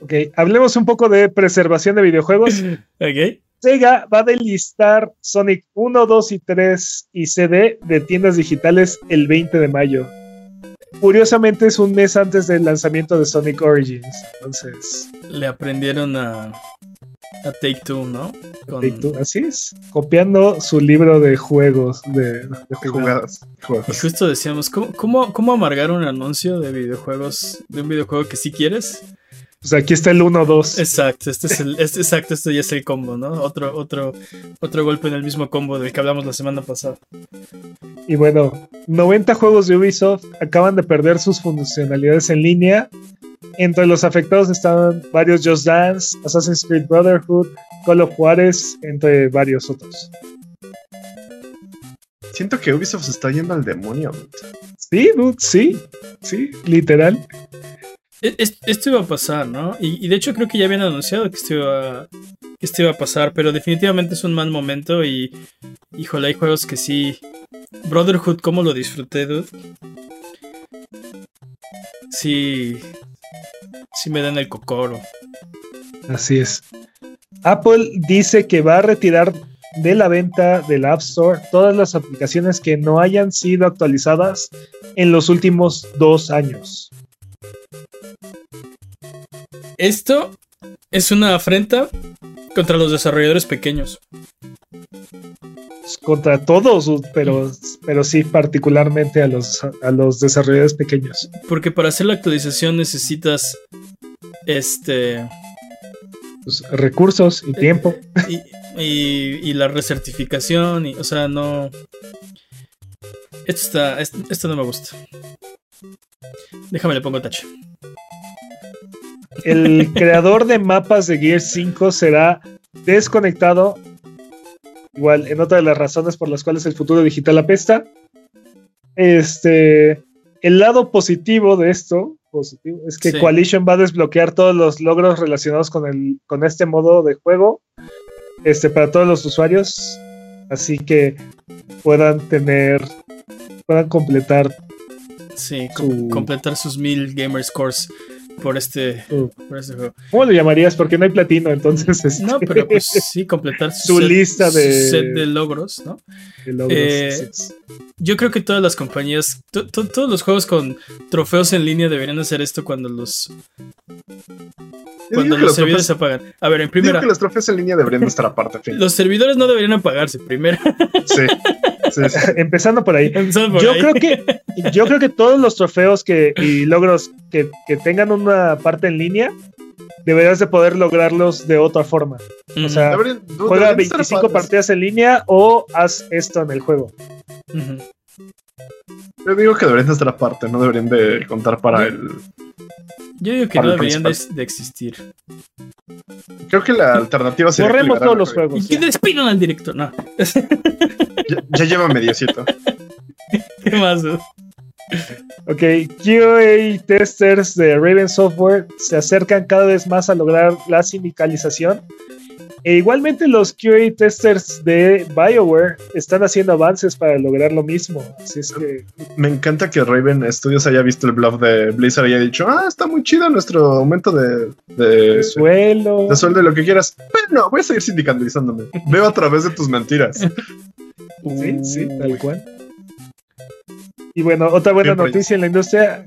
Ok, hablemos un poco de preservación de videojuegos. Ok. Sega va a delistar Sonic 1, 2 y 3 y CD de tiendas digitales el 20 de mayo. Curiosamente es un mes antes del lanzamiento de Sonic Origins. Entonces, Le aprendieron a, a Take Two, ¿no? Con- así es. Copiando su libro de juegos de, de jugadas. Y justo decíamos, ¿cómo, cómo, cómo amargar un anuncio de videojuegos, de un videojuego que sí quieres? Pues aquí está el 1, 2. Exacto, este es el, este, exacto, este ya es el combo, ¿no? Otro, otro, otro golpe en el mismo combo del que hablamos la semana pasada. Y bueno, 90 juegos de Ubisoft acaban de perder sus funcionalidades en línea. Entre los afectados estaban varios Just Dance, Assassin's Creed Brotherhood, Call of Juarez, entre varios otros. Siento que Ubisoft se está yendo al demonio. Sí, dude, sí, sí, literal. E- es- Esto iba a pasar, ¿no? Y, y de hecho creo que ya habían anunciado que esto iba, que esto iba a pasar, pero definitivamente es un mal momento y, híjole, hay juegos que sí. Brotherhood, ¿cómo lo disfruté, dude? Sí, sí me dan el cocoro. Así es. Apple dice que va a retirar de la venta del App Store todas las aplicaciones que no hayan sido actualizadas en los últimos dos años. Esto es una afrenta contra los desarrolladores pequeños. Contra todos, pero, pero sí particularmente a los, a los desarrolladores pequeños. Porque para hacer la actualización necesitas este Pues, recursos y tiempo. y, y- y la recertificación y o sea no esto está esto, esto no me gusta déjame le pongo touch El creador de mapas de Gear 5 será desconectado. Igual, en otra de las razones por las cuales el futuro digital apesta. Este. El lado positivo de esto positivo, es que Sí. Coalition va a desbloquear todos los logros relacionados con, el, con este modo de juego este, para todos los usuarios. Así que puedan tener. puedan completar sí Su- completar sus mil gamer scores por este su- por este juego ¿Cómo lo llamarías? Porque no hay platino, entonces. este, no pero pues sí completar Su lista su de- set de logros no de logros, Eh. Yo creo que todas las compañías, to- to- todos los juegos con trofeos en línea deberían hacer esto cuando los, cuando digo que los los servidores se trofeos- apagan. A ver, en digo primera, que los trofeos en línea deberían de estar aparte. fin. los servidores no deberían apagarse. Primero, Sí. Sí, sí. Empezando por ahí. empezando por Yo ahí. creo que yo creo que todos los trofeos que y logros que, que tengan una parte en línea deberás de poder lograrlos de otra forma. O sea, Juega deberían estar 25 aparte. partidas en línea o haz esto en el juego. Yo digo que deberían estar aparte, no deberían de contar para el. Yo digo que no deberían de, existir. Creo que la alternativa sería. liberara todos los juegos. Y que despidan al director. No. Ya, ya lleva mediocito. ¿Qué más? Ok, QA testers de Raven Software se acercan cada vez más a lograr la sindicalización. E igualmente los QA testers de BioWare están haciendo avances para lograr lo mismo. Así es que Me encanta que Raven Studios haya visto el bluff de Blizzard y haya dicho: Ah, está muy chido nuestro aumento de, de, el suelo. de sueldo lo que quieras. Bueno, voy a seguir sindicalizándome. Veo a través de tus mentiras. Sí, sí, tal cual. Y bueno, otra buena Bien noticia en la industria.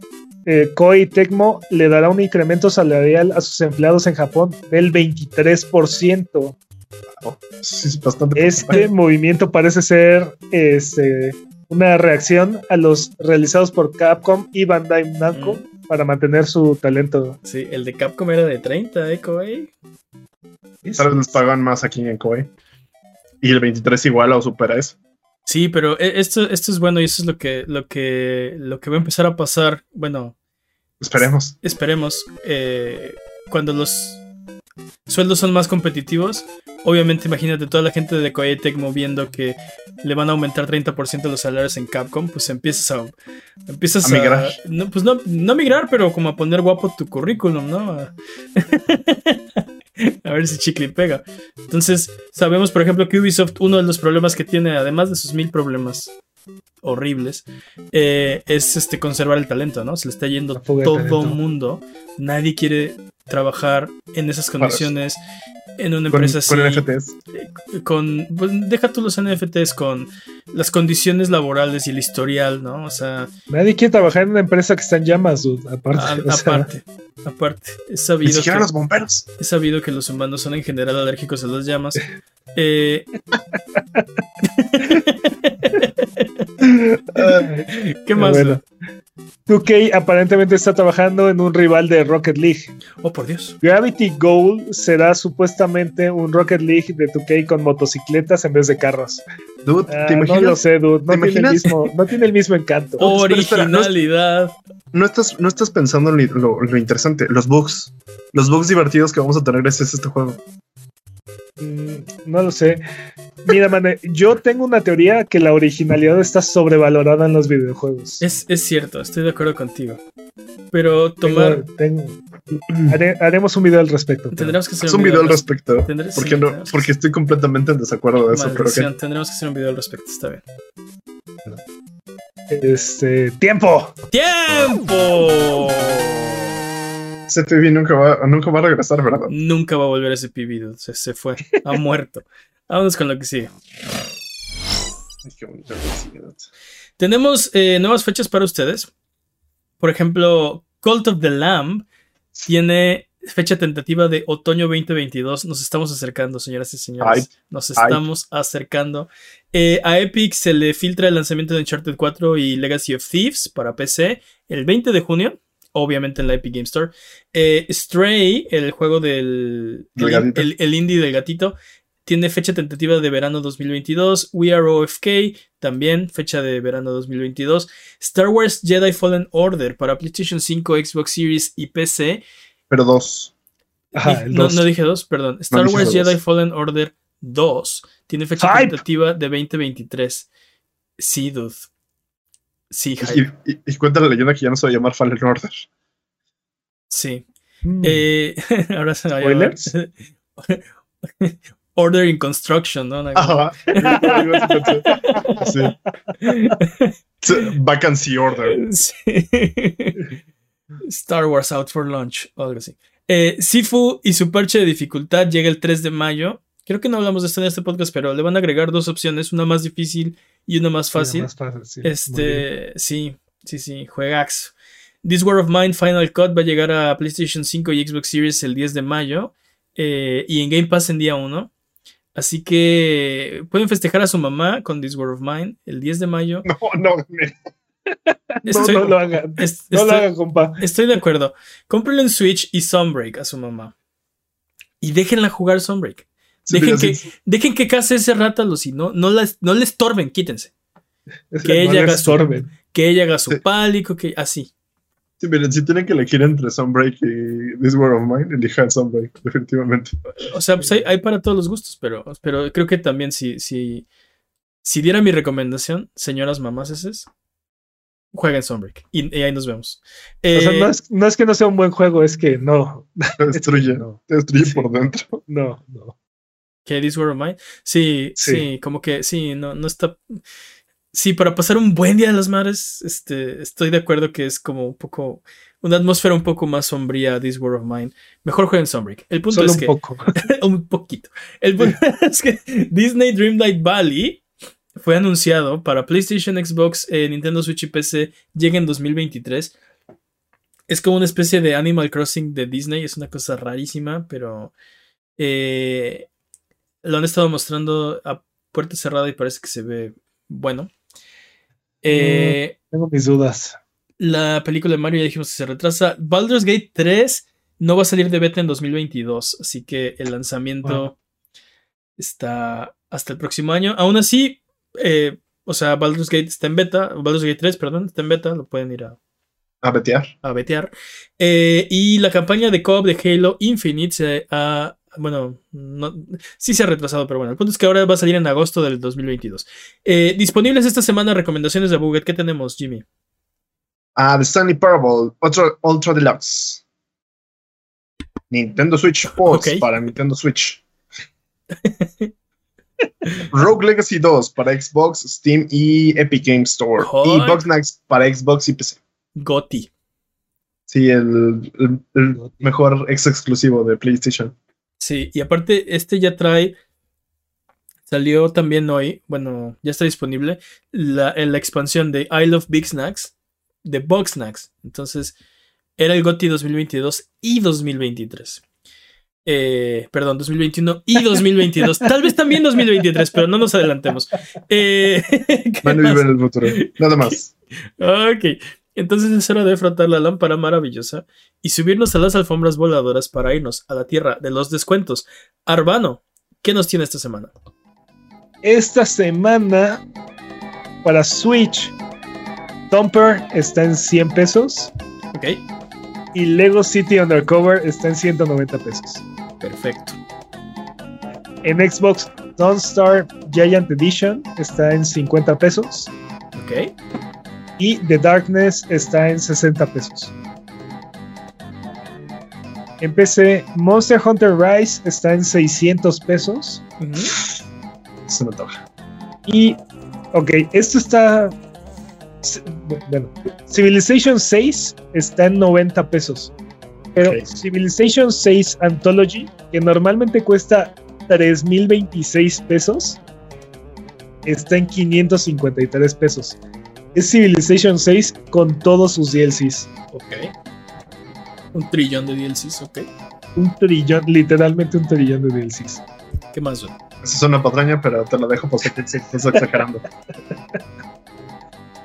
Eh, Koei Tecmo le dará un incremento salarial a sus empleados en Japón del 23%. Sí, es bastante. Este movimiento parece ser este, una reacción a los realizados por Capcom y Bandai Namco Mm. para mantener su talento. Sí, el de Capcom era de 30, ¿eh, Koei? Tal vez les pagan más aquí en Koei. Y el 23 igual o supera eso. Sí, pero e- esto, esto es bueno y eso es lo que, lo que, lo que va a empezar a pasar. Bueno, Esperemos. esperemos. eh, cuando los sueldos son más competitivos, obviamente imagínate toda la gente de Koei Tecmo viendo que le van a aumentar 30% los salarios en Capcom, pues empiezas a empiezas A migrar. no, pues no, no migrar, pero como a poner guapo tu currículum, ¿no? A, ver si chicle pega. Entonces, sabemos, por ejemplo, que Ubisoft, uno de los problemas que tiene, además de sus mil problemas horribles, eh, es este conservar el talento, ¿no? Se le está yendo todo talento. mundo. Nadie quiere trabajar en esas condiciones en una Con, empresa así con NFTs. con pues, deja tú los NFTs con las condiciones laborales y el historial, ¿no? O sea, Nadie quiere trabajar en una empresa que está en llamas, dude, aparte. a- o sea, aparte, aparte, es Ni sabido, siquiera que, los bomberos. es sabido que los humanos son en general alérgicos a las llamas. Eh, ¿Qué más? bueno. 2K aparentemente está trabajando en un rival de Rocket League. Oh, por Dios. Gravity Goal será supuestamente un Rocket League de 2K con motocicletas en vez de carros. Dude, Ah, ¿te no lo sé, dude. No ¿Te tiene, el mismo, no tiene el mismo encanto. No es- Originalidad. No estás, no estás pensando en lo, lo interesante, los bugs. Los bugs divertidos que vamos a tener gracias a este juego. Mm, no lo sé. Mira, man, yo tengo una teoría que la originalidad está sobrevalorada en los videojuegos. Es, es cierto, estoy de acuerdo contigo. Pero tomar. Tengo- tengo- haré- haremos un video al respecto. Tendremos que hacer un video al res- respecto. sí, no, porque estoy completamente en desacuerdo de eso, pero que tendremos que hacer un video al respecto, está bien. Este, tiempo. ¡Tiempo! Ese TV nunca va, nunca va a regresar, ¿verdad? Nunca va a volver ese pibido, se, se fue, ha muerto. Vámonos con lo que sigue. Ay, qué bonito. Tenemos eh, nuevas fechas para ustedes. Por ejemplo, Cult of the Lamb tiene fecha tentativa de otoño 2022. Nos estamos acercando, señoras y señores. Ay. Nos estamos acercando. Eh, a Epic se le filtra el lanzamiento de Uncharted 4 y Legacy of Thieves para PC el 20 de junio. Obviamente en la Epic Game Store. Eh, Stray, el juego del Del el, gatito. el- el indie del gatito, tiene fecha tentativa de verano 2022. We Are OFK, también fecha de verano 2022. Star Wars Jedi Fallen Order para PlayStation 5, Xbox Series y PC. Pero dos. Ajá, el no, dos. no dije dos, perdón. Star Wars dos. Jedi Fallen Order 2 tiene fecha Hype. tentativa de 2023. Sí, dude. Sí, Y, y- y cuenta la leyenda que ya no se va a llamar Fallen Order. Sí. Mm. Eh, ahora se va a llamar ¿Spoilers? Order in Construction, ¿no? Ajá. Sí. Sí. Vacancy Order. Sí. Star Wars Out for Lunch o algo así. Eh, Sifu y su parche de dificultad llega el 3 de mayo. Creo que no hablamos de esto en este podcast, pero le van a agregar dos opciones, una más difícil y una más fácil. Más fácil, sí. Este, sí, sí, sí, juegax. This War of Mine Final Cut va a llegar a PlayStation 5 y Xbox Series el 10 de mayo eh, y en Game Pass en día 1. Así que pueden festejar a su mamá con This War of Mine el 10 de mayo. No, no. No, lo hagan. No lo hagan, compa. estoy de acuerdo. Cómprenle un Switch y Sunbreak a su mamá. Y déjenla jugar Sunbreak. Dejen que, dejen que case ese rátalo, si no, no, la- no le estorben, quítense. Es Que ella haga su-. Que ella haga su Sí. pálico, que así. sí, miren, si tienen que elegir entre Sunbreak y This War of Mine, elijan Sunbreak, definitivamente. O sea, pues hay, hay para todos los gustos, pero, pero creo que también si, si, si diera mi recomendación, señoras mamás esas, jueguen Sunbreak. Y, y ahí nos vemos. O sea, Eh, no es, no es que no sea un buen juego, es que no. Te destruye, No, te destruye por dentro. no, no. Que This War of Mine. Sí, sí, Sí. como que sí, no, no está. Sí, para pasar un buen día de las madres, este, estoy de acuerdo que es como un poco. Una atmósfera un poco más sombría, This War of Mine. Mejor jueguen Sunbreak. El punto Solo es un que. poco. un poquito. El punto es que Disney Dreamlight Valley, fue anunciado para PlayStation, Xbox, eh, Nintendo Switch y PC. Llega en 2023. Es como una especie de Animal Crossing de Disney. Es una cosa rarísima, pero eh, lo han estado mostrando a puerta cerrada y parece que se ve bueno. Eh, Tengo mis dudas. la película de Mario ya dijimos que se retrasa. Baldur's Gate 3 no va a salir de beta en 2022, así que el lanzamiento está hasta el próximo año. Aún así, eh, o sea, Baldur's Gate está en beta, Baldur's Gate 3, perdón, está en beta, lo pueden ir a, A betear. a betear. Eh, y la campaña de co-op de Halo Infinite se ha. Bueno, no, sí se ha retrasado, pero bueno, el punto es que ahora va a salir en agosto del 2022. Eh, disponibles esta semana recomendaciones de Buget. ¿Qué tenemos, Jimmy? Ah, The Stanley Parable, Ultra, Ultra Deluxe. Nintendo Switch Ok. para Nintendo Switch. Rogue Legacy 2 para Xbox, Steam y Epic Games Store. Joder. Y Bugsnax para Xbox y PC. Goti. Sí, el, el- el mejor ex exclusivo de PlayStation. Sí, y aparte, este ya trae. Salió también hoy, bueno, ya está disponible, la, la expansión de I Love Big Snacks, de Box Snacks. Entonces, era el GOTY 2022 y 2023. Eh, perdón, 2021 y 2022. Tal vez también 2023, pero no nos adelantemos. Eh, ¿qué Van a más? vivir en el futuro. Nada más. Ok, entonces es hora de frotar la lámpara maravillosa y subirnos a las alfombras voladoras para irnos a la tierra de los descuentos. Arbano, ¿qué nos tiene esta semana? Esta semana para Switch, Thumper está en 100 pesos Ok, y Lego City Undercover está en 190 pesos. perfecto. En Xbox, Don't Star Giant Edition está en 50 pesos Ok, y The Darkness está en 60 pesos. En PC, Monster Hunter Rise está en 600 pesos. ujú, Se me antoja. Y, ok, esto está. Bueno, Civilization 6 está en 90 pesos. Pero. Civilization 6 Anthology, que normalmente cuesta 3026 pesos, está en 553 pesos. Es Civilization 6 con todos sus DLCs. ok. Un trillón de DLCs, ok. Un trillón, literalmente un trillón de DLCs. ¿Qué más? güey? Esa es una patraña, pero te la dejo porque te estás exagerando.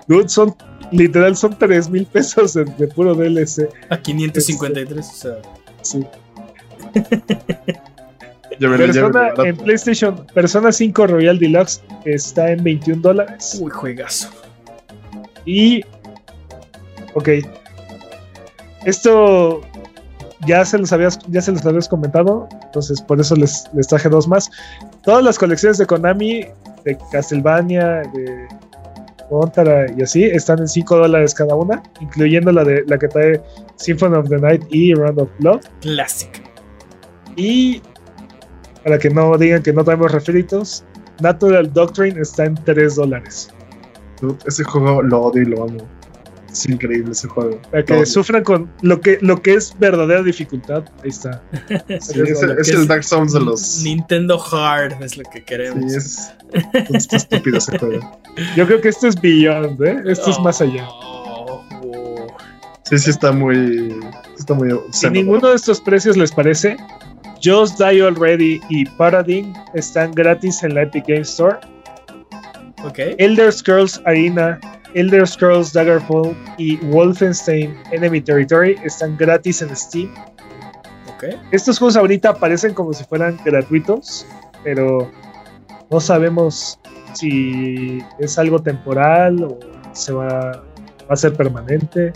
Dude, son, literal, son 3 mil pesos de, de puro DLC. A 553, o sea. Sí. Persona en PlayStation, Persona 5 Royal Deluxe está en 21 dólares. Uy, juegazo. Y. Ok. Esto ya se los habías, ya se los habías comentado. Entonces, por eso les, les traje dos más. Todas las colecciones de Konami, de Castlevania, de Montara y así, están en 5 dólares cada una, incluyendo la de la que trae Symphony of the Night y Round of Blood. Clásica. Y para que no digan que no traemos refritos, Natural Doctrine está en 3 dólares. Dude, Ese juego lo odio y lo amo. Es increíble ese juego. Para que sufran con lo que, lo que es verdadera dificultad. Ahí está. Sí, es, el- es es Dark Souls de los. Nintendo Hard es lo que queremos. Sí, es. Está estúpido ese juego. Yo creo que esto es Beyond, ¿eh? Esto es más allá. Oh, wow. Sí, sí, está muy. Está muy. Si ninguno de estos precios les parece, Just Die Already y Paradigm están gratis en la Epic Games Store. Ok. Elder Scrolls Arena, Elder Scrolls Daggerfall y Wolfenstein Enemy Territory están gratis en Steam. Ok. Estos juegos ahorita parecen como si fueran gratuitos, pero no sabemos si es algo temporal o se va, va a ser permanente.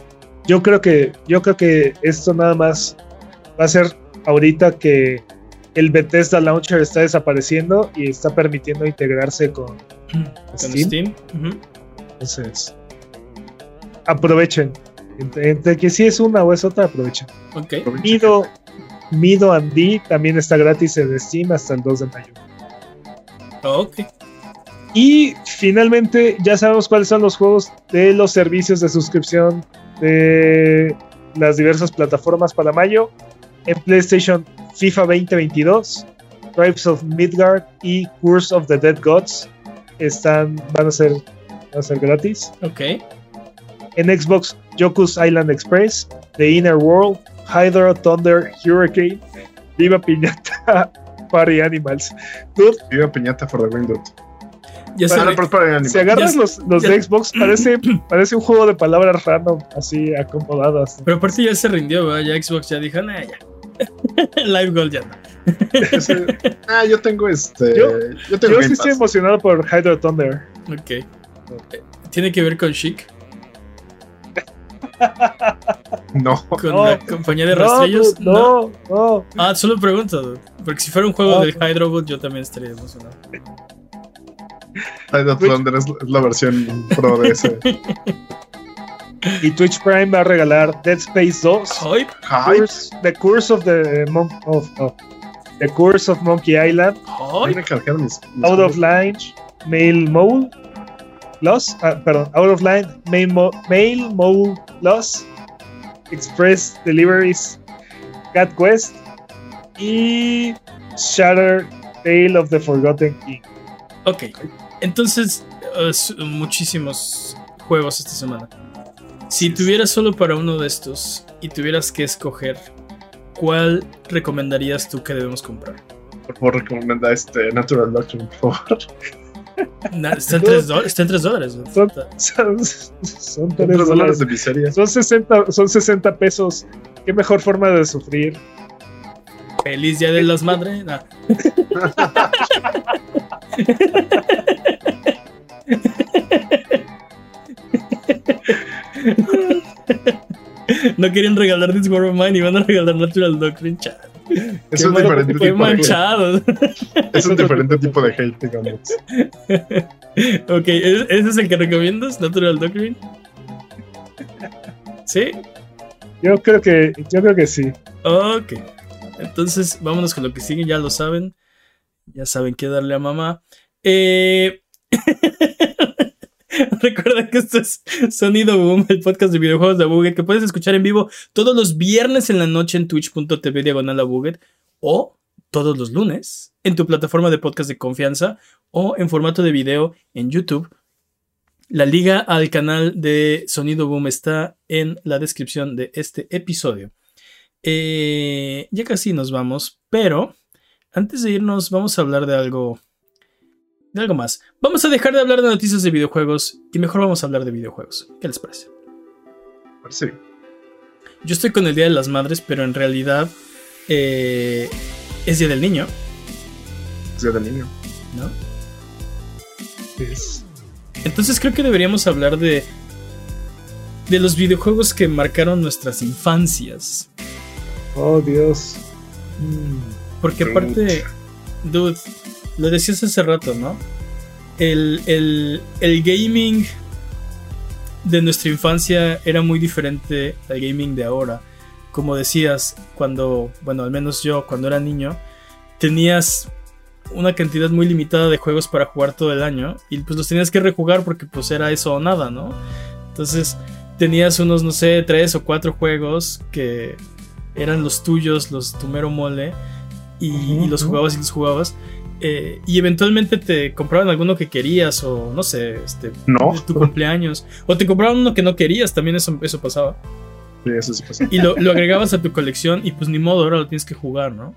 Yo creo que yo creo que esto nada más va a ser ahorita que el Bethesda Launcher está desapareciendo y está permitiendo integrarse con Con Steam. Entonces, aprovechen. Entre, entre que si es una o es otra, aprovechen. Ok. Mido, Mido and D también está gratis en Steam hasta el 2 de mayo. Ok. Y finalmente ya sabemos cuáles son los juegos de los servicios de suscripción de las diversas plataformas para mayo. En PlayStation, FIFA 2022, Tribes of Midgard y Curse of the Dead Gods. Están, van a ser, van a ser gratis. Ok. En Xbox, Yoku's Island Express, The Inner World, Hydra, Thunder, Hurricane, Viva Piñata, Party Animals. Dude, Viva Piñata for the Win, dude. Ya pero para Animal. si agarras Ya- los, los ya- de Xbox, parece, parece un juego de palabras random, así acomodadas. Pero aparte ya se rindió, ¿verdad? Ya Xbox ya dijo, nah, ya. Live Gold ya ah, yo tengo este. Yo- Yo, tengo Yo Game sí estoy emocionado por Hydra Thunder. Ok. Eh, ¿Tiene que ver con Chic? No. ¿Con No. la compañía de rastrillos? no, no. Ah, solo pregunto. Porque si fuera un juego No, del no. Hydrobot, yo también estaría emocionado. Of Thunder es la versión pro de ese. Y Twitch Prime va a regalar Dead Space 2. Hype, Hype. Curse- the Curse of the Mon- of, of- The Curse of Monkey Island, hype. Mis- mis Out of. Line, Mail Mole, Loss, ah, perdón, Out of Line, Mail, Mo- Mail Mole Loss, Express Deliveries, Cat Quest y Shatter Tale of the Forgotten King. Ok. Entonces, eh, muchísimos juegos esta semana. Si tuvieras solo para uno de estos y tuvieras que escoger, ¿cuál recomendarías tú que debemos comprar? Por favor, recomienda este Natural Doctrine, por favor. Na- Está en 3 dólares. Está en dólares. Son, son, son Tres tres dólares dólares. de miseria. Son 60, son 60 pesos. Qué mejor forma de sufrir. Feliz Día de las Madres. Nah. No querían regalar This War of Mine y van a regalar Natural Doctrine. Chale. Es Qué un diferente tipo de manchado. Es un diferente tipo de hate, digamos. ok, ¿e- ¿ese es el que recomiendas? Natural Doctrine. ¿Sí? Yo creo que, yo creo que sí. Ok. Entonces, vámonos con lo que sigue, ya lo saben. Ya saben qué darle a mamá. Eh... Recuerda que esto es Sonido Boom, el podcast de videojuegos de Buget, que puedes escuchar en vivo todos los viernes en la noche en twitch.tv diagonal a o todos los lunes en tu plataforma de podcast de confianza o en formato de video en YouTube. La liga al canal de Sonido Boom está en la descripción de este episodio. Eh, ya casi nos vamos, pero antes de irnos vamos a hablar de algo, algo más. Vamos a dejar de hablar de noticias de videojuegos y mejor vamos a hablar de videojuegos. ¿Qué les parece? Sí. Yo estoy con el Día de las Madres, pero en realidad eh, es Día del Niño, Es día del niño. ¿no? Es- Entonces creo que deberíamos hablar de de los videojuegos que marcaron nuestras infancias. Oh, Dios. Porque aparte, dude, lo decías hace rato, ¿no? El, el, el gaming de nuestra infancia era muy diferente al gaming de ahora. Como decías, cuando, bueno, al menos yo, cuando era niño, tenías una cantidad muy limitada de juegos para jugar todo el año y pues los tenías que rejugar porque pues era eso o nada, ¿no? Entonces tenías unos, no sé, tres o cuatro juegos que eran los tuyos, los tu mero mole y, y los jugabas y los jugabas. Eh, y eventualmente te compraban alguno que querías o no sé, este, No. de tu cumpleaños. O te compraban uno que no querías, también eso, eso pasaba. Sí, eso sí pasa. Y lo, lo agregabas a tu colección y pues ni modo, ahora lo tienes que jugar, ¿no?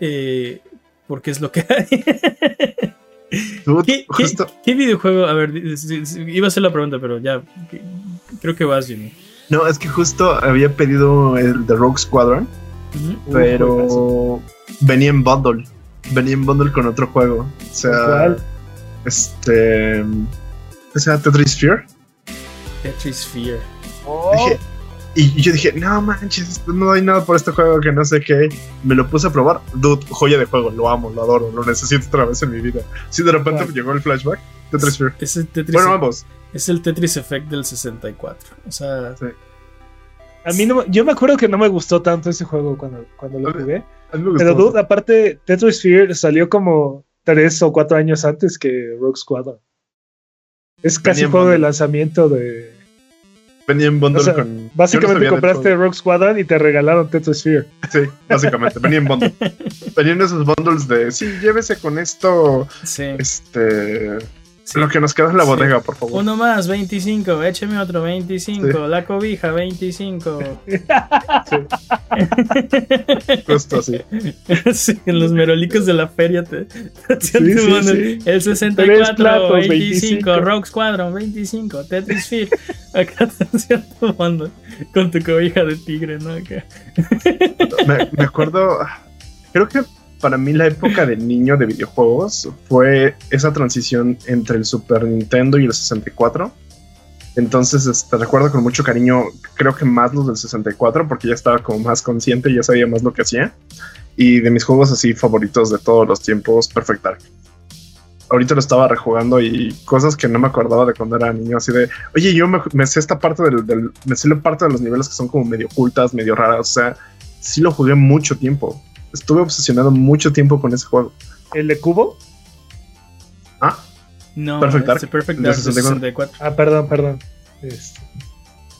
Eh, porque es lo que hay. ¿Qué, qué- videojuego? A ver, iba a ser la pregunta, pero ya. Creo que vas, Jimmy. No, es que justo había pedido el de Rogue Squadron, pero venía en bundle. Venía en bundle con otro juego. O sea, ¿Cuál? este. O sea, Tetris Sphere. Tetris Sphere. Oh, Dije- y yo dije, no manches, no hay nada por este juego que no sé qué. Me lo puse a probar. Dude, joya de juego, lo amo, lo adoro, lo necesito otra vez en mi vida. Sí, de repente ¿Cuál? me llegó el flashback. Tetris Sphere. Es el Tetris, Bueno, ambos. es el Tetris Effect del 64. O sea, a mí no, me- yo me acuerdo que no me gustó tanto ese juego cuando, cuando lo jugué. A mí me gustó. Pero dude, aparte, Tetris Sphere salió como tres o cuatro años antes que Rogue Squadron. Es casi Venía en juego de lanzamiento de. Venía en bundle O sea, con. Básicamente no compraste. Rogue Squadron y te regalaron Tetris Sphere. Sí, básicamente. Venía en bundle. Venían esos bundles de. Sí, llévese con esto. sí. Este. Sí. Lo que nos queda en la Sí. bodega, por favor. Uno más, 25. Écheme otro, 25. Sí. La cobija, 25. Justo así. sí, en los merolicos de la feria te, te Sí, sí, sí. El Tres 64, platos, 25. 25. Rogue Squadron, 25. Tetris Fit. Acá te mono con tu cobija de tigre, ¿no? Acá. me, me acuerdo, creo que para mí la época de niño de videojuegos fue esa transición entre el Super Nintendo y el 64. Entonces, este, recuerdo con mucho cariño, creo que más los del 64, porque ya estaba como más consciente ya sabía más lo que hacía. Y de mis juegos así favoritos de todos los tiempos, Perfect Dark. Ahorita lo estaba rejugando y cosas que no me acordaba de cuando era niño, así de, oye, yo me, me sé esta parte del, del- me sé la parte de los niveles que son como medio ocultas, medio raras, o sea, sí lo jugué mucho tiempo. Estuve obsesionado mucho tiempo con ese juego. ¿El de cubo? Ah, No, Perfect Dark, Perfect Dark de 64. 64. Ah, perdón, perdón. Este,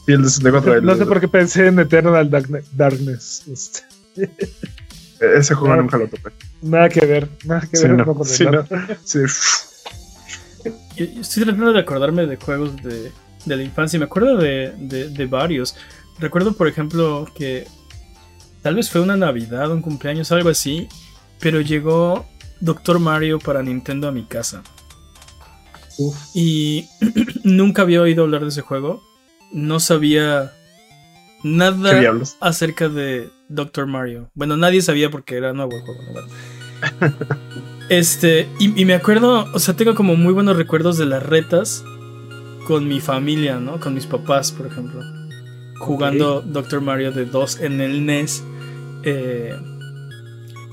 sí, el de 64. no el- sé por qué pensé en Eternal Darkne- Darkness. Este, Ese juego Ah. nunca lo topé. nada que ver, nada que Sí, ver no, sí, no. Sí, Yo- yo Estoy tratando de acordarme de juegos de, de la infancia. y Me acuerdo de, de- de varios. Recuerdo, por ejemplo, que tal vez fue una Navidad, un cumpleaños, algo así. Pero llegó Doctor Mario para Nintendo a mi casa. Uf. Y nunca había oído hablar de ese juego. No sabía ¿Qué nada acerca de Doctor Mario. Bueno, nadie sabía porque era nuevo el juego. ¿no? Bueno. Este, y, y me acuerdo, o sea, tengo como muy buenos recuerdos de las retas con mi familia, ¿no? Con mis papás, por ejemplo. Jugando Doctor Mario de 2 en el NES. Eh,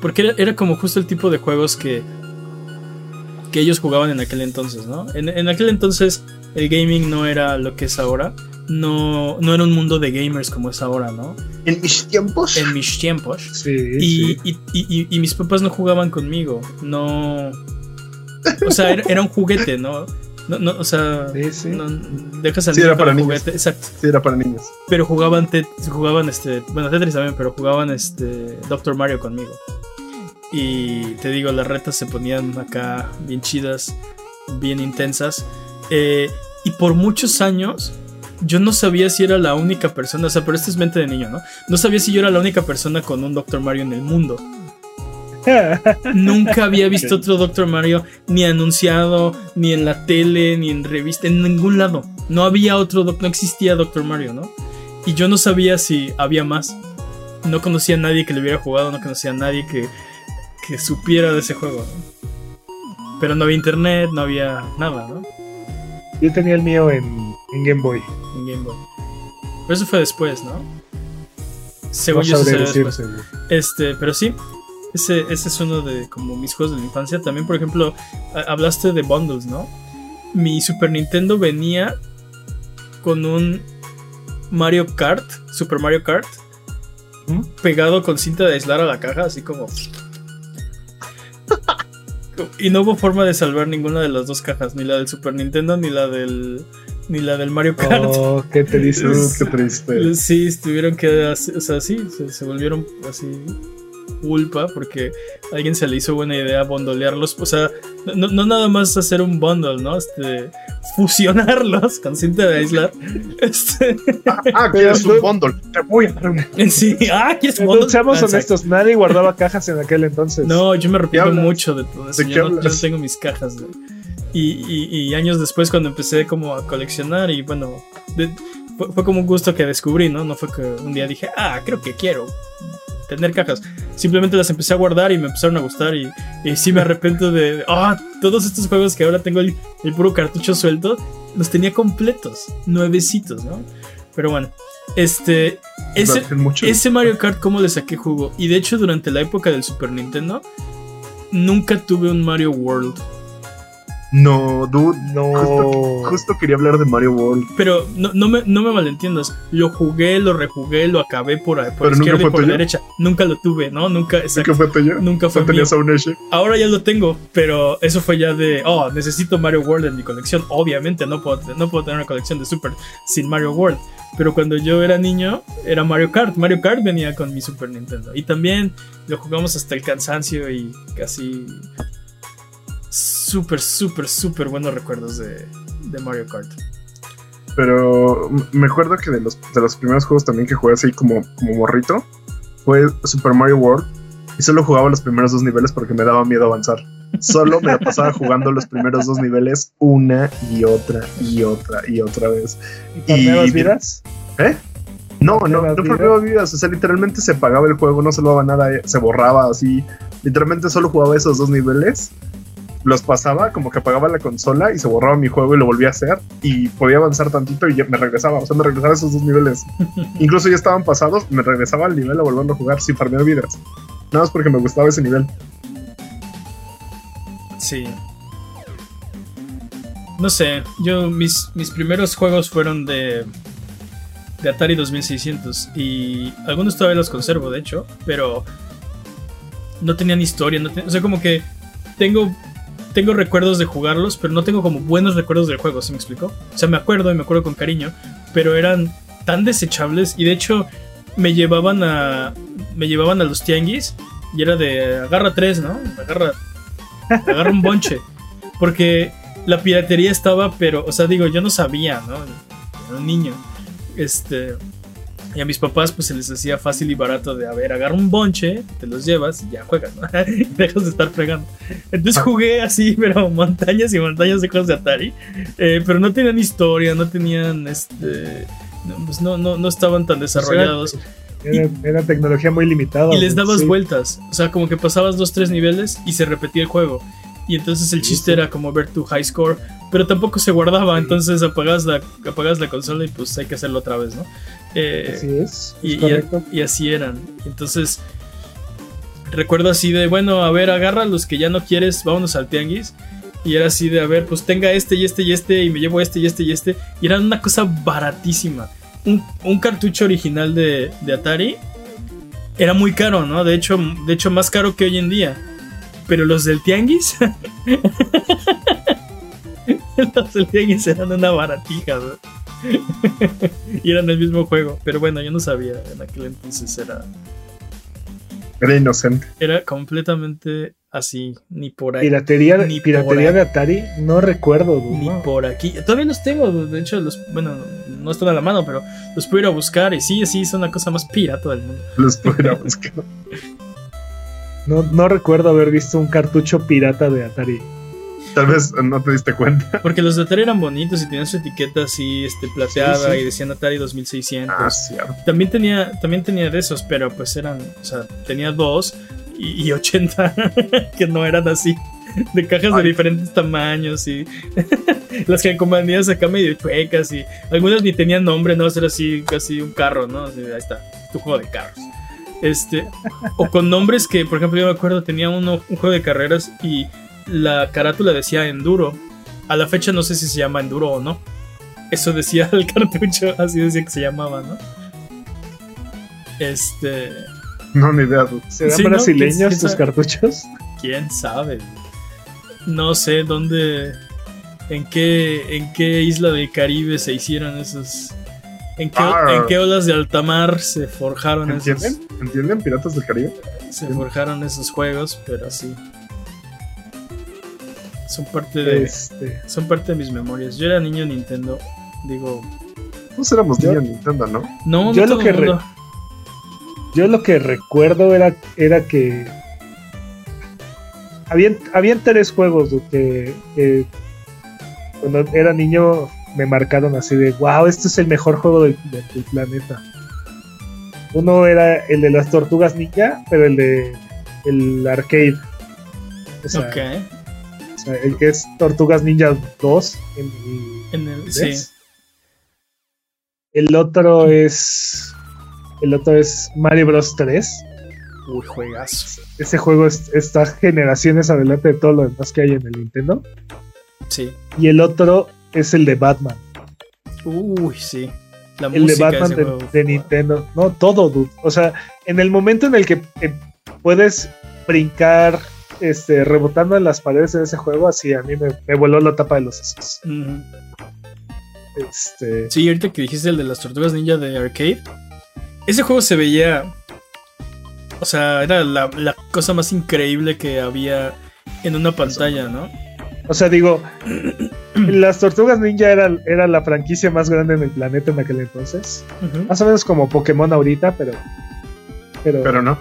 porque era, era como justo el tipo de juegos que, que ellos jugaban en aquel entonces, ¿no? En, en aquel entonces el gaming no era lo que es ahora. No, no era un mundo de gamers como es ahora, ¿no? En mis tiempos. En mis tiempos. Sí, Y, sí. y- y- y- y mis papás no jugaban conmigo. No. O sea, era, era un juguete, ¿no? No, no, o sea, Sí, sí. no- dejas al Sí, niño era para niños. juguete. Exacto. Sí, era para niños. Pero jugaban, Tet- jugaban este. Bueno, Tetris también, pero jugaban este. Doctor Mario conmigo. Y te digo, las retas se ponían acá bien chidas, bien intensas. Eh, y por muchos años. Yo no sabía si era la única persona, o sea, pero esto es mente de niño, ¿no? No sabía si yo era la única persona con un Doctor Mario en el mundo. Nunca había visto otro Doctor Mario ni anunciado, ni en la tele, ni en revista, en ningún lado. No había otro, no existía Doctor Mario, ¿no? Y yo no sabía si había más. No conocía a nadie que le hubiera jugado, no conocía a nadie que, que supiera de ese juego, ¿no? Pero no había internet, no había nada, ¿no? Yo tenía el mío en, en Game Boy. En Game Boy. Pero eso fue después, ¿no? Según no yo, eso después. Este, pero sí, ese, ese es uno de como mis juegos de la infancia. También, por ejemplo, hablaste de bundles, ¿no? Mi Super Nintendo venía con un Mario Kart, Super Mario Kart, ¿Mm? pegado con cinta de aislar a la caja, así como. Y no hubo forma de salvar ninguna de las dos cajas, ni la del Super Nintendo ni la del ni la del Mario Kart. Oh, ¿qué te dices? Uh, qué triste. Sí, tuvieron que, o sea, sí, se, se volvieron así culpa porque a alguien se le hizo buena idea bondolearlos, o sea, no, no nada más hacer un bundle, ¿no? Este, fusionarlos con cinta de aislar. Este, Ah, quieres un bundle. Te voy a dar un. sí, ah, ¿quieres Entonces, bundle? seamos Ah, exacto. honestos, nadie guardaba cajas en aquel entonces. No, yo me arrepiento mucho de todo eso. ¿De qué Yo no, yo no hablas? tengo mis cajas. Y, y- y años después, cuando empecé como a coleccionar, y bueno, de- fue, fue como un gusto que descubrí, ¿no? No fue que un día dije, ah, creo que quiero tener cajas. Simplemente las empecé a guardar y me empezaron a gustar. Y, y sí me arrepiento de, ah, todos estos juegos que ahora tengo el, el puro cartucho suelto, los tenía completos, nuevecitos, ¿no? Pero bueno, este, ese, ese Mario Kart, ¿cómo le saqué jugo? Y de hecho, durante la época del Super Nintendo, nunca tuve un Mario World. No, dude. No. Justo, justo quería hablar de Mario World. Pero no, no, me, no me malentiendas. Lo jugué, lo rejugué, lo acabé por, por Pero nunca izquierda y por tuyo. derecha. Nunca lo tuve, ¿no? Nunca, ¿Sí exacto, que fue tuyo? nunca fue. Ahora ya lo tengo, pero eso fue ya de, oh, necesito Mario World en mi colección. Obviamente no puedo, no puedo tener una colección de Super sin Mario World. Pero cuando yo era niño, era Mario Kart. Mario Kart venía con mi Super Nintendo. Y también lo jugamos hasta el cansancio y casi súper, súper, súper buenos recuerdos de, de Mario Kart. Pero me acuerdo que de los, de los primeros juegos también que jugué así como, como morrito fue Super Mario World. Y solo jugaba los primeros dos niveles porque me daba miedo avanzar. Solo me la pasaba jugando los primeros dos niveles una y otra y otra y otra vez. ¿Y Y- vidas? ¿Eh? No, no, ¿Torneos no farmeaba vidas. O sea, literalmente se apagaba el juego, no salvaba nada, eh, se borraba así. Literalmente solo jugaba esos dos niveles. Los pasaba, como que apagaba la consola y se borraba mi juego y lo volvía a hacer. Y podía avanzar tantito y ya me regresaba. O sea, me regresaba a esos dos niveles. Incluso ya estaban pasados, me regresaba al nivel a a jugar sin farmear vidas. Nada más porque me gustaba ese nivel. Sí. No sé, yo mis, mis primeros juegos fueron de de Atari 2600 y algunos todavía los conservo, de hecho, pero no tenían historia, no te- o sea, como que tengo tengo recuerdos de jugarlos, pero no tengo como buenos recuerdos del juego, ¿sí me explico? O sea, me acuerdo y me acuerdo con cariño, pero eran tan desechables y de hecho me llevaban a me llevaban a los tianguis y era de agarra tres, ¿no? Agarra agarra un bonche. Porque la piratería estaba, pero, o sea, digo, yo no sabía, ¿no? Era un niño. Este. Y a mis papás, pues se les hacía fácil y barato de, a ver, agarra un bonche, te los llevas y ya juegas, ¿no? y dejas de estar fregando. Entonces jugué así, pero montañas y montañas de cosas de Atari. Eh, pero no tenían historia, no tenían, este. no, pues no, no, no estaban tan desarrollados. Era, era tecnología muy limitada. Y les dabas sí. vueltas. O sea, como que pasabas dos, tres niveles y se repetía el juego. Y entonces el chiste era como ver tu high score. Pero tampoco se guardaba. Entonces apagas la, apagas la consola y pues hay que hacerlo otra vez, ¿no? Eh, Así es. y, es y- correcto. y así eran. Entonces, recuerdo así de, bueno, a ver, agarra los que ya no quieres, vámonos al tianguis. Y era así de, a ver, pues tenga este y este y este, y me llevo este y este y este. Y era una cosa baratísima. Un, un cartucho original de, de Atari era muy caro, ¿no? De hecho, de hecho, más caro que hoy en día. Pero los del tianguis. los del tianguis eran una baratija, ¿no? y eran el mismo juego. Pero bueno, yo no sabía. En aquel entonces era, Era inocente. era completamente así. Ni por ahí. Piratería, Ni por piratería de Atari, no recuerdo. Ni por aquí. Todavía los tengo. De hecho, los. Bueno, no están a la mano, pero los puedo ir a buscar. Y sí, sí, son la cosa más pirata del mundo. Los pudiera buscar. No, no recuerdo haber visto un cartucho pirata de Atari. Tal vez no te diste cuenta. Porque los de Atari eran bonitos y tenían su etiqueta así, este, plateada Sí, sí. y decían Atari 2600. Ah, cierto. También tenía, también tenía de esos, pero pues eran, o sea, tenía dos y, y 80 que no eran así, de cajas de diferentes tamaños y las que comandías acá medio chuecas y algunas ni tenían nombre, no, era así, casi un carro, ¿no? Así, ahí está, tu juego de carros. Este, o con nombres que, por ejemplo, yo me acuerdo, tenía uno, un juego de carreras y la carátula decía Enduro. A la fecha no sé si se llama Enduro o no. Eso decía el cartucho, así decía que se llamaba, ¿no? Este. No, ni idea. ¿Serán Sí, ¿no? brasileños ¿Quién- quién tus sabe? cartuchos? quién sabe. No sé dónde. En qué, en qué isla del Caribe se hicieron esos. ¿En qué, en qué olas de alta mar se forjaron esos, ¿Entienden? ¿Entienden? Piratas del Caribe. se forjaron esos juegos? Pero sí. Son parte de, Este, son parte de mis memorias. Yo era niño Nintendo. Digo, Todos éramos Yo- niños Nintendo, ¿no? no, Yo no lo que mundo. yo lo que recuerdo era, era que habían, habían tres juegos que, que cuando era niño me marcaron así de wow, este es el mejor juego del, del- del planeta. Uno era el de las tortugas ninja, pero el de el arcade. O sea, Ok. Sea, el que es Tortugas Ninja 2 en el En el, NES. sí. El otro es. El otro es Mario Bros 3. Uy, juegazo. Ese juego es- está generaciones adelante de todo lo demás que hay en el Nintendo. Sí. Y el otro es el de Batman. Uy, sí. La El de Batman de. Nintendo. No, todo, dude. O sea, en el momento en el que eh, puedes brincar este, rebotando en las paredes de ese juego, así a mí me, me voló la tapa de los sesos. Este, Sí, ahorita que dijiste el de las tortugas ninja de arcade, ese juego se veía. O sea, era la, la cosa más increíble que había en una pantalla, ¿no? O sea, digo, las tortugas ninja era, era la franquicia más grande en el planeta en aquel entonces. Más o menos como Pokémon ahorita, pero. Pero, Pero no.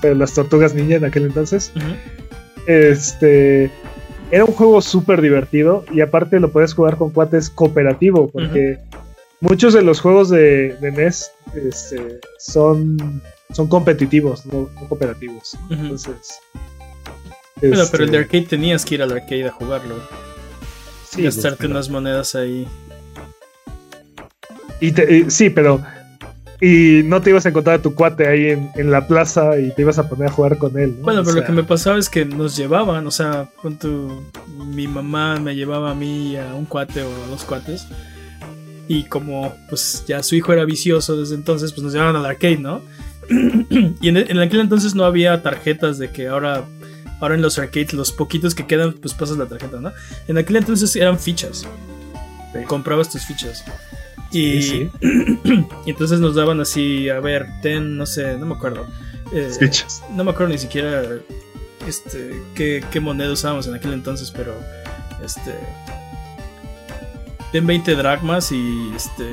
pero las tortugas ninja en aquel entonces. Este. Era un juego súper divertido y aparte lo puedes jugar con cuates cooperativo, porque muchos de los juegos de, de NES este, son, son competitivos, no, no cooperativos. Entonces. Bueno, pero el de este, arcade tenías que ir al arcade a jugarlo. sí, gastarte pero- unas monedas ahí. Y te- y- sí, pero. Y no te ibas a encontrar a tu cuate ahí en, en la plaza y te ibas a poner a jugar con él. ¿no? Bueno, O pero lo que me pasaba es que nos llevaban, o sea, con tu, mi mamá me llevaba a mí a un cuate o a dos cuates. Y como pues ya su hijo era vicioso desde entonces, pues nos llevaban al arcade, ¿no? y en, en aquel entonces no había tarjetas de que ahora, ahora en los arcades, los poquitos que quedan, pues pasas la tarjeta, ¿no? En aquel entonces eran fichas. Sí. Comprabas tus fichas. Y, Sí, y entonces nos daban así, a ver, ten, no sé, no me acuerdo. eh, Fichas. no me acuerdo ni siquiera este qué, qué moneda usábamos en aquel entonces, pero este ten 20 dracmas y este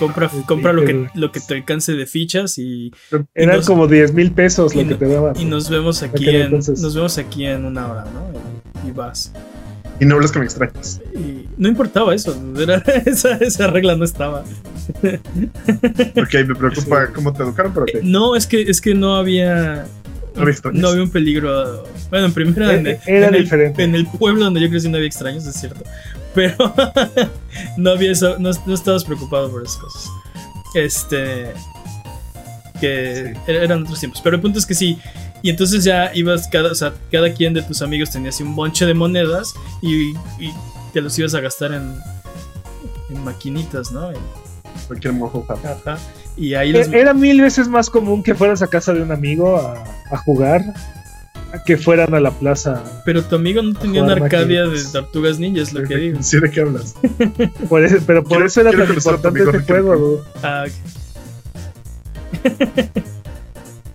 compra, compra lo, que, lo que te alcance de fichas y, Eran nos- como 10 mil pesos lo que te daban. y nos vemos aquí en nos vemos aquí en una hora, ¿no? Y vas. Y no hables que me extrañas. Y no importaba eso, era- esa, esa regla no estaba. Ok, me preocupa cómo te educaron, pero ok. No, es que es que no había No había extraños. no había un peligro. Bueno, en primera en, Eh, era en el, diferente. en el pueblo donde yo crecí no había extraños, es cierto. Pero no había eso, no, no estabas preocupado por esas cosas. Este. Que er- eran otros tiempos. Pero el punto es que sí. Y entonces ya ibas, cada, o sea, cada quien de tus amigos tenía así un bonche de monedas y, y te los ibas a gastar en, en maquinitas, ¿no? En- Cualquier mojo. ja. ajá. Y ahí. E- Era mil veces más común que fueras a casa de un amigo a, a jugar a que fueran a la plaza. Pero tu amigo no tenía una Arcadia de. Tortugas Ninja, es lo que digo. Sí, ¿de qué hablas? Por eso- pero por Quiero- eso era tan importante este juego. Ah, ok.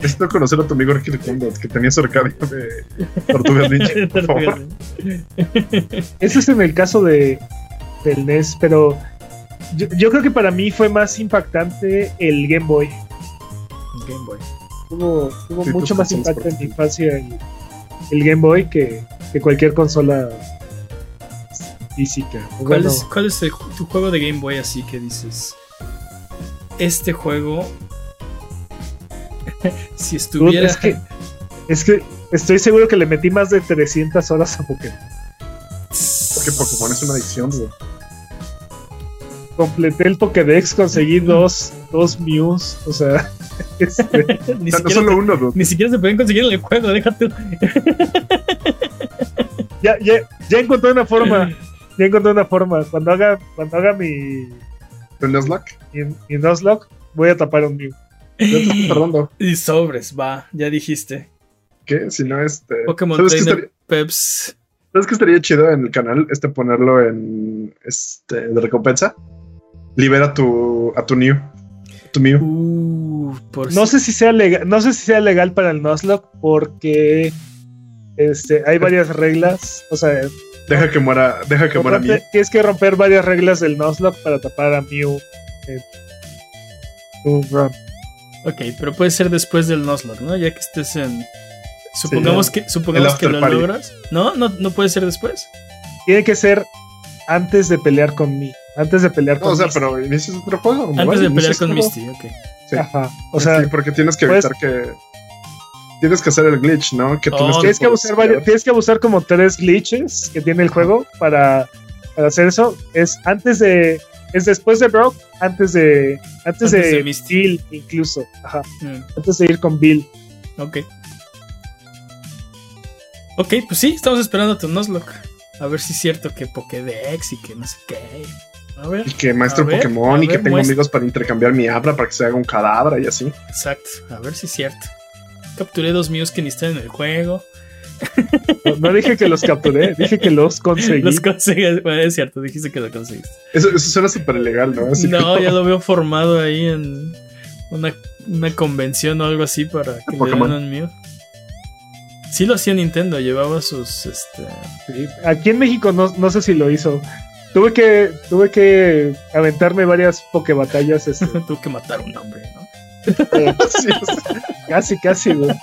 Necesito conocer a tu amigo Ricky Ricardo, que tenía su arcadia de Tortugas Ninja, por favor. Eso es en el caso de del NES, pero yo, yo creo que para mí fue más impactante el Game Boy. Game Boy. Tuvo, tuvo Sí, mucho más impacto en mi infancia el, el Game Boy que, que cualquier consola física. ¿Cuál Bueno, es, cuál es el- tu juego de Game Boy así que dices? Este juego. si estuviera. es que es que estoy seguro que le metí más de 300 horas a Pokémon. Porque Pokémon es una adicción, güey. Completé el Pokédex, conseguí dos, dos Mews, o sea, este, ni, O sea, siquiera no solo se, uno, dude. ni siquiera se pueden conseguir en el juego, déjate. ya, ya, ya encontré una forma. Ya encontré una forma. Cuando haga, cuando haga mi, ¿El Nuzlocke? mi, mi Nuzlocke, voy a tapar un Mew. Ya te estoy tardando. Y sobres, va, ya dijiste. ¿Qué? Si no, este. Pokémon ¿Sabes Trainer estaría, Peps. ¿Sabes qué estaría chido en el canal? Este ponerlo en. Este. De recompensa. Libera tu. A tu New. Tu Mew. Uh, por No sé si sea legal, no sé si sea legal para el Nuzlocke porque este, hay varias reglas. O sea, Deja que muera. Deja que muera Mew. tienes que romper varias reglas del Nuzlocke para tapar a Mew. en un run. Ok, pero puede ser después del Nuzlocke, ¿no? Ya que estés en. Supongamos que, supongamos que lo party. logras. ¿No? ¿No? ¿No puede ser después? Tiene que ser antes de pelear con Mew. Antes de pelear No, con o sea, Misty. pero inicias otro juego. Antes de pelear con Misty, ok. sí. Ajá. O sea, Sí, porque tienes que pues- evitar que. Tienes que hacer el glitch, ¿no? Que Oh, tienes tienes que abusar varios- tienes que abusar como tres glitches que tiene el juego para, para hacer eso. Es antes de. Es después de Brock, antes de. Antes, Antes de, de Misty. Bill, incluso. Ajá. Mm, Antes de ir con Bill. ok. Ok, pues sí, estamos esperando a tu Nuzlocke. A ver si es cierto que Pokédex y que no sé qué. A ver, Y que maestro ver, Pokémon y que ver, tengo muestra. amigos para intercambiar mi abra para que se haga un cadáver y así. exacto. A ver si es cierto. Capturé dos míos que ni están en el juego. No, no dije que los capturé, dije que los conseguí. Los conseguí. Bueno, es cierto, dijiste que lo conseguiste. Eso, eso suena súper ilegal, ¿no? Así No, como- ya lo veo formado ahí en una, una convención o algo así para que le Pokémon. den un mío. Sí lo hacía Nintendo, llevaba sus. Este... Sí. Aquí en México no, no sé si lo hizo. Tuve que, tuve que aventarme varias pokebatallas. Este, Tuve que matar a un hombre, ¿no? eh, Sí, o sea, casi, casi, güey.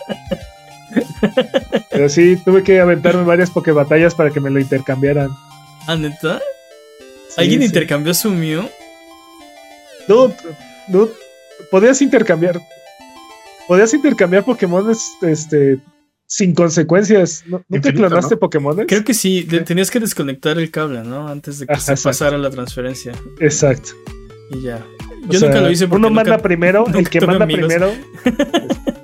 Pero sí, tuve que aventarme varias pokebatallas para que me lo intercambiaran. ¿Ah, neta? ¿Alguien sí. intercambió su Mew? Dude, dude, podías intercambiar. Podías intercambiar Pokémon este, sin consecuencias. ¿No, ¿Nunca Infinito, clonaste ¿no? Pokémon? Creo que sí, tenías que desconectar el cable, ¿no? Antes de que Ajá, se exacto. pasara la transferencia. Exacto. Y ya. O Yo sea, nunca lo hice porque Uno nunca- manda primero, el que manda amigos. primero,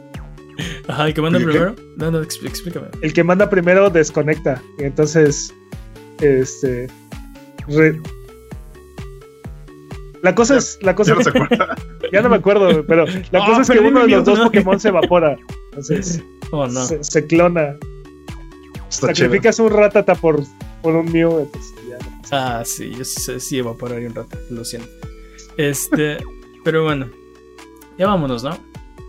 Ajá, el que manda primero. No, no, expl- explícame. el que manda primero desconecta. Y entonces, este. re- La cosa es, la cosa ya no se acuerda. ya no me acuerdo, pero la Ah, cosa es que uno de los dos. Pokémon se evapora. Entonces, Oh, no. se, se clona. Está chido. Sacrificas un ratata por, por un Mew. entonces ya no. Ah, sí, yo sí, sé- sí evaporaría un rato, lo siento. Este, pero bueno. Ya vámonos, ¿no?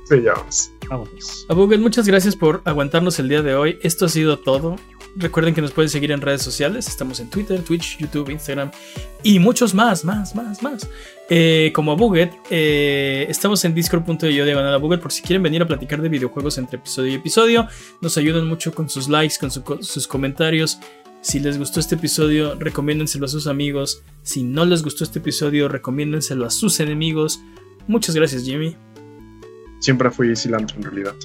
Ya vamos. Vámonos. Abuget, muchas gracias por aguantarnos el día de hoy. Esto ha sido todo. Recuerden que nos pueden seguir en redes sociales. Estamos en Twitter, Twitch, YouTube, Instagram y muchos más, más, más, más. Eh, como Abuget, eh, estamos en discord.io diagonal Abuget por si quieren venir a platicar de videojuegos entre episodio y episodio. Nos ayudan mucho con sus likes, con con sus comentarios. Si les gustó este episodio, recomiéndenselo a sus amigos. Si no les gustó este episodio, recomiéndenselo a sus enemigos. Muchas gracias, Jimmy. Siempre fui cilantro en realidad.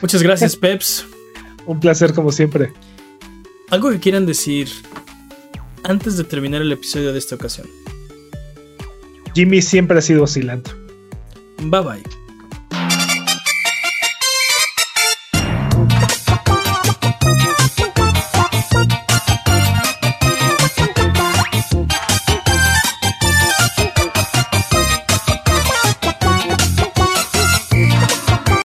Muchas gracias, Peps. Un placer como siempre. Algo que quieran decir antes de terminar el episodio de esta ocasión. Jimmy siempre ha sido cilantro. Bye bye.